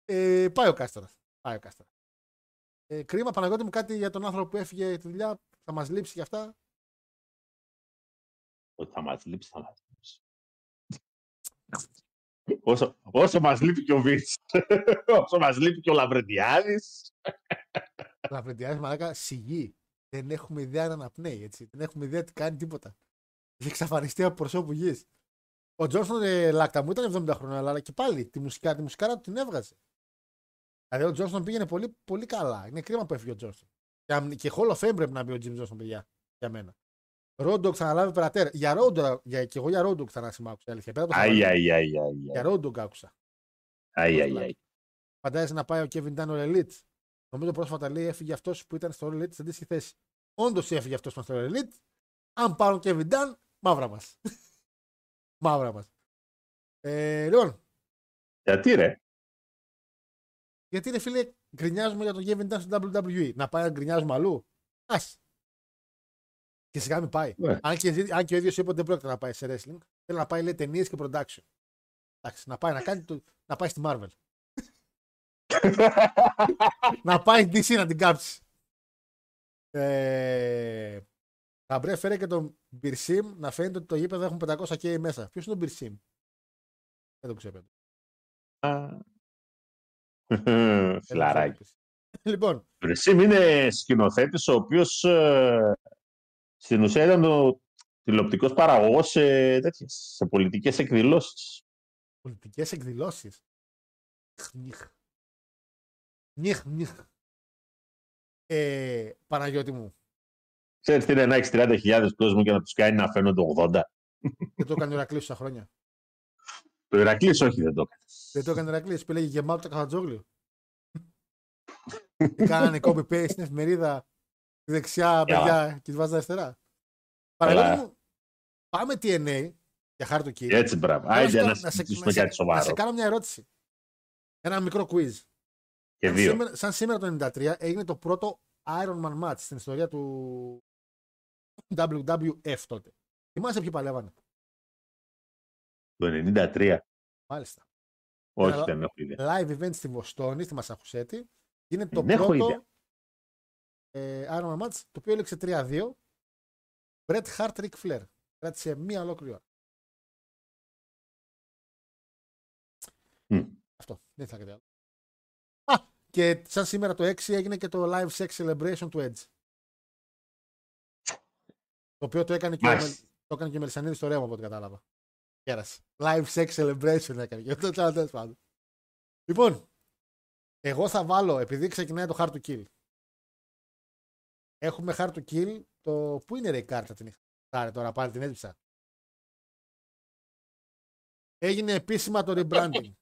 ε, πάει ο Κάστορας. Πάει ο Κάστορας. Ε, κρίμα, Παναγιώτη μου, κάτι για τον άνθρωπο που έφυγε τη δουλειά. Θα μας λείψει για αυτά. Ότι θα μας λείψει, θα μας λείψει. Όσο, όσο μας λείπει και ο Βίτς, όσο μας λείπει και ο Λαβρεντιάδης. Λαβρεντιάδη μαλάκα σιγή. Δεν έχουμε ιδέα να αναπνέει. Έτσι. Δεν έχουμε ιδέα τι κάνει τίποτα. Έχει εξαφανιστεί από προσώπου γης. Ο Τζόνσον ε, Λάκτα μου ήταν 70 χρόνια, αλλά και πάλι τη μουσικά, τη μουσικάρα του την έβγαζε. Δηλαδή ο Τζόνσον πήγαινε πολύ, πολύ καλά. Είναι κρίμα που έφυγε ο Τζόνσον. Και, αμ- και Hall of Fame πρέπει να μπει ο Jim Johnson, παιδιά. Για μένα. Ρόντογκ θα αναλάβει περατέρα. Για Ρόντογκ, για, και εγώ για Ρόντογκ θα ανάσημα άκουσα. Αλήθεια. Πέρα από το Αι, Σαββάτο. αι, αι, αι, Για αι. Ρόντογκ άκουσα. Αι, αι, αι. Φαντάζεσαι να πάει ο Kevin Dunn ο Elite. Νομίζω πρόσφατα λέει έφυγε αυτός που ήταν στο Elite στην αντίστοιχη θέση. Όντως έφυγε αυτός που ήταν στο Elite. Αν πάρουν Kevin Dunn, μαύρα μας. μαύρα μας. Ε, λοιπόν, Γιατί ρε; γιατί ρε φίλε, γκρινιάζουμε για τον Kevin Dunn στο WWE. Να πάει να γκρινιάζουμε αλλού; Α. Και σιγά μην πάει. Ναι. Αν, και, αν και ο ίδιος είπε ότι δεν πρόκειται να πάει σε wrestling, θέλει να πάει λέει ταινίες και production. Εντάξει, να πάει, να, κάνει το, να πάει στη Marvel. να πάει DC να την κάψει. Ε, θα μπρε φέρε και τον Μπυρσίμ να φαίνεται ότι το γήπεδο έχουν 500 και μέσα. Ποιος είναι ο Μπυρσίμ; Δεν το ξέρω. Α. Δεν το Φιλαράκι. ξέρω. Λοιπόν, Ο Ρεσίμ είναι σκηνοθέτης ο οποίος ε, στην ουσία ήταν ο τηλεοπτικός παραγωγός σε, τέτοιες, σε πολιτικές εκδηλώσεις. πολιτικές εκδηλώσεις. Νιχ. Νιχ, νιχ. Ε, Παναγιώτη μου, Ξέρεις τι είναι να έχεις 30.000 κόσμο και να τους κάνει να φαίνονται 80. δεν το έκανε ο Ηρακλής τόσα χρόνια. Το Ηρακλής όχι δεν το έκανε. Δεν το έκανε ο Ηρακλής που έλεγε γεμάτο το καθατζόγλιο. Τι κάνανε copy paste στην εφημερίδα τη δεξιά παιδιά και τη βάζανε αριστερά. Παναγιώτη μου, πάμε TNA για χάρη του κύριο. Έτσι μπράβο. Θέλω Άιντε να να σε- να σε- συζητήσουμε να σε- κάτι Να σοβαρό. σε κάνω μια ερώτηση. Ένα μικρό quiz. Και Σαν δύο. σήμερα, σαν σήμερα το 93 έγινε το πρώτο Iron Man match στην ιστορία του WWF τότε. Θυμάσαι ποιοι παλεύανε. Το 93. Μάλιστα. Όχι, Ένα δεν έχω ιδέα. Live event στη Βοστόνη, στη Μασαχουσέτη. Είναι το Δεν έχω πρώτο ιδέα. ε, Iron Man match, το οποίο έλεξε 3-2. Bret Hart Ric Flair. Κράτησε μία ολόκληρη ώρα. Μμ. Αυτό. Δεν θα κάτι άλλο. Α, και σαν σήμερα το 6 έγινε και το Live Sex Celebration του Edge. Το οποίο το έκανε και, ο, Μάλιστα. Μελ- το έκανε και ο Μελισανίδης στο ρέμα από ό,τι κατάλαβα. Πέρασε. Live Sex Celebration έκανε. Και αυτό ήταν τέλος πάντων. Λοιπόν, εγώ θα βάλω, επειδή ξεκινάει το Hard to Kill. Έχουμε Hard to Kill. Το... Πού είναι ρε η κάρτα την είχα; Άρα τώρα πάλι την έτυψα. Έγινε επίσημα το rebranding.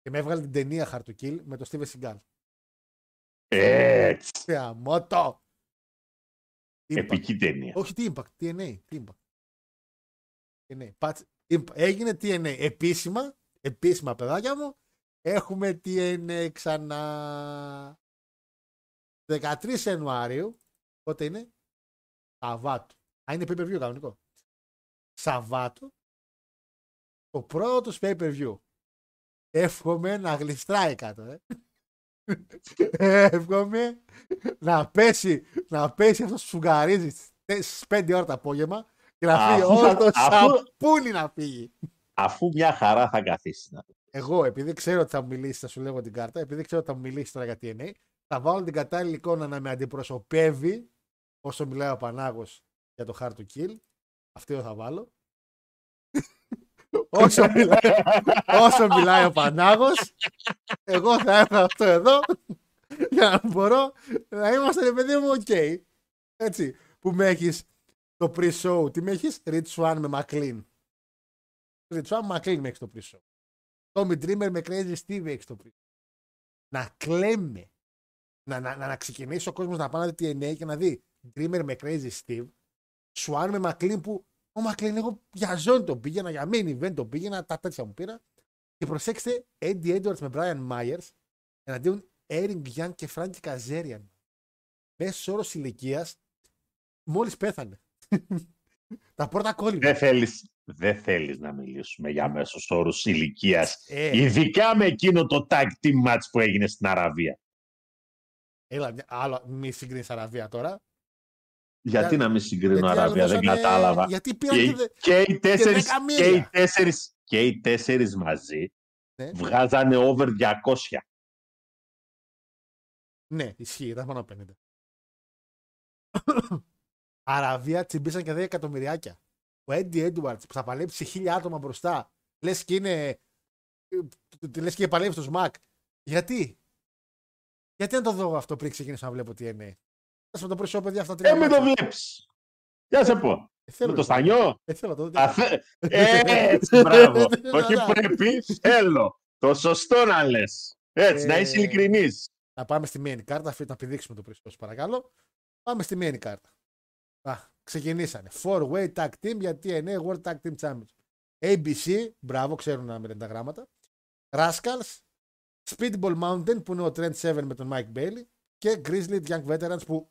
και με έβγαλε την ταινία Hard to Kill με το Steven Seagal. Έτσι. Θεαμότο! Impact. Επική ταινία. Όχι τι Impact, TNA. Τι Impact. TNA. Patch- Imp- Έγινε TNA. Επίσημα, επίσημα παιδάκια μου, έχουμε TNA ξανά. 13 Ιανουαρίου, πότε είναι, Σαββάτου. Α, είναι pay-per-view κανονικό. Σαββάτου, το πρώτος pay per view. Εύχομαι να γλιστράει κάτω, ε. Εύχομαι να πέσει, να πέσει αυτός που σουγαρίζει στις 5 ώρα το απόγευμα και να φύγει Αφού- όλος το αφού- σαπούνι να φύγει. Αφού μια χαρά θα καθίσει. να- Εγώ, επειδή ξέρω ότι θα μου μιλήσει, θα σου λέγω την κάρτα, επειδή ξέρω ότι θα μου μιλήσει τώρα για TNA, θα βάλω την κατάλληλη εικόνα να με αντιπροσωπεύει όσο μιλάει ο Πανάγος για το Hard to Kill. Αυτό θα βάλω. Όσο, μιλάει, όσο μιλάει ο Πανάγος, εγώ θα έφερα αυτό εδώ για να μπορώ να είμαστε, ρε παιδί μου, οκ. Έτσι, που με έχεις Το pre-show, τι με έχεις, Rich Swann με Maclin. Rich Swann με Maclin με έχεις το pre-show. Tommy Dreamer με Crazy Steve έχεις το pre Να κλαίμε. Να, να, να, να ξεκινήσει ο κόσμος να πάει να δει TNA και να δει Dreamer με Crazy Steve. Swan με McLean που ο McLean εγώ για ζώνη τον πήγαινα, για main event τον πήγαινα, τα τέτοια μου πήρα. Και προσέξτε, Eddie Edwards με Brian Myers εναντίον Eric Young και Frankie Kazarian. Μέσος όρος ηλικίας μόλις πέθανε. Τα πρώτα κόλλημα. Δεν θέλεις, δεν θέλεις να μιλήσουμε για μέσος όρους ηλικίας. Ε, Ειδικά με εκείνο το tag team match που έγινε στην Αραβία. έλα, μια- άλλο, μη συγκρίνεις Αραβία τώρα. Γιατί Για- να μην συγκρίνω γιατί Αραβία, δεν άλλοι δώσανε- κατάλαβα. Γιατί πήραν Και, και, δε- και, οι τέσσερις, δέκα και, οι μίλια. τέσσερις, και οι τέσσερις μαζί Ναι. βγάζανε over 200. Ναι, ισχύει, ήταν πάνω από 50. Αραβία τσιμπήσαν και 10 εκατομμυριάκια. Ο Έντι Έντουαρτς που θα παλέψει σε χίλια άτομα μπροστά. Λες και είναι. Λες και παλεύει στο ΣΜΑΚ. Γιατί; Γιατί να το δω αυτό πριν ξεκινήσω να βλέπω τι είναι; Θα με το προσωπικό παιδιά αυτά τρία. Ε, μην το μάτια. βλέπεις. Για σε πω. Ε, θέλω Με το να- στανιό; Ε, θέλω να το δω. Α, θε- Έτσι, μπράβο. Όχι Καλά. πρέπει, θέλω. Το σωστό να λες. Έτσι, να είσαι Ε, ειλικρινής. Να πάμε στη main card, αφού να πηδήξουμε το πριστό, παρακαλώ. Πάμε στη main card. Α, ξεκινήσανε. Four way tag team για TNA World Tag Team Championship. ABC, μπράβο, ξέρουν να μιλάνε τα γράμματα. Rascals, Speedball Mountain που είναι ο Trent Seven με τον Mike Bailey και Grizzly Young Veterans που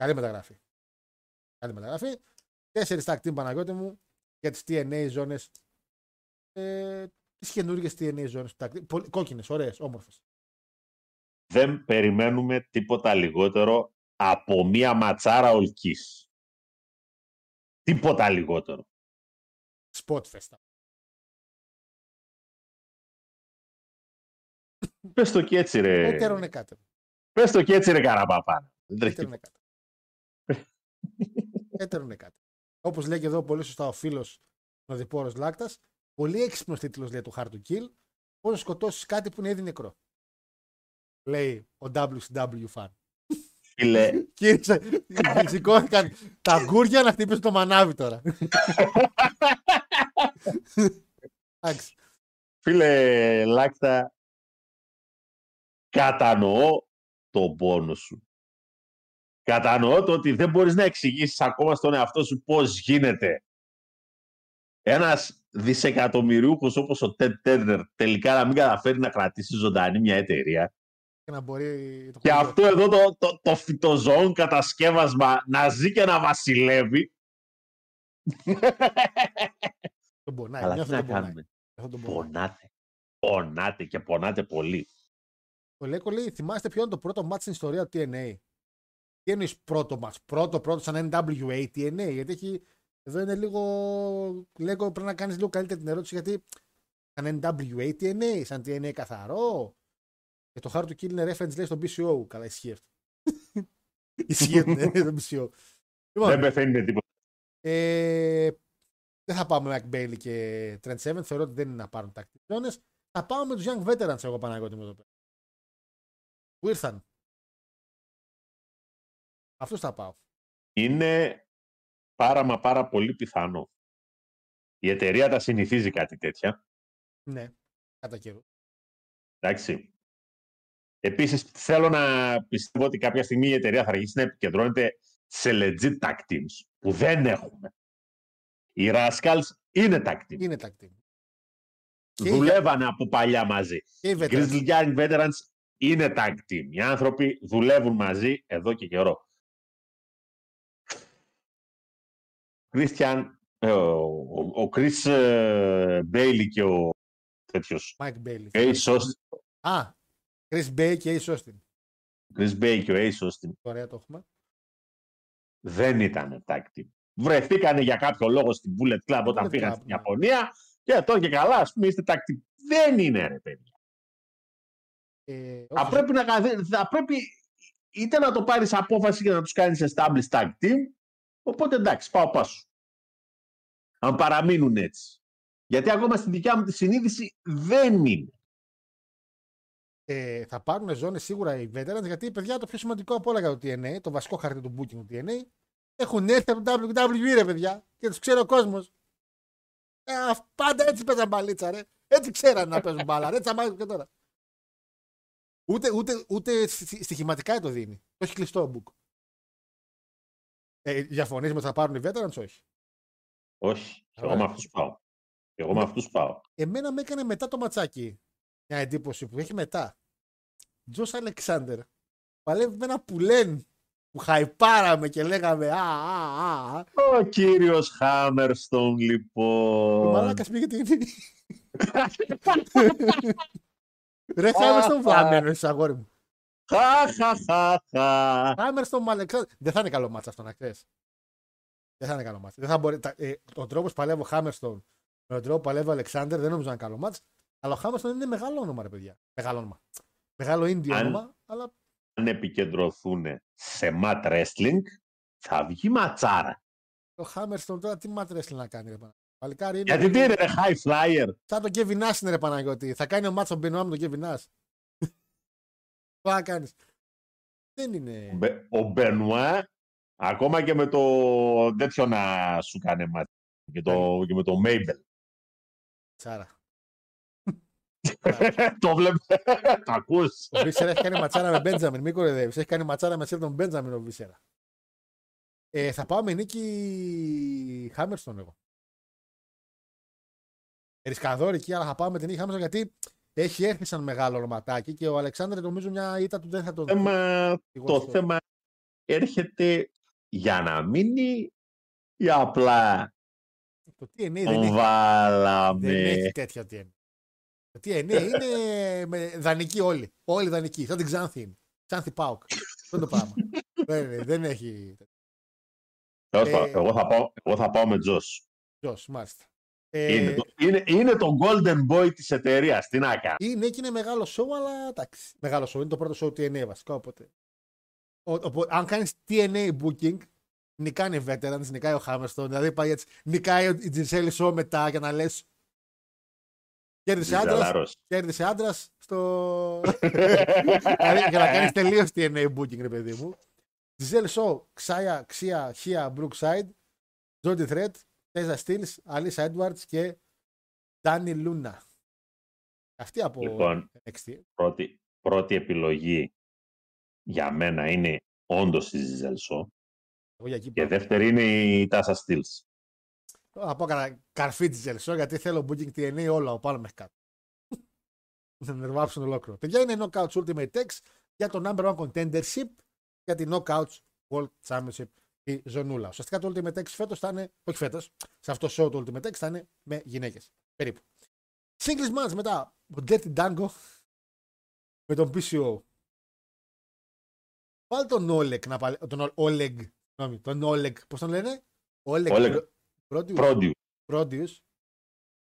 καλή μεταγραφή. Καλή μεταγραφή. Τέσσερις tag team Παναγιώτη μου για τις TNA ζώνες. Ε, τις καινούργιες TNA ζώνες του tag team. Πολύ- Κόκκινες, ωραίες, όμορφες. Δεν περιμένουμε τίποτα λιγότερο από μία ματσάρα ολκής. Τίποτα λιγότερο. Spotfest. Πες το και έτσι ρε. Έτερον εκάτερον. Πες το και έτσι ρε καραπαπά. Δεν τρέχει Έτερον τίποτα. Εκάτερον. Έτερον εκάτερον. Όπως λέει και εδώ πολύ σωστά ο φίλος ο Διπόρος Λάκτας, πολύ έξυπνος τίτλος λέει του Hard to Kill, πώς να σκοτώσεις κάτι που είναι ήδη νεκρό. Λέει ο WCW fan. Φίλε, Κύριε, σηκώθηκαν τ' αγγούρια να χτυπήσουν το μανάβι τώρα. Εντάξει. φίλε Λάκτα, κατανοώ τον πόνο σου. Κατανοώ το ότι δεν μπορείς να εξηγήσεις ακόμα στον εαυτό σου πώς γίνεται ένας δισεκατομμυριούχος όπως ο Ted Turner τελικά να μην καταφέρει να κρατήσει ζωντανή μια εταιρεία Και να μπορεί. Το και χωριό. αυτό εδώ το, το, το φυτοζωόν κατασκεύασμα να ζει και να βασιλεύει. Τον πονάει. Αλλά τι νιώθω να τον πονάει. κάνουμε. Νιώθω τον πονάει. Πονάτε. Πονάτε και πονάτε πολύ. Ο Λέκο λέει: Θυμάστε ποιο είναι το πρώτο match στην ιστορία του TNA. Τι εννοεί πρώτο match. Πρώτο, πρώτο σαν NWA TNA. Γιατί έχει. Εδώ είναι λίγο. Λέκο πρέπει να κάνεις λίγο καλύτερη την ερώτηση γιατί. Σαν NWA TNA, σαν TNA καθαρό. Και το hard to kill είναι reference λέει στο BCO. Καλά, ισχύει αυτό. ισχύει ναι, το BCO. Λοιπόν, Δεν πεθαίνει με τίποτα. ε, δεν θα πάμε με Mike Bailey και Trent Seven. Θεωρώ ότι δεν είναι να πάρουν τα ζώνες. Θα πάω με τους Young Veterans εγώ Παναγιώτη μου εδώ πέρα. Που ήρθαν. Αυτού θα πάω. είναι πάρα μα πάρα πολύ πιθανό. Η εταιρεία τα συνηθίζει κάτι τέτοια. Ναι, κατά καιρούς. Εντάξει. Επίσης, θέλω να πιστεύω ότι κάποια στιγμή η εταιρεία θα αρχίσει να επικεντρώνεται σε legit tag teams, που δεν έχουμε. Οι Rascals είναι tag team. Είναι tag team. Και οι- Δουλεύανε από παλιά μαζί. Και οι Οι veterans. Grizzly Young Veterans είναι tag team. Οι άνθρωποι δουλεύουν μαζί εδώ και καιρό. Christian, ε, ο, ο, ο Chris ε, Bailey και ο τέτοιος Mike Bailey. Ace Austin, Α, Chris Bay και Ace Austin. Chris Bailey και ο Ace Austin Ωραία το έχουμε. δεν ήταν tag team. Βρεθήκανε για κάποιο λόγο στην Bullet Club όταν Bullet πήγαν Club, στην ναι. Ιαπωνία και τώρα και καλά, ας πούμε, είστε tag team. Δεν είναι, ρε παιδιά. Ε, Θα όχι, πρέπει, να, καθ- θα πρέπει είτε να το πάρεις απόφαση για να τους κάνεις established tag team, οπότε εντάξει, πάω πάσο. Αν παραμείνουν έτσι. Γιατί ακόμα στη δικιά μου τη συνείδηση δεν είναι. ε, θα πάρουν ζώνε σίγουρα οι veterans γιατί παιδιά το πιο σημαντικό από όλα για το TNA, το βασικό χαρτί του booking του TNA, Έχουν έρθει από το WWE ρε παιδιά και τους ξέρει ο κόσμος. Ε, αυ- πάντα έτσι παίζαν μπαλίτσα, ρε. Έτσι ξέραν να παίζουν μπάλα, ρε. Έτσι θα μάθουν και τώρα. Ούτε, ούτε, ούτε στι- στοιχηματικά το δίνει. Το έχει κλειστό ο Μπουκ. Ε, Διαφωνείς με ότι θα πάρουν οι veterans, όχι; Όχι. Και εγώ Ωραία. με αυτούς πάω. Και εγώ με αυτούς πάω. Εμένα με έκανε μετά το ματσάκι μια εντύπωση που έχει μετά. Τζος Αλεξάνδερ παλεύει με ένα πουλέν που χαϊπάραμε και λέγαμε Α, α, α. α. Ο κύριος Χάμερστον, Ο λοιπόν. μαλάκας πήγε την. Ρε Χάμερστον βλαμμένο είσαι αγόρι μου. Χα, χα, χα, χα. Χάμερστον με Αλεξάνδερ. Δεν θα είναι καλό ματς αυτό να ξέρεις. Δεν θα είναι καλό ματς. Δεν θα μπορεί... τα- ε, ο τρόπος που παλεύει ο Χάμερστον με τον τρόπο που παλεύει ο Αλεξάνδερ δεν νομίζω να είναι καλό ματς. Αλλά ο Χάμερστον είναι μεγάλο όνομα, ρε παιδιά. Μεγάλο όνομα. Μεγάλο indie Αν- όνομα, αλλά Αν επικεντρωθούν σε mat wrestling, θα βγει ματσάρα. ο Χάμερστον τώρα τι mat ρε να κάνει, ρε Παναγιώτη. Παλικάρι είναι. Γιατί τι είναι, ρε, high flyer. Σαν τον Kevin Nash είναι ρε Παναγιώτη. Θα κάνει ο ματς ο Μπενουά με τον Kevin Nash. Τι να κάνεις. Δεν είναι. Μπε- Ο Μπενουά, ακόμα και με το τέτοιο να σου κάνει μάτι. Και, το, και με το Μέιμπελ. Τσάρα. το βλέπω. το ακούς. Ο Βίσερα έχει κάνει ματσάρα με Μπέντζαμιν. Μην κοροϊδεύεις. Έχει κάνει ματσάρα με Σέλτον Μπέντζαμιν ο Βίσερα. Ε, θα πάω με νίκη Χάμερστον εγώ. Ρισκαδόρικη, αλλά θα πάω με την νίκη Χάμερστον γιατί έχει έρθει σαν μεγάλο ονοματάκι και ο Αλεξάνδρ νομίζω μια ήττα του δεν θα τον θέμα, Εγώ το αυτό. θέμα έρχεται για να μείνει ή απλά Το TNA δεν τον έχει, βάλαμε. δεν έχει τέτοια TNA. Το TNA είναι με δανεικοί όλοι. Όλοι δανεικοί. Σαν την Ξάνθη είναι. Ξάνθη Πάουκ. Αυτό είναι το πράγμα. δεν, δεν έχει. Τέλος Ε, πάντων, εγώ, θα πάω, εγώ θα πάω με Τζος. Ποιος, μάλιστα. Ε, Είναι, το, είναι, είναι το golden boy της εταιρείας. Τι να κάνω. Είναι και είναι μεγάλο show, αλλά εντάξει. Μεγάλο show. Είναι το πρώτο show TNA βασικά. Οπότε. Ο, οπο- αν κάνεις TNA booking, νικάνε οι veterans, νικάει ο Χάμερστον. Δηλαδή πάει έτσι. Νικάει ο- η Τζισέλη Show μετά για να λες. Κέρδισε άντρας. Ζαλαρός. Κέρδισε άντρας στο. δηλαδή για να κάνεις τελείως TNA booking, ρε παιδί μου. Τζιζέλ Show, Ξάια, Ξία, Χία, Brookside, Τζόντι Θρέτ, Τέζα Στυλ, Αλίσσα Έντουαρτς και Ντάνι Λούνα. Αυτή από Λοιπόν. NXT. πρώτη, πρώτη επιλογή για μένα είναι όντως η Ζελσό Εγώ για εκεί και πάω. δεύτερη είναι η Τάσα Στυλς. Θα πω κανένα καρφί Τζιζέλ Show γιατί θέλω booking TNA όλα από πάνω μέχρι κάτω. Θα νερβάψουν ολόκληρο. Παιδιά είναι Knockouts Ultimate X για το number one contendership για την Knockouts World Championship η Ζωνούλα. Ουσιαστικά το Ultimate X φέτος θα είναι, όχι φέτος, σε αυτό το show το Ultimate X θα είναι με γυναίκες. Περίπου. Singles match μετά ο Dirty Dango με τον PCO. Βάλει τον Oleg να παλε... τον Ol- Oleg, συγγνώμη, τον Oleg, πώς τον λένε; Oleg, Oleg. Pro- Prodius. Πρόντιου. Prodius.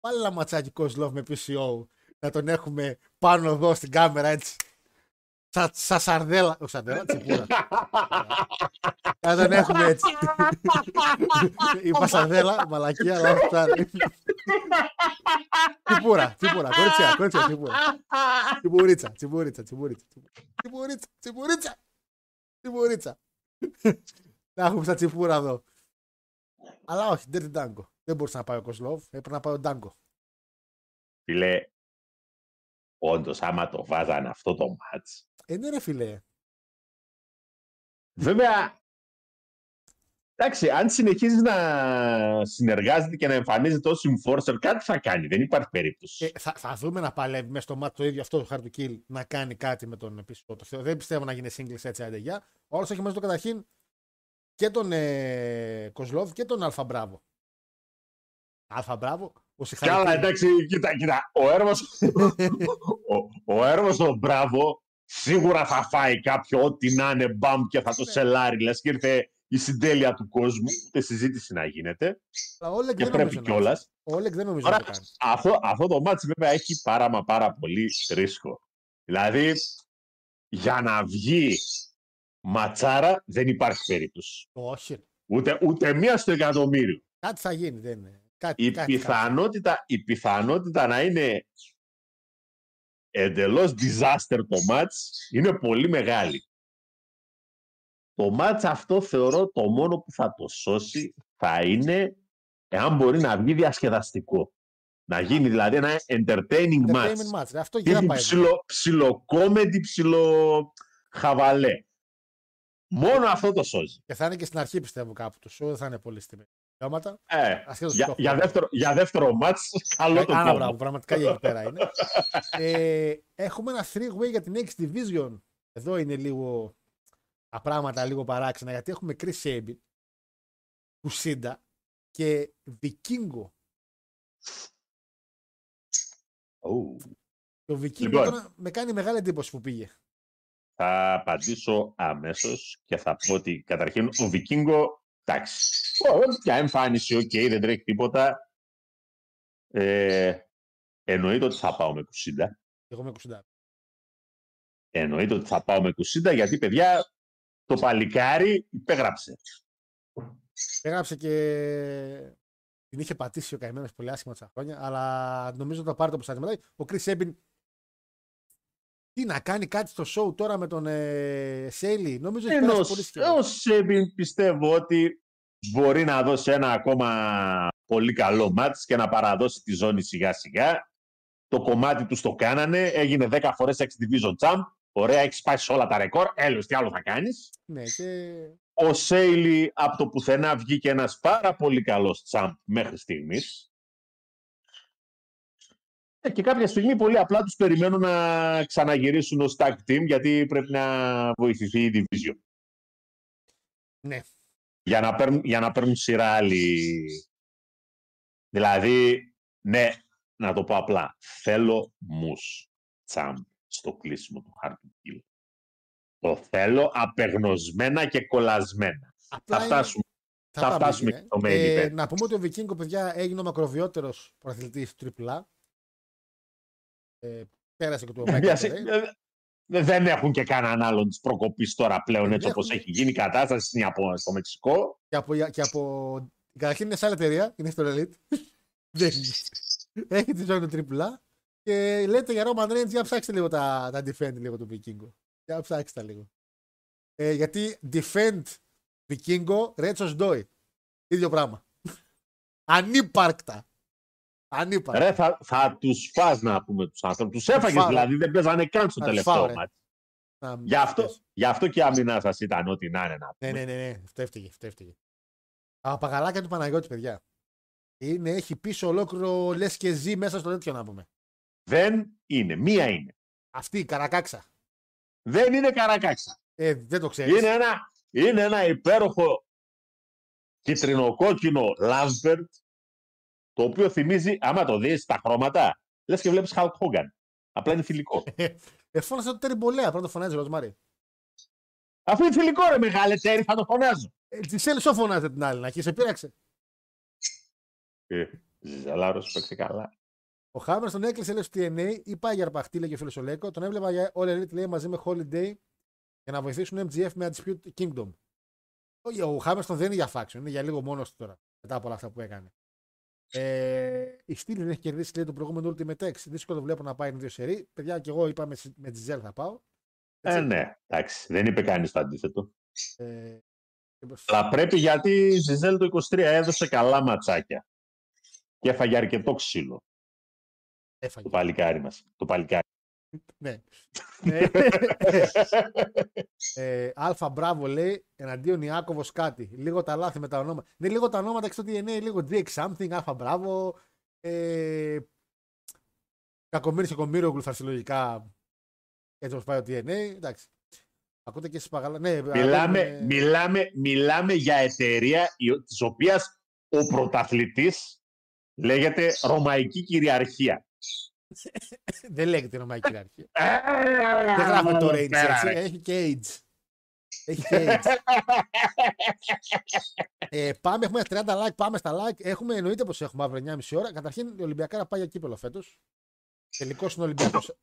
Πάλι ένα ματσάκι Kozlov με PCO να τον έχουμε πάνω εδώ στην κάμερα έτσι. Σα, σας σαρδέλα. Όχι σαρδέλα, τσιπούρα. να τον έχουμε έτσι. Είπα σαρδέλα, μαλακία, αλλά όχι σαρδέλα. Τσιπούρα, τσιπούρα, κορίτσια, κορίτσια, τσιπούρα. Τσιμπουρίτσα, τσιμπουρίτσα, τσιμπουρίτσα. Τσιμπουρίτσα, τσιμπουρίτσα. Τσιμπουρίτσα. Να έχουμε στα τσιπούρα εδώ. Αλλά όχι, Dirty Dango. Δεν μπορούσε να πάει ο Κοσλόβ, έπρεπε να πάει ο Dango. Φίλε, όντως άμα το βάζανε αυτό το μάτς. Ε, ναι, ρε φιλέ. Βέβαια, εντάξει, αν συνεχίζεις να συνεργάζεται και να εμφανίζεται ως enforcer, κάτι θα κάνει. Δεν υπάρχει περίπτωση. Ε, θα, θα δούμε να παλεύει μέσα στο μάτι το ίδιο αυτό το hard to kill να κάνει κάτι με τον πίσω. Το θεω- δεν πιστεύω να γίνει singles έτσι αντεγιά. Ο άλλος έχει μέσα του καταρχήν και τον ε, Κοσλόβ και τον Αλφα Μπράβο. Αλφα Μπράβο. Ο Κι άλλα, συγχαρητήρια. εντάξει, κοίτα, κοίτα. Ο Έρμος, ο, ο Έρμος τον Μπράβο σίγουρα θα φάει κάποιο ό,τι να είναι μπαμ και θα το Ναι. σελάρει. Λες και ήρθε η συντέλεια του κόσμου, ούτε συζήτηση να γίνεται. Αλλά ο Όλεγκ Και δεν πρέπει νομίζω να- κιόλας. Ο Όλεγκ δεν νομίζω Τώρα, να το κάνει. αυτό, αυτό το μάτς βέβαια έχει πάρα μα πάρα πολύ ρίσκο. Δηλαδή, για να βγει ματσάρα δεν υπάρχει περίπτωση. Όχι. ρε. Ούτε, ούτε μία στο εκατομμύριο. Κάτι θα γίνει. Δεν είναι. Κάτι, Η κάτι, πιθανότητα, η πιθανότητα να είναι εντελώς disaster το match είναι πολύ μεγάλη. το μάτς αυτό θεωρώ το μόνο που θα το σώσει θα είναι εάν μπορεί να βγει διασκεδαστικό. Να γίνει δηλαδή ένα entertaining match. Entertainment match. ρε. Αυτό εκεί θα Έχει πάει. ψηλο, ψιλοκόμεντι, ψιλο χαβαλέ. Μόνο αυτό το σώζει. Και θα είναι και στην αρχή πιστεύω κάπου το show. Δεν θα είναι πολύ στιγμή. Δικαιώματα. Ε, Ασχέτως για, το για, χρόνο. δεύτερο, για δεύτερο μάτς, καλό το Άνα κόμμα. μπράβο, πραγματικά για εκεί πέρα είναι. ε, έχουμε ένα three-way για την X Division. Εδώ είναι λίγο τα πράγματα λίγο παράξενα γιατί έχουμε Chris Sabin, Κουσίντα και Vikingo. Ου. Το Vikingo Λοιπόν. τώρα με κάνει μεγάλη εντύπωση που πήγε. Θα απαντήσω αμέσως και θα πω ότι καταρχήν ο Βικίνγκο, εντάξει, ω, μια εμφάνιση, οκ, δεν τρέχει τίποτα. Ε, εννοείται ότι θα πάω με Κουσίντα. Εγώ με Κουσίντα. Εννοείται ότι θα πάω με Κουσίντα γιατί, παιδιά, το παλικάρι υπέγραψε. Έγραψε και την είχε πατήσει ο καημένος πολύ άσχημα τόσα χρόνια, αλλά νομίζω ότι θα πάρει το προστατευτικό. Ο Chris Sabin τι να κάνει κάτι στο show τώρα με τον ε, Σέιλι. Νομίζω έχει Ενώ περάσει πολύ σκέφτο. ο Σέμπιν πιστεύω ότι μπορεί να δώσει ένα ακόμα πολύ καλό μάτς και να παραδώσει τη ζώνη σιγά σιγά. Το κομμάτι τους το κάνανε, έγινε 10 φορές X Division Champ. Ωραία, έχεις πάει σε όλα τα ρεκόρ. Έλεος, τι άλλο θα κάνεις. Ναι, και Ο Σέιλι από το πουθενά βγήκε ένας πάρα πολύ καλός τσάμπ μέχρι στιγμής. Ε, Και κάποια στιγμή πολύ απλά τους περιμένουν να ξαναγυρίσουν ως tag team γιατί πρέπει να βοηθηθεί η division. Ναι. Για να παίρνουν, για να παίρνουν σειρά άλλοι. Δηλαδή, ναι, να το πω απλά. Θέλω μους τσάμπ στο κλείσιμο του Hard to Kill. Το θέλω απεγνωσμένα και κολλασμένα. απλά Θα είναι- φτάσουμε. θα θα πάμε φτάσουμε εκεί, και στο ε. main Ε, event. Να πούμε ότι ο Βικίνγκο, παιδιά, έγινε ο μακροβιότερος προαθλητής του AAA. Ε, πέρασε και το Παιδιά, Michael σε- Ray. ε, ε, Δεν έχουν και κανέναν άλλον της προκοπής τώρα πλέον Δεν έτσι όπως έχουν. έχει γίνει η κατάσταση στην Ιαπω- στο Μεξικό. Και από, και από... Καταρχήν είναι σε άλλη εταιρεία, είναι στο Elite. Δεν είναι. Έχει τη ζώνη του AAA. Και λέτε για Roman Reigns, για ψάξτε λίγο τα, τα defend λίγο του Vikingo. Για ψάξτε τα λίγο. Ε, γιατί defend Vikingo, Rechos Doi. ίδιο πράγμα. Ανύπαρκτα. Ανύπαρκτα. Ρε, θα, θα τους φας να πούμε τους άνθρωπους. Τους έφαγες φάω. δηλαδή, δεν παίζανε καν στο Θα τους τελευταίο φάω, ρε. μάτι. Να- Γι' αυτό, γι' αυτό και η αμυνά σας ήταν ό,τι να είναι να Ναι, πούμε. ναι, ναι, ναι. Αυτό έφταιγε. Αυτό έφταιγε. Τα παγαλάκια του Παναγιώτη, παιδιά. Είναι, έχει πίσω ολόκληρο λες και ζει μέσα στο τέτοιο να πούμε. Δεν είναι. Μία είναι. Αυτή η καρακάξα. Δεν είναι καρακάξα. Ε, δεν το ξέρεις. Είναι ένα, είναι ένα υπέροχο κυτρινοκόκκινο Λάμπερτ το οποίο θυμίζει, άμα το δεις τα χρώματα, λες και βλέπεις Hulk Hogan. Απλά είναι θηλυκό. Ε, φώνασε το τερμπολέα. Πρώτο φωνάζει ο Ροσμάρι. Αφού είναι θηλυκό ρε μεγάλε τέρι θα το φωνάζω. Ε, τη Σέλσο φωνάζε την άλλη. Να έχει, σε πείραξε. Ε, Ζαλάρος παίξει καλά. Ο Χάμερ τον έκλεισε λέει στο TNA ή πάει για αρπαχτή, λέγει ο φίλος ο Λέκο. Τον έβλεπα για All Elite λέει μαζί με Holiday για να βοηθήσουν MGF με Undisputed Kingdom. Ο, ο Χάμερστον δεν είναι για faction, είναι για λίγο μόνος του τώρα. Μετά από όλα αυτά που έκανε. Ε, η Στήλη δεν έχει κερδίσει λέει, το προηγούμενο Ultimate X. Δύσκολο βλέπω να πάει δύο σερή. Παιδιά, και εγώ είπα με, με Giselle θα πάω. Ε, ναι, εντάξει, δεν είπε κανείς το αντίθετο. Ε, Αλλά πρέπει γιατί η Ζιζέλ το 23 έδωσε καλά ματσάκια. Και έφαγε αρκετό ξύλο έφαγε. το παλικάρι μας. Το παλικάρι. Ναι. ε, ε, Αλφα Μπράβο λέει εναντίον Ιάκωβος κάτι. Λίγο τα λάθη με τα ονόματα. Ναι, λίγο τα ονόματα ξέρω τι είναι. Λίγο DX something, Αλφα Μπράβο. Ε, Κακομίρι και Κομίρογλου θα έρθει λογικά έτσι όπως πάει ο TNA. Εντάξει. Ακούτε και εσείς παγαλά. Ναι, μιλάμε, ε, μιλάμε, μιλάμε για εταιρεία η- της οποίας ο πρωταθλητής λέγεται Ρωμαϊκή Κυριαρχία. Δεν λέγεται ρωμαϊκή κυριαρχία. Δεν δεν γράφει το range έτσι. Έχει και age. Έχει και age. ε, πάμε, έχουμε 30 like, πάμε στα like. Έχουμε, εννοείται πως έχουμε αύριο 9.30 ώρα. Καταρχήν η Ολυμπιακάρα πάει για κύπελο φέτος. Τελικός είναι Ολυμπιακός.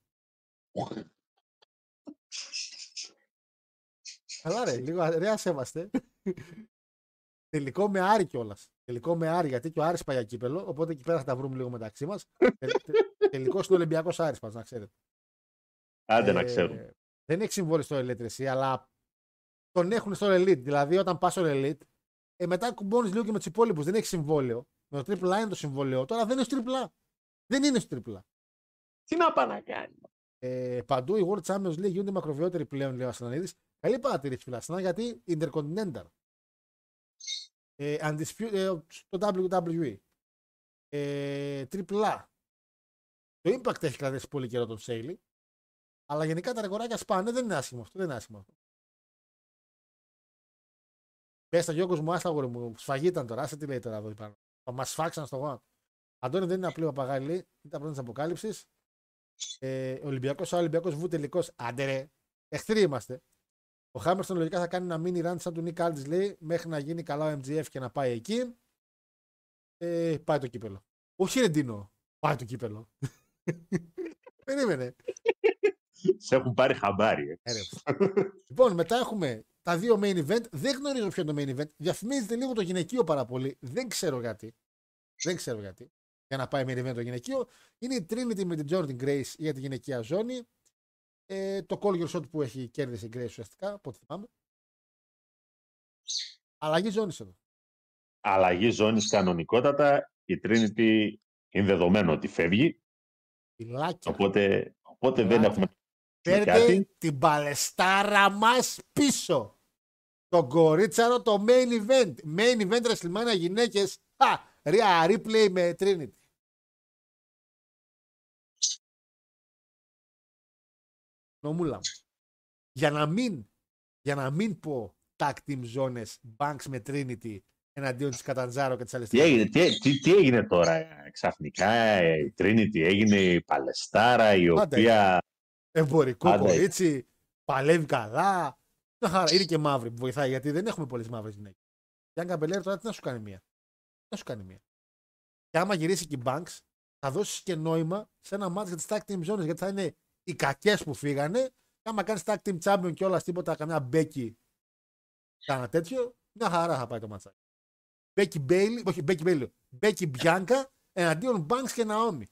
Καλά, ρε, λίγο ρε, ασέβαστε. Τελικό με Άρη κιόλας. Τελικό με Άρη, γιατί και ο Άρης πάει για κύπελο. Οπότε εκεί πέρα θα τα βρούμε λίγο μεταξύ μας. Τελικό είναι Ολυμπιακός Άρης, πας, να ξέρετε. Άντε να Ε, ξέρουμε. Δεν έχει συμβόλαιο στο Ελέτρεση, αλλά τον έχουν στο Elite. Δηλαδή, όταν πας στο Elite, ε, μετά κουμπώνεις λίγο και με τους υπόλοιπους. Δεν έχει συμβόλαιο. Με το AAA είναι το συμβόλαιο. Τώρα δεν είναι στο AAA. Δεν είναι στο AAA. Τι να πάει να κάνει. Ε, παντού οι World Champions League γίνονται μακροβιότεροι πλέον, λέει ο Ασλανίδη. Καλή παρατήρηση, φιλαστήνα, γιατί Intercontinental. Ε, undisputed, ε, στο WWE. Ε, AAA. Το Impact έχει κρατήσει πολύ καιρό τον Σέιλι. Αλλά γενικά τα ρεκοράκια σπάνε. Δεν είναι άσχημο αυτό. Δεν είναι άσχημο αυτό. Πες τα Γιώργος μου, άστα αγόρι μου. Σφαγή ήταν τώρα. Άσε τι λέει τώρα εδώ πάνω. Θα μας σφάξαν στο γάμο. Αντώνη δεν είναι απλή παπαγάλη. λέει. Ήταν πρώτη αποκάλυψης. Ε, Ολυμπιακός, ο Ολυμπιακός βου τελικός. Άντε ρε. Εχθροί είμαστε. Ο Χάμερστον λογικά θα κάνει ένα mini run σαν του Νίκ Άλτζ λέει μέχρι να γίνει καλά ο MGF και να πάει εκεί. Ε, πάει το κύπελο. Όχι ρε Ντίνο. Πάει το κύπελο. Περίμενε. Σε έχουν πάρει χαμπάρι. ε. Ε, ρε. λοιπόν, μετά έχουμε τα δύο main event. Δεν γνωρίζω ποιο είναι το main event. Διαφημίζεται λίγο το γυναικείο πάρα πολύ. Δεν ξέρω γιατί. Δεν ξέρω γιατί. Για να πάει main event το γυναικείο. Είναι η Trinity με την Jordan Grace για τη γυναικεία ζώνη. Ε, το call your shot που έχει κέρδισε η Grace ουσιαστικά, από ό,τι θυμάμαι. Αλλαγή ζώνης εδώ. Αλλαγή ζώνης κανονικότατα. Η Trinity είναι δεδομένο ότι φεύγει. Φυλάκια. Οπότε, οπότε δεν Φυλάκια. έχουμε Παίρνετε κάτι. την παλαιστάρα μας πίσω. Το κορίτσαρο το main event. Main event WrestleMania γυναίκες. Α, Ρία replay με Trinity. Νομούλα μου. Για να μην, για να μην πω tag team ζώνες Banks με Trinity εναντίον της Καταντζάρο και της Τι Αλεστίνας. έγινε, τι, τι, τι έγινε τώρα ε, ξαφνικά, ε, η Trinity έγινε η Παλαιστάρα η Άντε. οποία Εμπορικό Άντε. κορίτσι, παλεύει καλά. Μια χαρά. Είναι και μαύρη που βοηθάει γιατί δεν έχουμε πολλές μαύρες γυναίκες. Η Αν Καμπελέρ τώρα τι να σου κάνει μία; Τι να σου κάνει μία. Και άμα γυρίσει και η Banks, θα δώσεις και νόημα σε ένα μάτι για τις tag team zones γιατί θα είναι οι κακές που φύγανε. Και άμα κάνεις tag team champion και όλα τίποτα, καμιά Μπέκι, κάνα τέτοιο, μια χαρά θα πάει το ματσάκι. Μπέκι Μπέιλι, όχι Μπέκι Μπέιλι, Μπέκι Μπιάνκα εναντίον Banks και Ναόμι.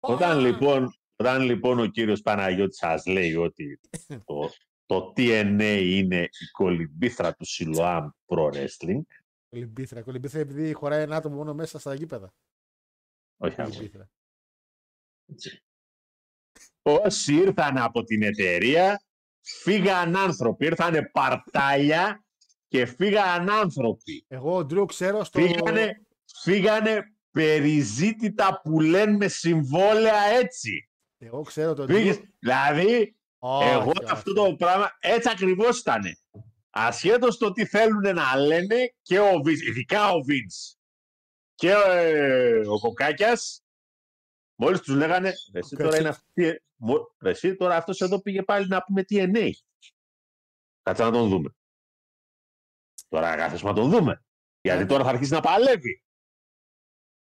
Όταν λοιπόν, όταν λοιπόν ο κύριος Παναγιώτης σας λέει ότι το, το TNA είναι η κολυμπήθρα του Σιλωάμ pro wrestling, Κολυμπήθρα. Κολυμπήθρα επειδή χωράει ένα άτομο μόνο μέσα στα γήπεδα. όχι αγόρι, Κολυμπήθρα. Όσοι ήρθαν από την εταιρεία, φύγαν άνθρωποι, ήρθαν παρτάλια και φύγαν άνθρωποι. Εγώ ο Ντρου ξέρω στο. Φύγανε, φύγανε περιζήτητα που λένε με συμβόλαια έτσι. Εγώ ξέρω τον Φύγες, Drew. δηλαδή, Όχι, Εγώ όχι. αυτό το πράγμα έτσι ακριβώς ήταν. Ασχέτως το τι θέλουν να λένε και ο Βίνς, ειδικά ο Βίνς και ε, ο Κοκάκιας, μόλις τους λέγανε, «Ρε εσύ τώρα Κοκάκιας. είναι αυτή, μο- ρε εσύ τώρα αυτός εδώ πήγε πάλι να πούμε TNA. Κάτσε να τον δούμε. Τώρα κάθεσουμε να τον δούμε. Γιατί Ναι. τώρα θα αρχίσει να παλεύει.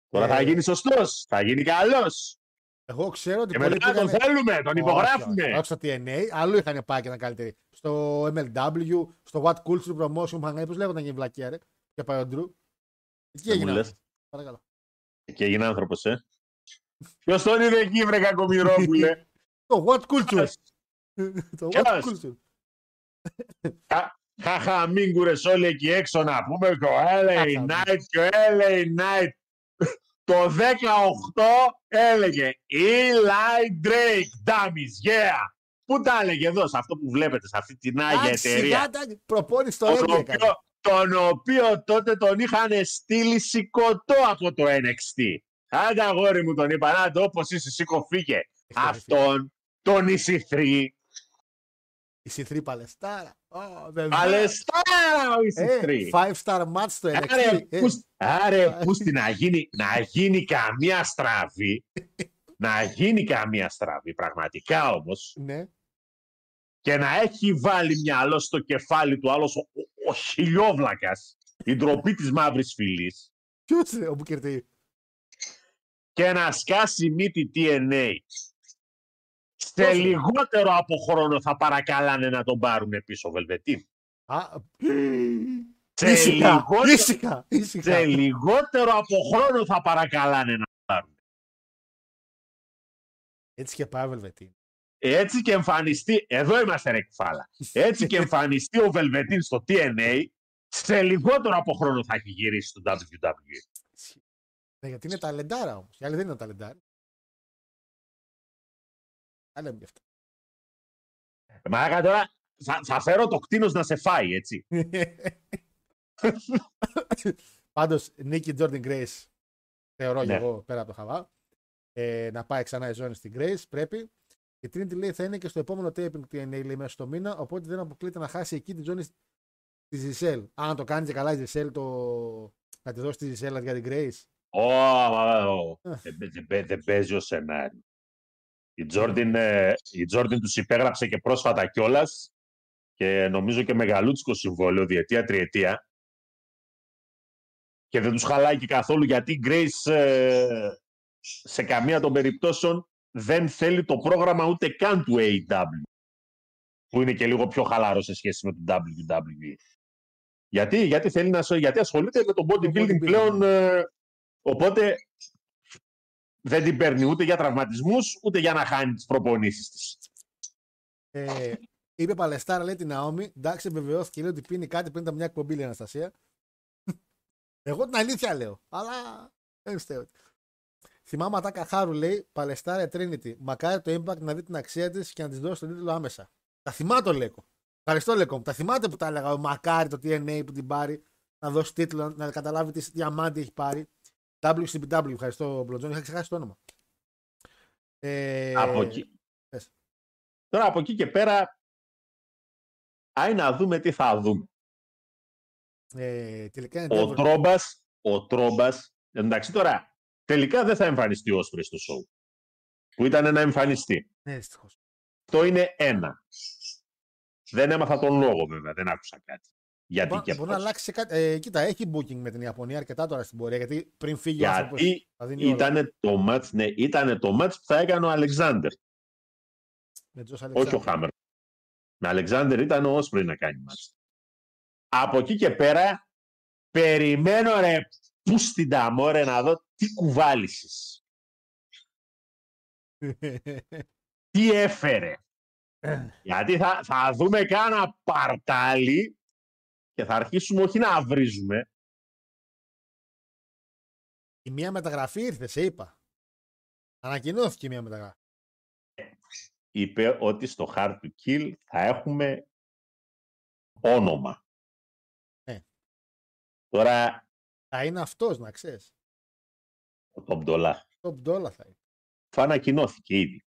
Τώρα θα Ε. γίνει σωστός, θα γίνει καλός. Εγώ ξέρω ότι Και πολλοί μετά τον πήγανε- θέλουμε, τον Όχι, υπογράφουμε. όχι, όχι στο TNA, αλλού είχαν πάει και ήταν καλύτεροι. Στο MLW, στο What Culture Promotion που είχαν κάνει, πώς λέγονταν η βλακία, ρε. Και πάει ο Ντρου. Εκεί Δεν μου έγινε. λες. Παρακαλώ. Και έγινε άνθρωπος, ε. Ποιος τον είδε εκεί, βρε κακομοιρόπουλε; Το What Culture. Το What Ποιος; Culture. Χαχαμίγκουρες όλοι εκεί έξω να πούμε και ο LA Χαχαμί. Knight και ο LA Knight. Το 18 έλεγε Eli Drake, dummies, yeah. Πού τα έλεγε εδώ, σε αυτό που βλέπετε, σε αυτή την άγια Εντάξει, εταιρεία. σιγά τα προπόνηση στο Τον Έγκη έκανε. οποίο, τον οποίο τότε τον είχαν στείλει σηκωτό από το NXT. Άντε αγόρι μου τον είπα, να το όπως είσαι, σήκω φύγε. Αυτόν, τον EC3, Η C3 Παλαιστάρα. Ω, βέβαια. Παλαιστάρα ο Ε, EC3. Five star match στο Άρε, NXT. Ε, πούς- Άρε, πούστη να γίνει, να γίνει καμία στραβή. να γίνει καμία στραβή, πραγματικά όμως. Ναι. Και να έχει βάλει μυαλό στο κεφάλι του άλλος ο, ο, ο χιλιόβλακας, η ντροπή της μαύρης φυλής. Ποιος είναι ο Μπουκερτή. Και να σκάσει μύτη TNA. Σε Πώς, ρε; λιγότερο από χρόνο θα παρακαλάνε να τον πάρουν πίσω, Βελβετίν. Α, Σε Ήσυχα, λιγότερο, ήσυχα, ήσυχα. σε λιγότερο από χρόνο θα παρακαλάνε να τον πάρουν. Έτσι και πάει Βελβετίν. έτσι και εμφανιστεί, εδώ είμαστε ρε κουφάλα, έτσι και εμφανιστεί ο Βελβετίν στο TNA, σε λιγότερο από χρόνο θα έχει γυρίσει στο WWE. Ναι, γιατί είναι ταλεντάρα όμως. Οι άλλοι δεν είναι ταλεντάροι. Τα λέμε γι' αυτό. Μα τώρα θα, θα φέρω το κτίνος να σε φάει, έτσι. Πάντως, Νίκη Τζόρντιν Grace, θεωρώ Ναι. και εγώ πέρα από το χαβά, ε, να πάει ξανά η ζώνη στην Grace. Πρέπει. Η Trinity λέει θα είναι και στο επόμενο taping του TNA λέει, μέσα στο μήνα, οπότε δεν αποκλείεται να χάσει εκεί τη ζώνη τη Ζησέλ. Αν το κάνει και καλά η Ζησέλ, το... να τη δώσει τη Ζησέλ για την Grace. Ω, μα, ω, δεν παί- δεν παί- δεν παίζει ο σενάριο. Η Τζόρντιν, ε, η Τζόρντιν τους υπέγραψε και πρόσφατα κιόλας και νομίζω και μεγαλούτσικο συμβόλαιο, διετία, τριετία. Και δεν τους χαλάει και καθόλου γιατί η Grace ε, σε καμία των περιπτώσεων δεν θέλει το πρόγραμμα ούτε καν του AEW. Που είναι και λίγο πιο χαλαρό σε σχέση με το WWE. Γιατί, γιατί, θέλει να, ασ- γιατί ασχολείται με το bodybuilding, bodybuilding. πλέον. ε, οπότε δεν την παίρνει ούτε για τραυματισμούς, ούτε για να χάνει τις προπονήσεις της. Ε, είπε Παλαιστάρα, λέει την Ναόμη. Εντάξει, βεβαιώθηκε λέει ότι πίνει κάτι πριν από μια εκπομπή, λέει η Αναστασία. Εγώ την αλήθεια λέω. Αλλά δεν πιστεύω. Θυμάμαι Ατάκα Χάρου λέει Παλαιστάρα Trinity. Μακάρι το impact να δει την αξία της και να της δώσει τον τίτλο άμεσα. Τα θυμάται ο Λέκο. Ευχαριστώ Λέκο. Τα θυμάται που τα έλεγα. Ο Μακάρι το TNA που την πάρει να δώσει τίτλο, να καταλάβει τι διαμάντι έχει πάρει. WCPW, ευχαριστώ Μπλοντζόν. Είχα ξεχάσει το όνομα. Ε, από εκεί. πες. Τώρα από εκεί και πέρα, άι να δούμε τι θα δούμε. Ε, τελικά είναι Ο Endeavor. Τρόμπας, ο Τρόμπας, εντάξει τώρα, τελικά δεν θα εμφανιστεί ο Όσπρι στο show. Που ήταν να εμφανιστεί. Ναι, δυστυχώς. Αυτό είναι ένα. Δεν έμαθα τον λόγο βέβαια, δεν άκουσα κάτι. Γιατί Μπο- και Μπορεί να πώς. αλλάξει σε κάτι. Ε, κοίτα, έχει booking με την Ιαπωνία αρκετά τώρα στην πορεία. Γιατί πριν φύγει ο άνθρωπος, Γιατί θα δίνει όλα. ήταν το match, ναι, ήτανε το match που θα έκανε ο Αλεξάνδερ, Με Τζος όχι ο Αλεξάνδρου. Χάμερ. Με Αλεξάνδερ ήταν ο Όσπρι να κάνει match. Από εκεί και πέρα, περιμένω ρε που στην ταμόρε να δω τι κουβάλισες. τι έφερε. Γιατί θα, θα δούμε κάνα παρτάλι και θα αρχίσουμε όχι να βρίζουμε. Η μία μεταγραφή ήρθε, σε είπα. Ανακοινώθηκε η μία μεταγραφή. Είπε ότι στο Hard to Kill θα έχουμε όνομα. Ε. Τώρα Θα είναι αυτός, να ξέρεις. ο Top Dollar Top dollar θα είναι. θα ανακοινώθηκε ήδη.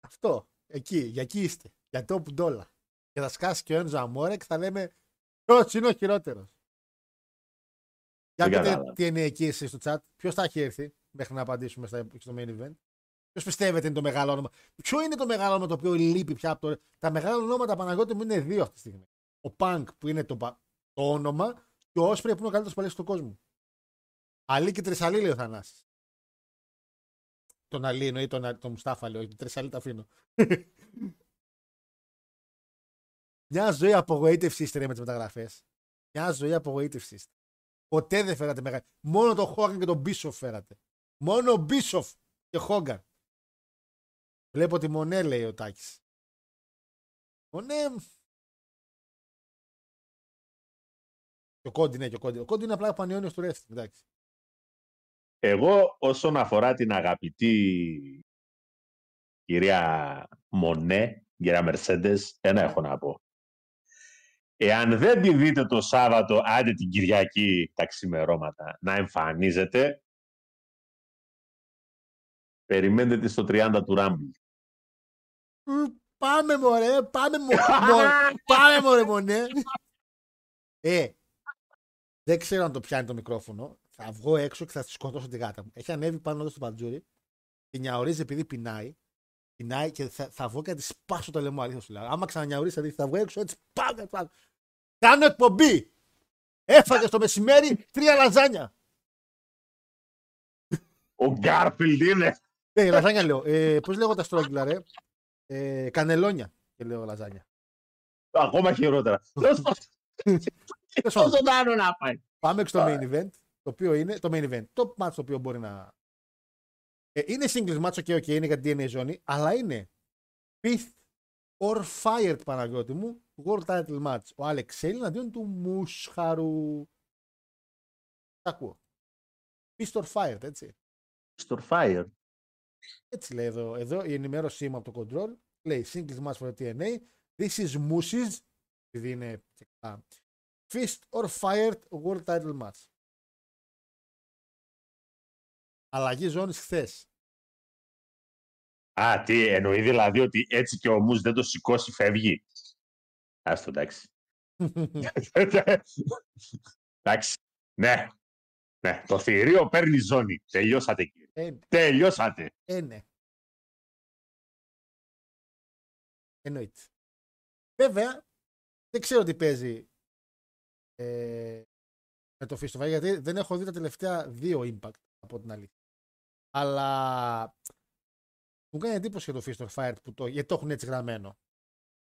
Αυτό. Εκεί. Για εκεί είστε. Για top dollar. Και θα σκάσει και ο Ένζο Αμόρε και θα λέμε Ποιος είναι ο χειρότερος; Για Δεν πείτε κατάλαβα. τι είναι εκεί εσείς στο chat. Ποιος θα έχει έρθει μέχρι να απαντήσουμε στα- στο main event; Ποιος πιστεύετε είναι το μεγάλο όνομα; Ποιο είναι το μεγάλο όνομα το οποίο λείπει πια από το. Τα μεγάλα ονόματα Παναγιώτη μου είναι δύο αυτή τη στιγμή. Ο Punk που είναι το, πα- το όνομα και ο Όσπρι που είναι ο καλύτερος παλιός του κόσμου. Αλή και Τρισαλή λέει ο Θανάσης. Τον Αλή εννοεί τον, Α- τον Μουστάφα λέει, όχι τον Τρισαλή τα αφήνω. Μια ζωή απογοήτευση είστε ρε, με τις μεταγραφές. Μια ζωή απογοήτευση είστε. Ποτέ δεν φέρατε μεγάλη. Μόνο τον Χόγκαν και τον Μπίσοφ φέρατε. Μόνο ο Μπίσοφ και Χόγκαν. Βλέπω τη Μονέ λέει ο Τάκης. Μονέ. Και ο Κόντι, ναι, και ο Κόντι. Ο Κόντι είναι απλά πανιόνιος του ρεύτη. Εντάξει. Εγώ όσον αφορά την αγαπητή κυρία Μονέ, κυρία Μερσέντες, ένα έχω να πω. Εάν δεν τη δείτε το Σάββατο, άντε την Κυριακή τα ξημερώματα, να εμφανίζεται, περιμένετε τη στο 30 του Ράμπλ. Μ, Πάμε μωρέ, πάμε μωρέ, μωρέ, πάμε μωρέ μονέ. Ε, δεν ξέρω αν το πιάνει το μικρόφωνο. Θα βγω έξω και θα τη σκοτώσω τη γάτα μου. Έχει ανέβει πάνω εδώ στο παντζούρι. Τη νιαουρίζει επειδή πεινάει. Πεινάει και θα, θα βγω και θα της σπάσω το λαιμό. Αλήθεια σου λέω. Άμα ξανανιαουρίσει, θα, δεις, θα βγω έξω έτσι. Πάμε, πάμε. Κάνω εκπομπή. Έφαγες το μεσημέρι τρία λαζάνια. Ο Γκάρφιλντ είναι. Ναι, λαζάνια λέω. Ε, Πώς λέγω τα στρόγγυλα, ρε; Ε, κανελόνια. Και λέω λαζάνια. Ακόμα χειρότερα. Τέλος πάντων, Τέλος πάντων. Τόσο τάνω να πάει. Πάμε στο main event, το οποίο είναι το main event. Το match το οποίο μπορεί να. Ε, είναι single match, ok, είναι για DNA ζώνη, αλλά είναι fist or fired, παναγιώτη μου, world title match. Ο Αλεξέλη είναι αντίον του μουσχαρού. Τσακούω. Fist or fired, έτσι. Fist or fired. Έτσι λέει εδώ, εδώ η ενημέρωση μου από το control λέει single match for DNA, this is Mousses. Επειδή είναι. Fist or fired world title match. Αλλαγή ζώνης χθες. Α, τι εννοεί δηλαδή ότι έτσι και ο Μους δεν το σηκώσει φεύγει. Άστο, εντάξει. εντάξει. Ναι. Ναι, το θηρίο παίρνει ζώνη. Τελειώσατε, κύριε. ε, Τελειώσατε. ε, ναι. Εννοείται. Βέβαια, δεν ξέρω τι παίζει ε, με το Fist of Fire, γιατί δεν έχω δει τα τελευταία δύο impact από την αλήθεια. Αλλά μου κάνει εντύπωση για το Fist of Fire που το, γιατί το έχουν έτσι γραμμένο.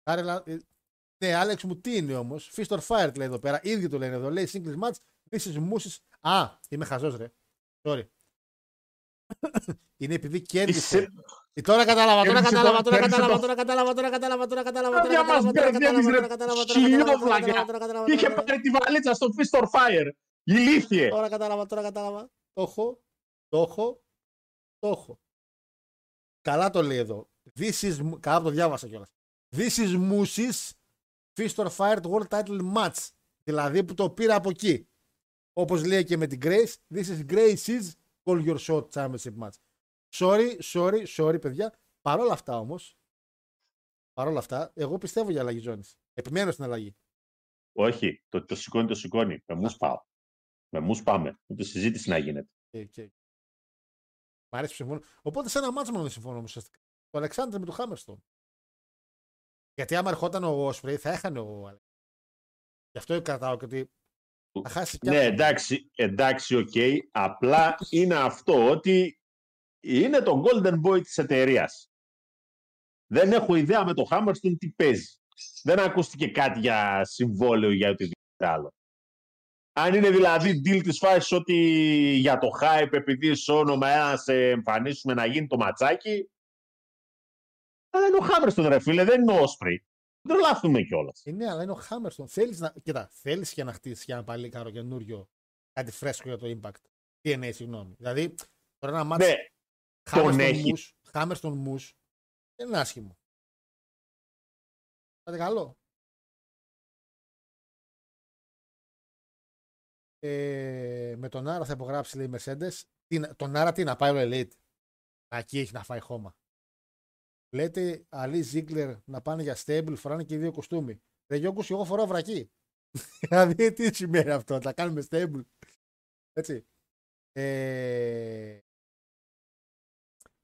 Άρα, λα- ε, ναι, Άλεξ μου τι είναι όμως; Fist of Fire λέει εδώ πέρα. Ίδιο το λένε εδώ. Λέει singles match. This is Moose's. Α, είμαι χαζός ρε. Sorry. είναι επειδή κέρδισε. Είσαι... Ε, Τώρα κατάλαβα, τώρα Κέρδισε κατάλαβα, το- τώρα κέρδισε κατάλαβα, το- τώρα κατάλαβα, τώρα κατάλαβα, τώρα κατάλαβα, τώρα Παιδιά κατάλαβα, μας τώρα μπερδεύεις, κατάλαβα, ρε, τώρα κατάλαβα, τώρα κατάλαβα, τώρα ψηλόβλακα. κατάλαβα, τώρα κατάλαβα, τώρα Είχε κατάλαβα. πάρει τη βαλίτσα στο Fist or Fire. Ηλίθιε. Τώρα κατάλαβα, τώρα κατάλαβα. Το έχω, το έχω, το έχω. Καλά το λέει εδώ. This is, καλά το διάβασα κιόλας. This is Moose's Fist or Fired World Title Match. Δηλαδή που το πήρα από εκεί. Όπως λέει και με την Grace, this is Grace's Call Your Shot Championship Match. Sorry, sorry, sorry παιδιά. Παρ' όλα αυτά όμως, παρ' όλα αυτά, εγώ πιστεύω για αλλαγή ζώνης. Επιμένω στην αλλαγή. Όχι, το, το σηκώνει, το σηκώνει. Με μούς πάω. Με μούς πάμε. Με το συζήτηση να γίνεται. Και, και... Μ' αρέσει που συμφωνώ. Οπότε σε ένα μάτσο μόνο δεν συμφωνώ ουσιαστικά. Το Αλεξάνδρ με το Χάμερστον. Γιατί άμα ερχόταν ο Όσπρεϊ θα έχανε ο Αλεξάνδρ. Γι' αυτό κρατάω και ότι θα χάσει κι Ναι, αυτό. εντάξει, εντάξει, οκ. Απλά είναι αυτό ότι είναι το golden boy της εταιρείας. Δεν έχω ιδέα με το Hammerstone τι παίζει. Δεν ακούστηκε κάτι για συμβόλαιο ή για οτιδήποτε άλλο. Αν είναι δηλαδή deal της φάσης ότι για το hype επειδή είσαι όνομα να σε εμφανίσουμε να γίνει το ματσάκι αλλά είναι ο Hammerstone ρε φίλε, δεν είναι ο Ospreay. Δεν τρελαθούμε κιόλας. Ε, ναι, αλλά είναι ο Χάμερστον. Θέλεις να. Κοίτα, θέλεις και να χτίσεις για ένα παλίκαρο καινούριο κάτι φρέσκο για το impact. TNA, συγγνώμη. Δηλαδή, τώρα ένα μάτσο Ναι, τον έχει. Χάμερστον Μούς δεν είναι άσχημο. Πάτε καλό. Ε, με τον Άρα θα υπογράψει λέει η Mercedes. Τι να- τον Άρα τι να πάει ο Elite; Εκεί έχει να φάει χώμα. Λέτε Αλή Ζίγκλερ να πάνε για stable, φοράνε και οι δύο κοστούμι. Ρε Γιώργος, και εγώ φοράω βρακί. δηλαδή τι σημαίνει αυτό, θα κάνουμε stable. Έτσι. Ε,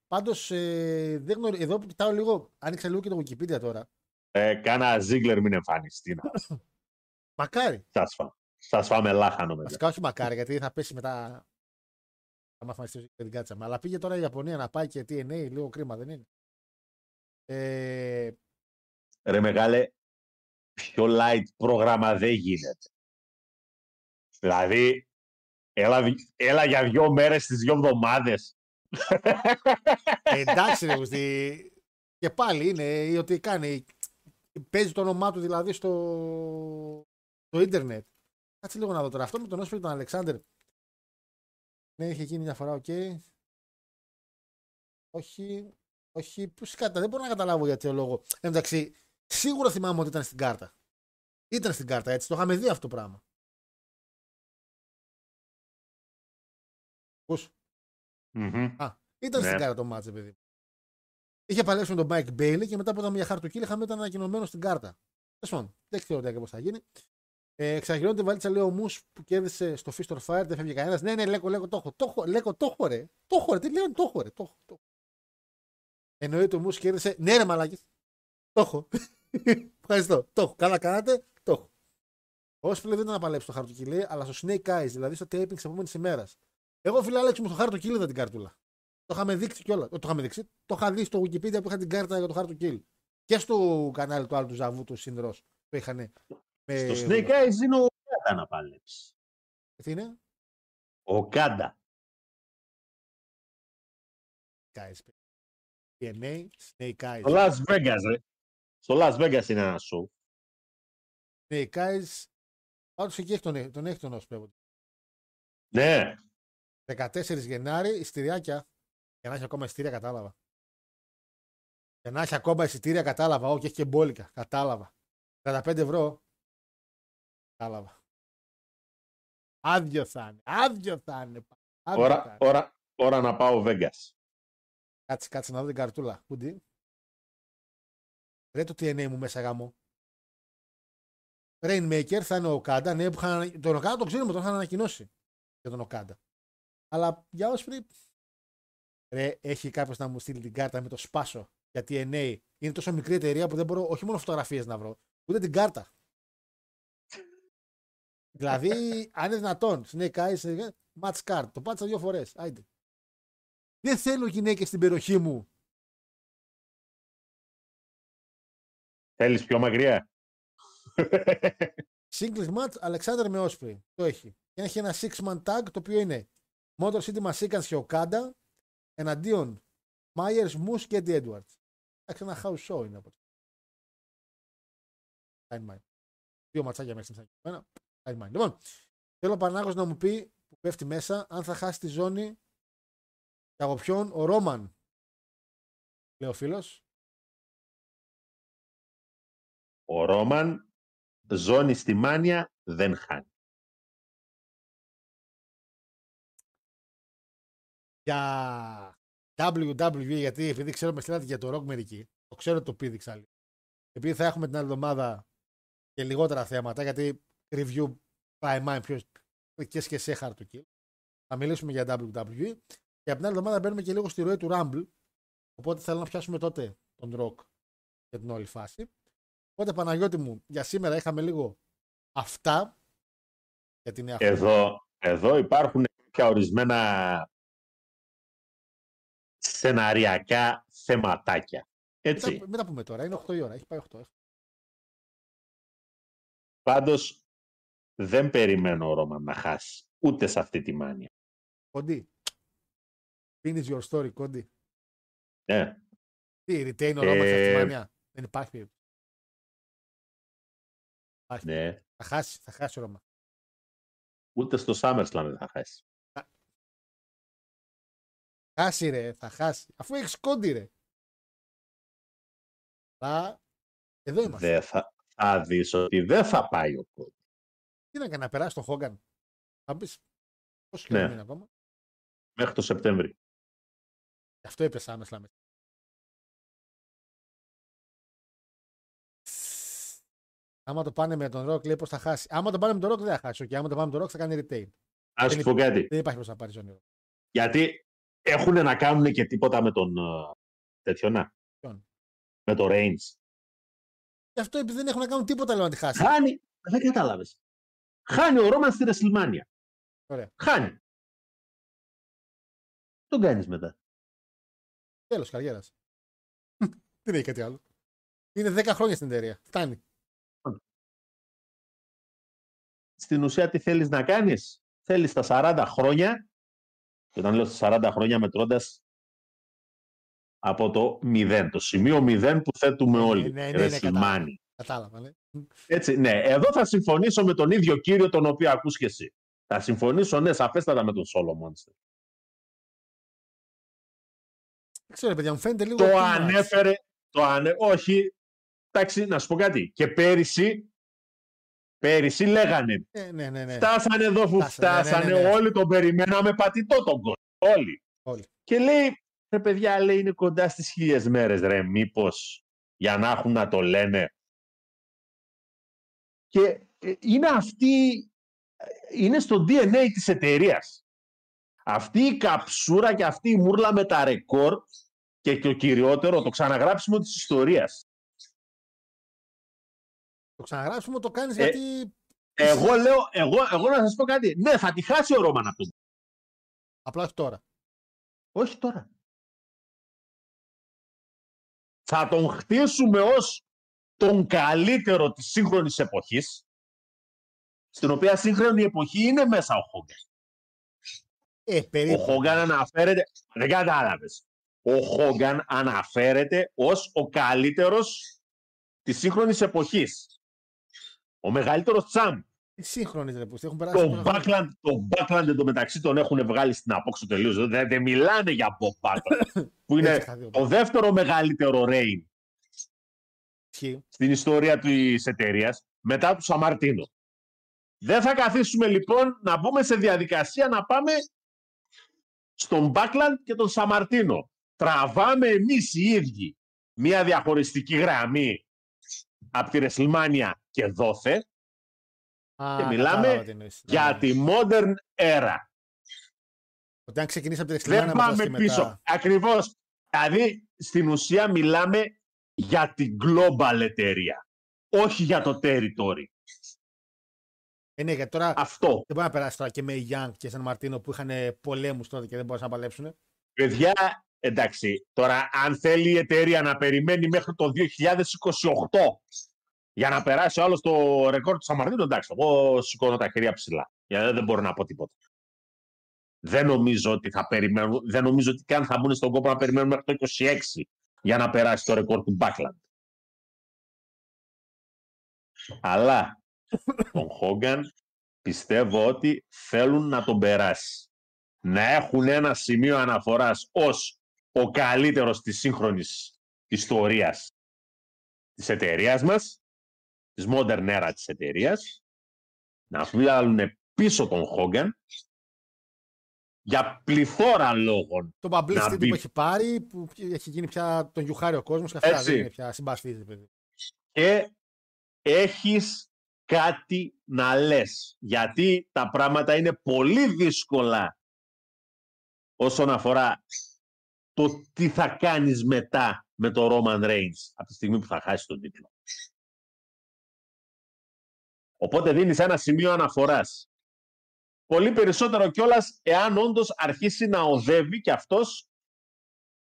πάντως, ε, δεν γνωρίζω, εδώ που κοιτάω λίγο, άνοιξα λίγο και το Wikipedia τώρα. Ε, κάνα Ζίγκλερ μην εμφανιστεί. να. Μακάρι. Σας φά. Σας φάμε λάχανο μετά. Βασικά όχι μακάρι, γιατί θα πέσει μετά. Θα μάθουμε στη την κάτσαμε. Αλλά πήγε τώρα η Ιαπωνία να πάει και TNA, λίγο κρίμα δεν είναι. Ε, Ρε μεγάλε, πιο light πρόγραμμα δεν γίνεται. Δηλαδή, έλα, δι- έλα για δύο μέρες στις δύο εβδομάδες. Ε, εντάξει, ρε, Γουστή. Και πάλι είναι ότι κάνει. Παίζει το όνομά του δηλαδή στο, στο ίντερνετ. Κάτσε λίγο να δω τώρα. Αυτό με τον Όσπρι τον Αλεξάνδερ. Ναι, είχε γίνει μια φορά, οκ. Όχι. Όχι. Πού σκατά, δεν μπορώ να καταλάβω για ποιο λόγο. Εν τω μεταξύ, σίγουρα θυμάμαι ότι ήταν στην κάρτα. Ήταν στην κάρτα, έτσι. Το είχαμε δει αυτό το πράγμα. Ακούς; Μμμ. Α, ήταν Ναι. στην κάρτα το ματς, ρε παιδί. μου. Είχε παλέψει με τον Mike Bailey και μετά που ήταν για χαρτοκύλι είχαμε ήταν ανακοινωμένο στην κάρτα. Τέλος πάντων, δεν ξέρω τι ακριβώς θα γίνει. Ε, εξαγγελώνεται η βαλίτσα, λέει ο Μους που κέρδισε στο Fist or Fire, δεν φεύγει κανένας. Ναι, ναι, λέγω, λέγω, το έχω. Το έχω, λέγω, το έχω, ρε. Το έχω, ρε. Τι λέω, το έχω, ρε. Το έχω. Το έχω. Εννοείται ο Μους κέρδισε. Ναι, ρε, μαλάκι. Το έχω. Ευχαριστώ. Το έχω. Καλά κάνατε. Το έχω. Ο Όσπλε δεν ήταν να παλέψει το χαρτοκύλι, αλλά στο Snake Eyes, δηλαδή στο taping της επόμενης ημέρας. Εγώ φίλε Άλεξ μου στο χάρτο είδα την κάρτουλα. Το είχαμε δείξει κιόλας. Το είχαμε δείξει. Το είχα δει στο Wikipedia που είχα την κάρτα για το χάρτο kill. Και στο κανάλι του άλλου του Ζαβού του Συνδρό που είχαν. Με... Στο Snake Eyes είναι ο Κάντα να παλέψει. Τι είναι; Ο Κάντα. Guys. TNA, Snake Eyes. Στο Las Vegas, ρε. Στο Las Vegas είναι ένα show. Snake Eyes. Πάντως εκεί έχει τον, τον έχει τον Όσπρey. Ναι. 14 Γενάρη, ειστηριάκια. Για να έχει ακόμα ειστήρια, κατάλαβα. Για να έχει ακόμα εισιτήρια, κατάλαβα. Όχι, έχει και μπόλικα. Κατάλαβα. 35 ευρώ. Κατάλαβα. Άδειο θα είναι. Άδειο θα είναι. Άδειο θα Ώρα, είναι. ώρα, ώρα να πάω Vegas. Κάτσε, κάτσε να δω την καρτούλα. Πούντι. Ρε το TNA μου μέσα γάμο. Rainmaker θα είναι ο Okada. Ναι, που είχαν... τον Okada το ξέρουμε, τον είχαν ανακοινώσει για τον Okada. Αλλά για Osprey, ρε, έχει κάποιος να μου στείλει την κάρτα με το σπάσο για TNA. Είναι τόσο μικρή εταιρεία που δεν μπορώ όχι μόνο φωτογραφίες να βρω, ούτε την κάρτα. Δηλαδή, αν είναι δυνατόν, Snake Eyes, match card. Το πάτησα δύο φορές. Άιντε. Δεν θέλω γυναίκες στην περιοχή μου. Θέλεις πιο μακριά; Singles match Alexander με Osprey. Το έχει. Και έχει ένα six man tag το οποίο είναι Motor City Massacres και Okada εναντίον Myers, Moose και Eddie Edwards. Εντάξει, ένα house show είναι από το. Dynamite. Δύο ματσάκια μέσα στην εμένα. Dynamite. Λοιπόν, θέλω ο Πανάγος να μου πει που πέφτει μέσα αν θα χάσει τη ζώνη και από ποιον ο Ρόμαν. Λέει ο φίλος. Ο Ρόμαν ζώνη στη Μάνια δεν χάνει. για WWE, γιατί επειδή ξέρω με στείλατε για το Rock μερικοί, το ξέρω το πήδηξα λίγο. Επειδή θα έχουμε την άλλη εβδομάδα και λιγότερα θέματα, γιατί review prime time πιο και και σε hard to kill. Θα μιλήσουμε για WWE και από την άλλη εβδομάδα μπαίνουμε και λίγο στη ροή του Rumble. Οπότε θέλω να πιάσουμε τότε τον Rock για την όλη φάση. Οπότε Παναγιώτη μου, για σήμερα είχαμε λίγο αυτά για την νέα χρονιά. Εδώ, εδώ υπάρχουν κάποια ορισμένα σεναριακά θεματάκια. Μην Έτσι. τα, μην τα πούμε τώρα, είναι 8 η ώρα, έχει πάει 8. Πάντως δεν περιμένω ο Ρόμαν να χάσει ούτε σε αυτή τη μάνια. Κοντή. Finish your story, Κόντι. Ε, Τι, retain ο Ρόμαν σε αυτή τη Ε, μανιά. Δεν υπάρχει περίπτωση. Υπάρχει. ναι. Θα χάσει, θα χάσει ο Ρόμαν. Ούτε στο SummerSlam δεν θα χάσει. Χάσει ρε, θα χάσει. Αφού έχεις κόντι ρε. Θα... Εδώ είμαστε. Δεν θα, θα δεις ότι δεν θα πάει ο Κόντι. Τι να κάνει, να περάσει τον Χόγκαν; Θα πεις, πόσο Ναι. καιρό είναι ακόμα; Μέχρι το Σεπτέμβρη. Γι' αυτό έπεσα άμεσα μέσα. Άμα το πάνε με τον Rock, λέει πώς θα χάσει. Άμα το πάνε με τον Rock, δεν θα χάσει. Και άμα το πάνε με τον Rock, θα κάνει retain. Να σου πω κάτι. Δεν υπάρχει πώς να πάρει ζώνη. Rock. Γιατί έχουν να κάνουν και τίποτα με τον ε, τέτοιο να. Ποιον; Με το Reigns. Γι' αυτό επειδή δεν έχουν να κάνουν τίποτα, λέω να τη χάσει. Χάνει. Δεν κατάλαβες. Χάνει ο Ρόμαν στη WrestleMania. Ωραία. Χάνει. Τον κάνεις μετά. Τέλος καριέρας. Δεν έχει κάτι άλλο. Είναι 10 χρόνια στην εταιρεία. Φτάνει. Στην ουσία τι θέλεις να κάνεις; Θέλεις τα 40 χρόνια και όταν λέω στα 40 χρόνια μετρώντας από το 0, το σημείο 0 που θέτουμε όλοι. ναι, ναι, ναι, κατάλαβα. WrestleMania. Κατάλαβα. Ναι. Έτσι, ναι. Εδώ θα συμφωνήσω με τον ίδιο κύριο τον οποίο ακούς και εσύ. Θα συμφωνήσω, ναι, σαφέστατα με τον Solo Monster. Δεν ξέρω, παιδιά, μου φαίνεται λίγο. Το too much. ανέφερε, το ανε... όχι, εντάξει, να σου πω κάτι. Και πέρυσι, πέρυσι λέγανε, Ε, ναι, ναι, ναι. φτάσανε εδώ που Φτάσανε, ναι, φτάσανε, ναι, ναι. όλοι τον περιμέναμε πατητό τον κόσμο, όλοι. Όλοι. Και λέει, ρε παιδιά, λέει, είναι κοντά στις χίλιες μέρες, ρε, μήπως, για να έχουν να το λένε. Και ε, είναι αυτή, ε, είναι στο DNA της εταιρείας. Αυτή η καψούρα και αυτή η μούρλα με τα ρεκόρ και, και ο κυριότερο, το ξαναγράψιμο της ιστορίας. Το ξαναγράψουμε, το κάνεις Ε, γιατί. Εγώ λέω, εγώ, εγώ να σας πω κάτι. Ναι, θα τη χάσει ο Ρόμαν αυτό. Απλά όχι τώρα. Όχι τώρα. Θα τον χτίσουμε ως τον καλύτερο της σύγχρονης εποχής, στην οποία σύγχρονη εποχή είναι μέσα ο Χόγκαν. Ε, Ο περίπου. Χόγκαν αναφέρεται, δεν κατάλαβες. ο Χόγκαν αναφέρεται ως ο καλύτερος της σύγχρονης εποχής. Ο μεγαλύτερος τσάμπ. Τι σύγχρονης ρε που έχουν περάσει. Το πολλά χρόνια. Backlund, το Backlund εντωμεταξύ τον έχουν βγάλει στην απόξω τελείως. Δεν, δεν μιλάνε για Bob Backlund, που είναι Έτσι θα δει ο το δεύτερο μεγαλύτερο reign Ισχύει. Στην ιστορία της εταιρείας μετά του Σαμαρτίνο. Δεν θα καθίσουμε λοιπόν να μπούμε σε διαδικασία να πάμε στον Backlund και τον Σαμαρτίνο. Τραβάμε εμείς οι ίδιοι μια διαχωριστική γραμμή από τη WrestleMania και δόθε Α, Και μιλάμε κατάλαβα τι εννοείς. για Ναι. τη modern era. Ότι αν ξεκινήσει από τη Δεν δεξιά να πάμε πίσω. Ακριβώς. Δηλαδή, στην ουσία μιλάμε για την global εταιρεία. Όχι για το territory. Ε, ναι, γιατί τώρα Αυτό. δεν μπορεί να περάσει τώρα και με Young και Σαν Μαρτίνο που είχαν πολέμους τότε και δεν μπορούσαν να παλέψουν. Παιδιά, εντάξει, τώρα αν θέλει η εταιρεία να περιμένει μέχρι το 2028 για να περάσει ο άλλος το ρεκόρ του Σαμαρτίνου, εντάξει, εγώ σηκώνω τα χέρια ψηλά. Γιατί δεν μπορώ να πω τίποτα. Δεν νομίζω ότι θα περιμένουν, δεν νομίζω ότι καν θα μπουν στον κόπο να περιμένουν μέχρι το 26 για να περάσει το ρεκόρ του Backlund. Αλλά τον Χόγκαν πιστεύω ότι θέλουν να τον περάσει. Να έχουν ένα σημείο αναφοράς ως ο καλύτερος της σύγχρονης ιστορίας της εταιρείας μας, της modern era της εταιρείας, να βγάλουν πίσω τον Χόγκαν για πληθώρα λόγων. Το publicity μπει. που έχει πάρει, που έχει γίνει πια τον γιουχάρει ο κόσμος και αυτά Έτσι. δεν είναι πια συμπαθή. παιδί. και έχεις κάτι να λες. Γιατί τα πράγματα είναι πολύ δύσκολα όσον αφορά το τι θα κάνεις μετά με το Roman Reigns από τη στιγμή που θα χάσει τον τίτλο. Οπότε δίνεις ένα σημείο αναφοράς. Πολύ περισσότερο κιόλας εάν όντως αρχίσει να οδεύει και αυτός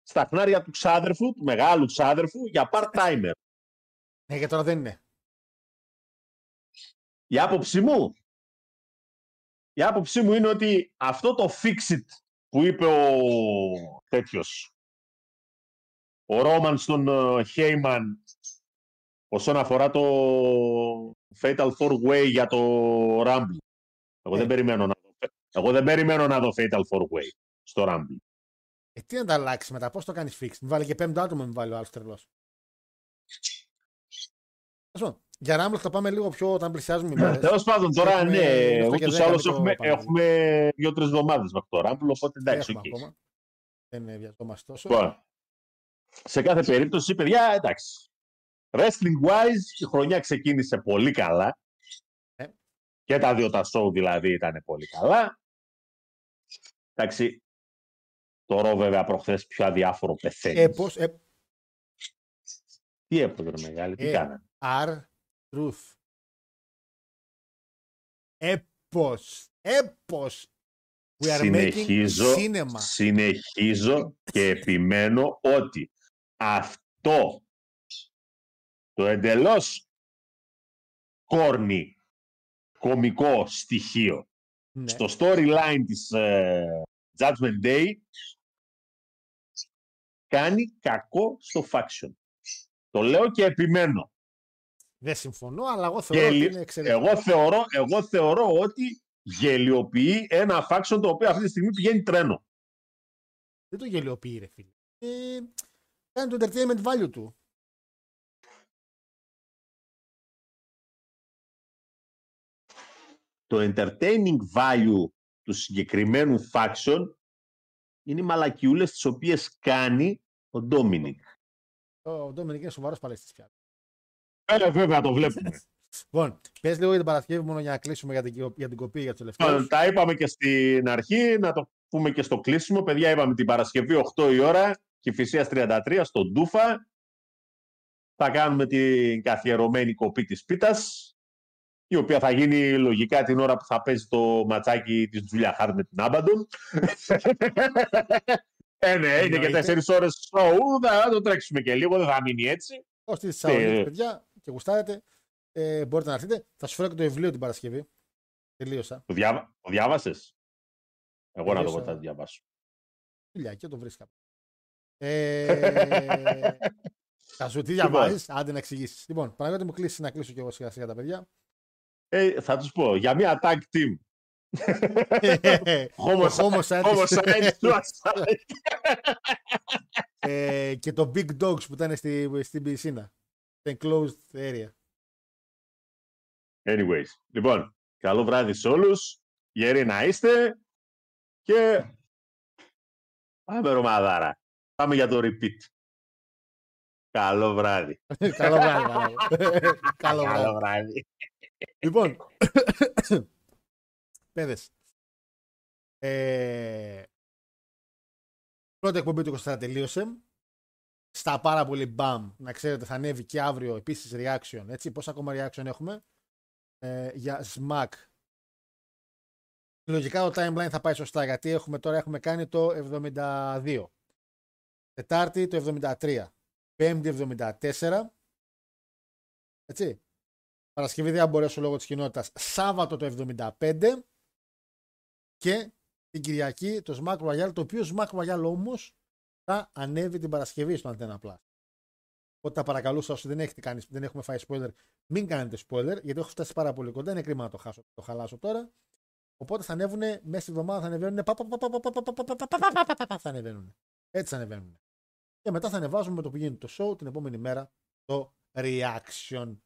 στα χνάρια του ξάδερφου, του μεγάλου ξάδερφου, για part-timer. Ναι, για τώρα δεν είναι. Η άποψή μου, η άποψή μου είναι ότι αυτό το fix it που είπε ο τέτοιος, ο Ρόμαν στον ε, Χέιμαν όσον αφορά το Fatal 4-Way για το Rumble. Εγώ, Ε. δεν περιμένω να δω, εγώ δεν περιμένω να δω Fatal 4-Way στο Rumble. Ε, τι να τα αλλάξει μετά, πώς το κάνεις fix; Μην βάλει και πέμπτο άτομο, μην βάλει ο άλλο τρελός. Για Rumble θα πάμε λίγο πιο όταν πλησιάζουμε οι μέρες. Τέλος πάντων, τώρα Έχουμε ναι, μέχρι το ούτως ή 10 άλλως μην το έχουμε, πάμε. έχουμε δύο-τρεις εβδομάδες μέχρι το Rumble, οπότε Δεν εντάξει. έχουμε οκ. ακόμα. Δεν ε, βιαζόμαστε τόσο. Λοιπόν, σε κάθε περίπτωση, παιδιά, εντάξει. Wrestling wise, η χρονιά ξεκίνησε πολύ καλά. Ε. Και τα δύο τα show δηλαδή ήταν πολύ καλά. Εντάξει, το ρο βέβαια προχθές πιο αδιάφορο πεθαίνει. Ε, πώς, ε, Τι έπρεπε ρε μεγάλη, τι Ε. κάνανε; R Truth. Έπος. Έπος. We are Συνεχίζω, making cinema. συνεχίζω και επιμένω ότι αυτό το εντελώς κόρνη κομικό στοιχείο Ναι. στο storyline της ε, Judgment Day κάνει κακό στο faction. Το λέω και επιμένω. Δεν συμφωνώ, αλλά εγώ θεωρώ ότι Γελιο- είναι εξαιρετικό. Εγώ θεωρώ, εγώ θεωρώ ότι γελιοποιεί ένα faction το οποίο αυτή τη στιγμή πηγαίνει τρένο. Δεν το γελιοποιεί, ρε φίλε. Ε, κάνει το entertainment value του. Το entertaining value του συγκεκριμένου faction είναι οι μαλακιούλες τις οποίες κάνει ο Ντόμινικ. Ο Ντόμινικ είναι σοβαρός παλαιστής πια. Ε, βέβαια το βλέπουμε. Λοιπόν, πες λίγο για την Παρασκευή μόνο για να κλείσουμε για την, για την κοπή για τους τελευταίου. Λοιπόν, Τα είπαμε και στην αρχή, να το πούμε και στο κλείσιμο. Παιδιά, είπαμε την Παρασκευή 8 η ώρα, Κηφισίας 33, στον Ντούφα. Θα κάνουμε την καθιερωμένη κοπή της πίτας, η οποία θα γίνει λογικά την ώρα που θα παίζει το ματσάκι της Τζούλια Χάρτ με την Άμπαντον. ε, ναι, είναι και Εννοείται. τέσσερις ώρες show, θα το τρέξουμε και λίγο, δεν θα μείνει έτσι. Όσοι τη Θεσσαλονίκη, Ε. παιδιά, και γουστάρετε, ε, μπορείτε να έρθετε. Θα σου φέρω και το βιβλίο την Παρασκευή. Τελείωσα. Το, διάβα... το διάβασες; Εγώ να το Τελείωσα. πω, θα το διαβάσω. Δουλειά και το βρίσκα. Ε, θα σου τι Λοιπόν. διαβάζεις, άντε να εξηγήσεις. Λοιπόν, Παναγιώτη μου κλείσεις να κλείσω κι εγώ σιγά σιγά τα παιδιά. Ε, θα τους πω, για μια tag team. Ο homoside. Homicide, suicide. Ε, και το Big Dogs που ήταν στη, στην πισίνα. Το enclosed area. Anyways, λοιπόν, καλό βράδυ σε όλους. Γεροί να είστε. Και πάμε Ρωμαδάρα. Πάμε για το repeat. Καλό βράδυ. Καλό βράδυ. Παναγιώτη. Καλό βράδυ. Βράδυ. Λοιπόν, παιδες, ε, πρώτη εκπομπή του 24 τελείωσε. Στα πάρα πολύ μπαμ, να ξέρετε, θα ανέβει και αύριο επίσης reaction, έτσι, πόσα ακόμα reaction έχουμε ε, για SMAC. Λογικά το timeline θα πάει σωστά, γιατί έχουμε τώρα έχουμε κάνει το 72. Τετάρτη το 73. Πέμπτη 74. Έτσι. Παρασκευή δεν μπορέσω λόγω τη κοινότητα. Σάββατο το 75 και την Κυριακή το Smack Royale, το οποίο Smack Royale όμω θα ανέβει την Παρασκευή στο Antenna Plus. Οπότε τα παρακαλούσα όσοι δεν, έχετε κάνει, δεν έχουμε φάει spoiler, μην κάνετε spoiler, γιατί έχω φτάσει πάρα πολύ κοντά. Είναι κρίμα να το, χάσω, το χαλάσω τώρα. Οπότε θα ανέβουν μέσα στη βδομάδα, θα ανεβαίνουν. Θα ανεβαίνουν. Έτσι θα ανεβαίνουν. Και μετά θα ανεβάζουμε με το που γίνεται το show την επόμενη μέρα το reaction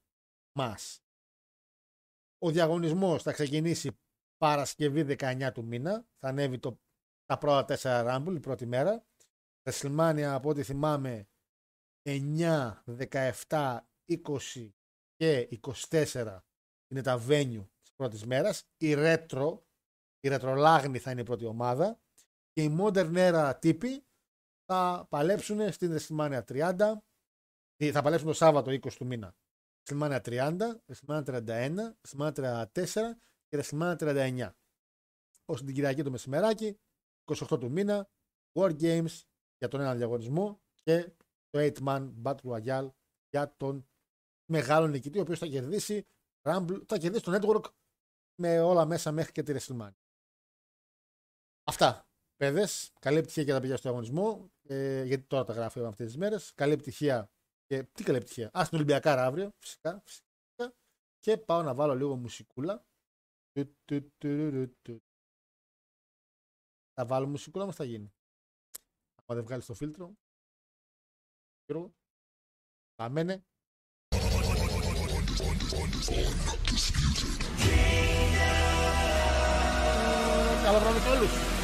μας. Ο διαγωνισμός θα ξεκινήσει Παρασκευή 19 του μήνα. Θα ανέβει το, τα πρώτα 4 Rumble η πρώτη μέρα. WrestleMania από ό,τι θυμάμαι 9, 17, 20 και 24 είναι τα venue της πρώτης μέρας. Η Retro, η Retrolagni θα είναι η πρώτη ομάδα και οι Modern Era τύποι θα παλέψουν στην WrestleMania 30 ή θα παλέψουν το Σάββατο 20 του μήνα. WrestleMania 30, WrestleMania 31, WrestleMania 34 και WrestleMania 39. Όσο την Κυριακή το μεσημεράκι, 28 του μήνα, War Games για τον ένα διαγωνισμό και το 8-man Battle Royale για τον μεγάλο νικητή, ο οποίος θα κερδίσει, Rumble, θα κερδίσει το network με όλα μέσα μέχρι και τη WrestleMania. Αυτά. Παιδες, καλή επιτυχία για τα παιδιά στο διαγωνισμό. Ε, γιατί τώρα τα γράφω αυτές τις μέρες. Καλή επιτυχία. Και, τι καλή επιτυχία. Α, στην Ολυμπιακάρα αύριο, φυσικά, φυσικά. Και πάω να βάλω λίγο μουσικούλα. Του, του, του, του, του. Θα βάλω μουσικούλα μας θα γίνει. Αν δεν βγάλεις το φίλτρο. Γιώργο. Αμένε. Καλό βράδυ σε όλους.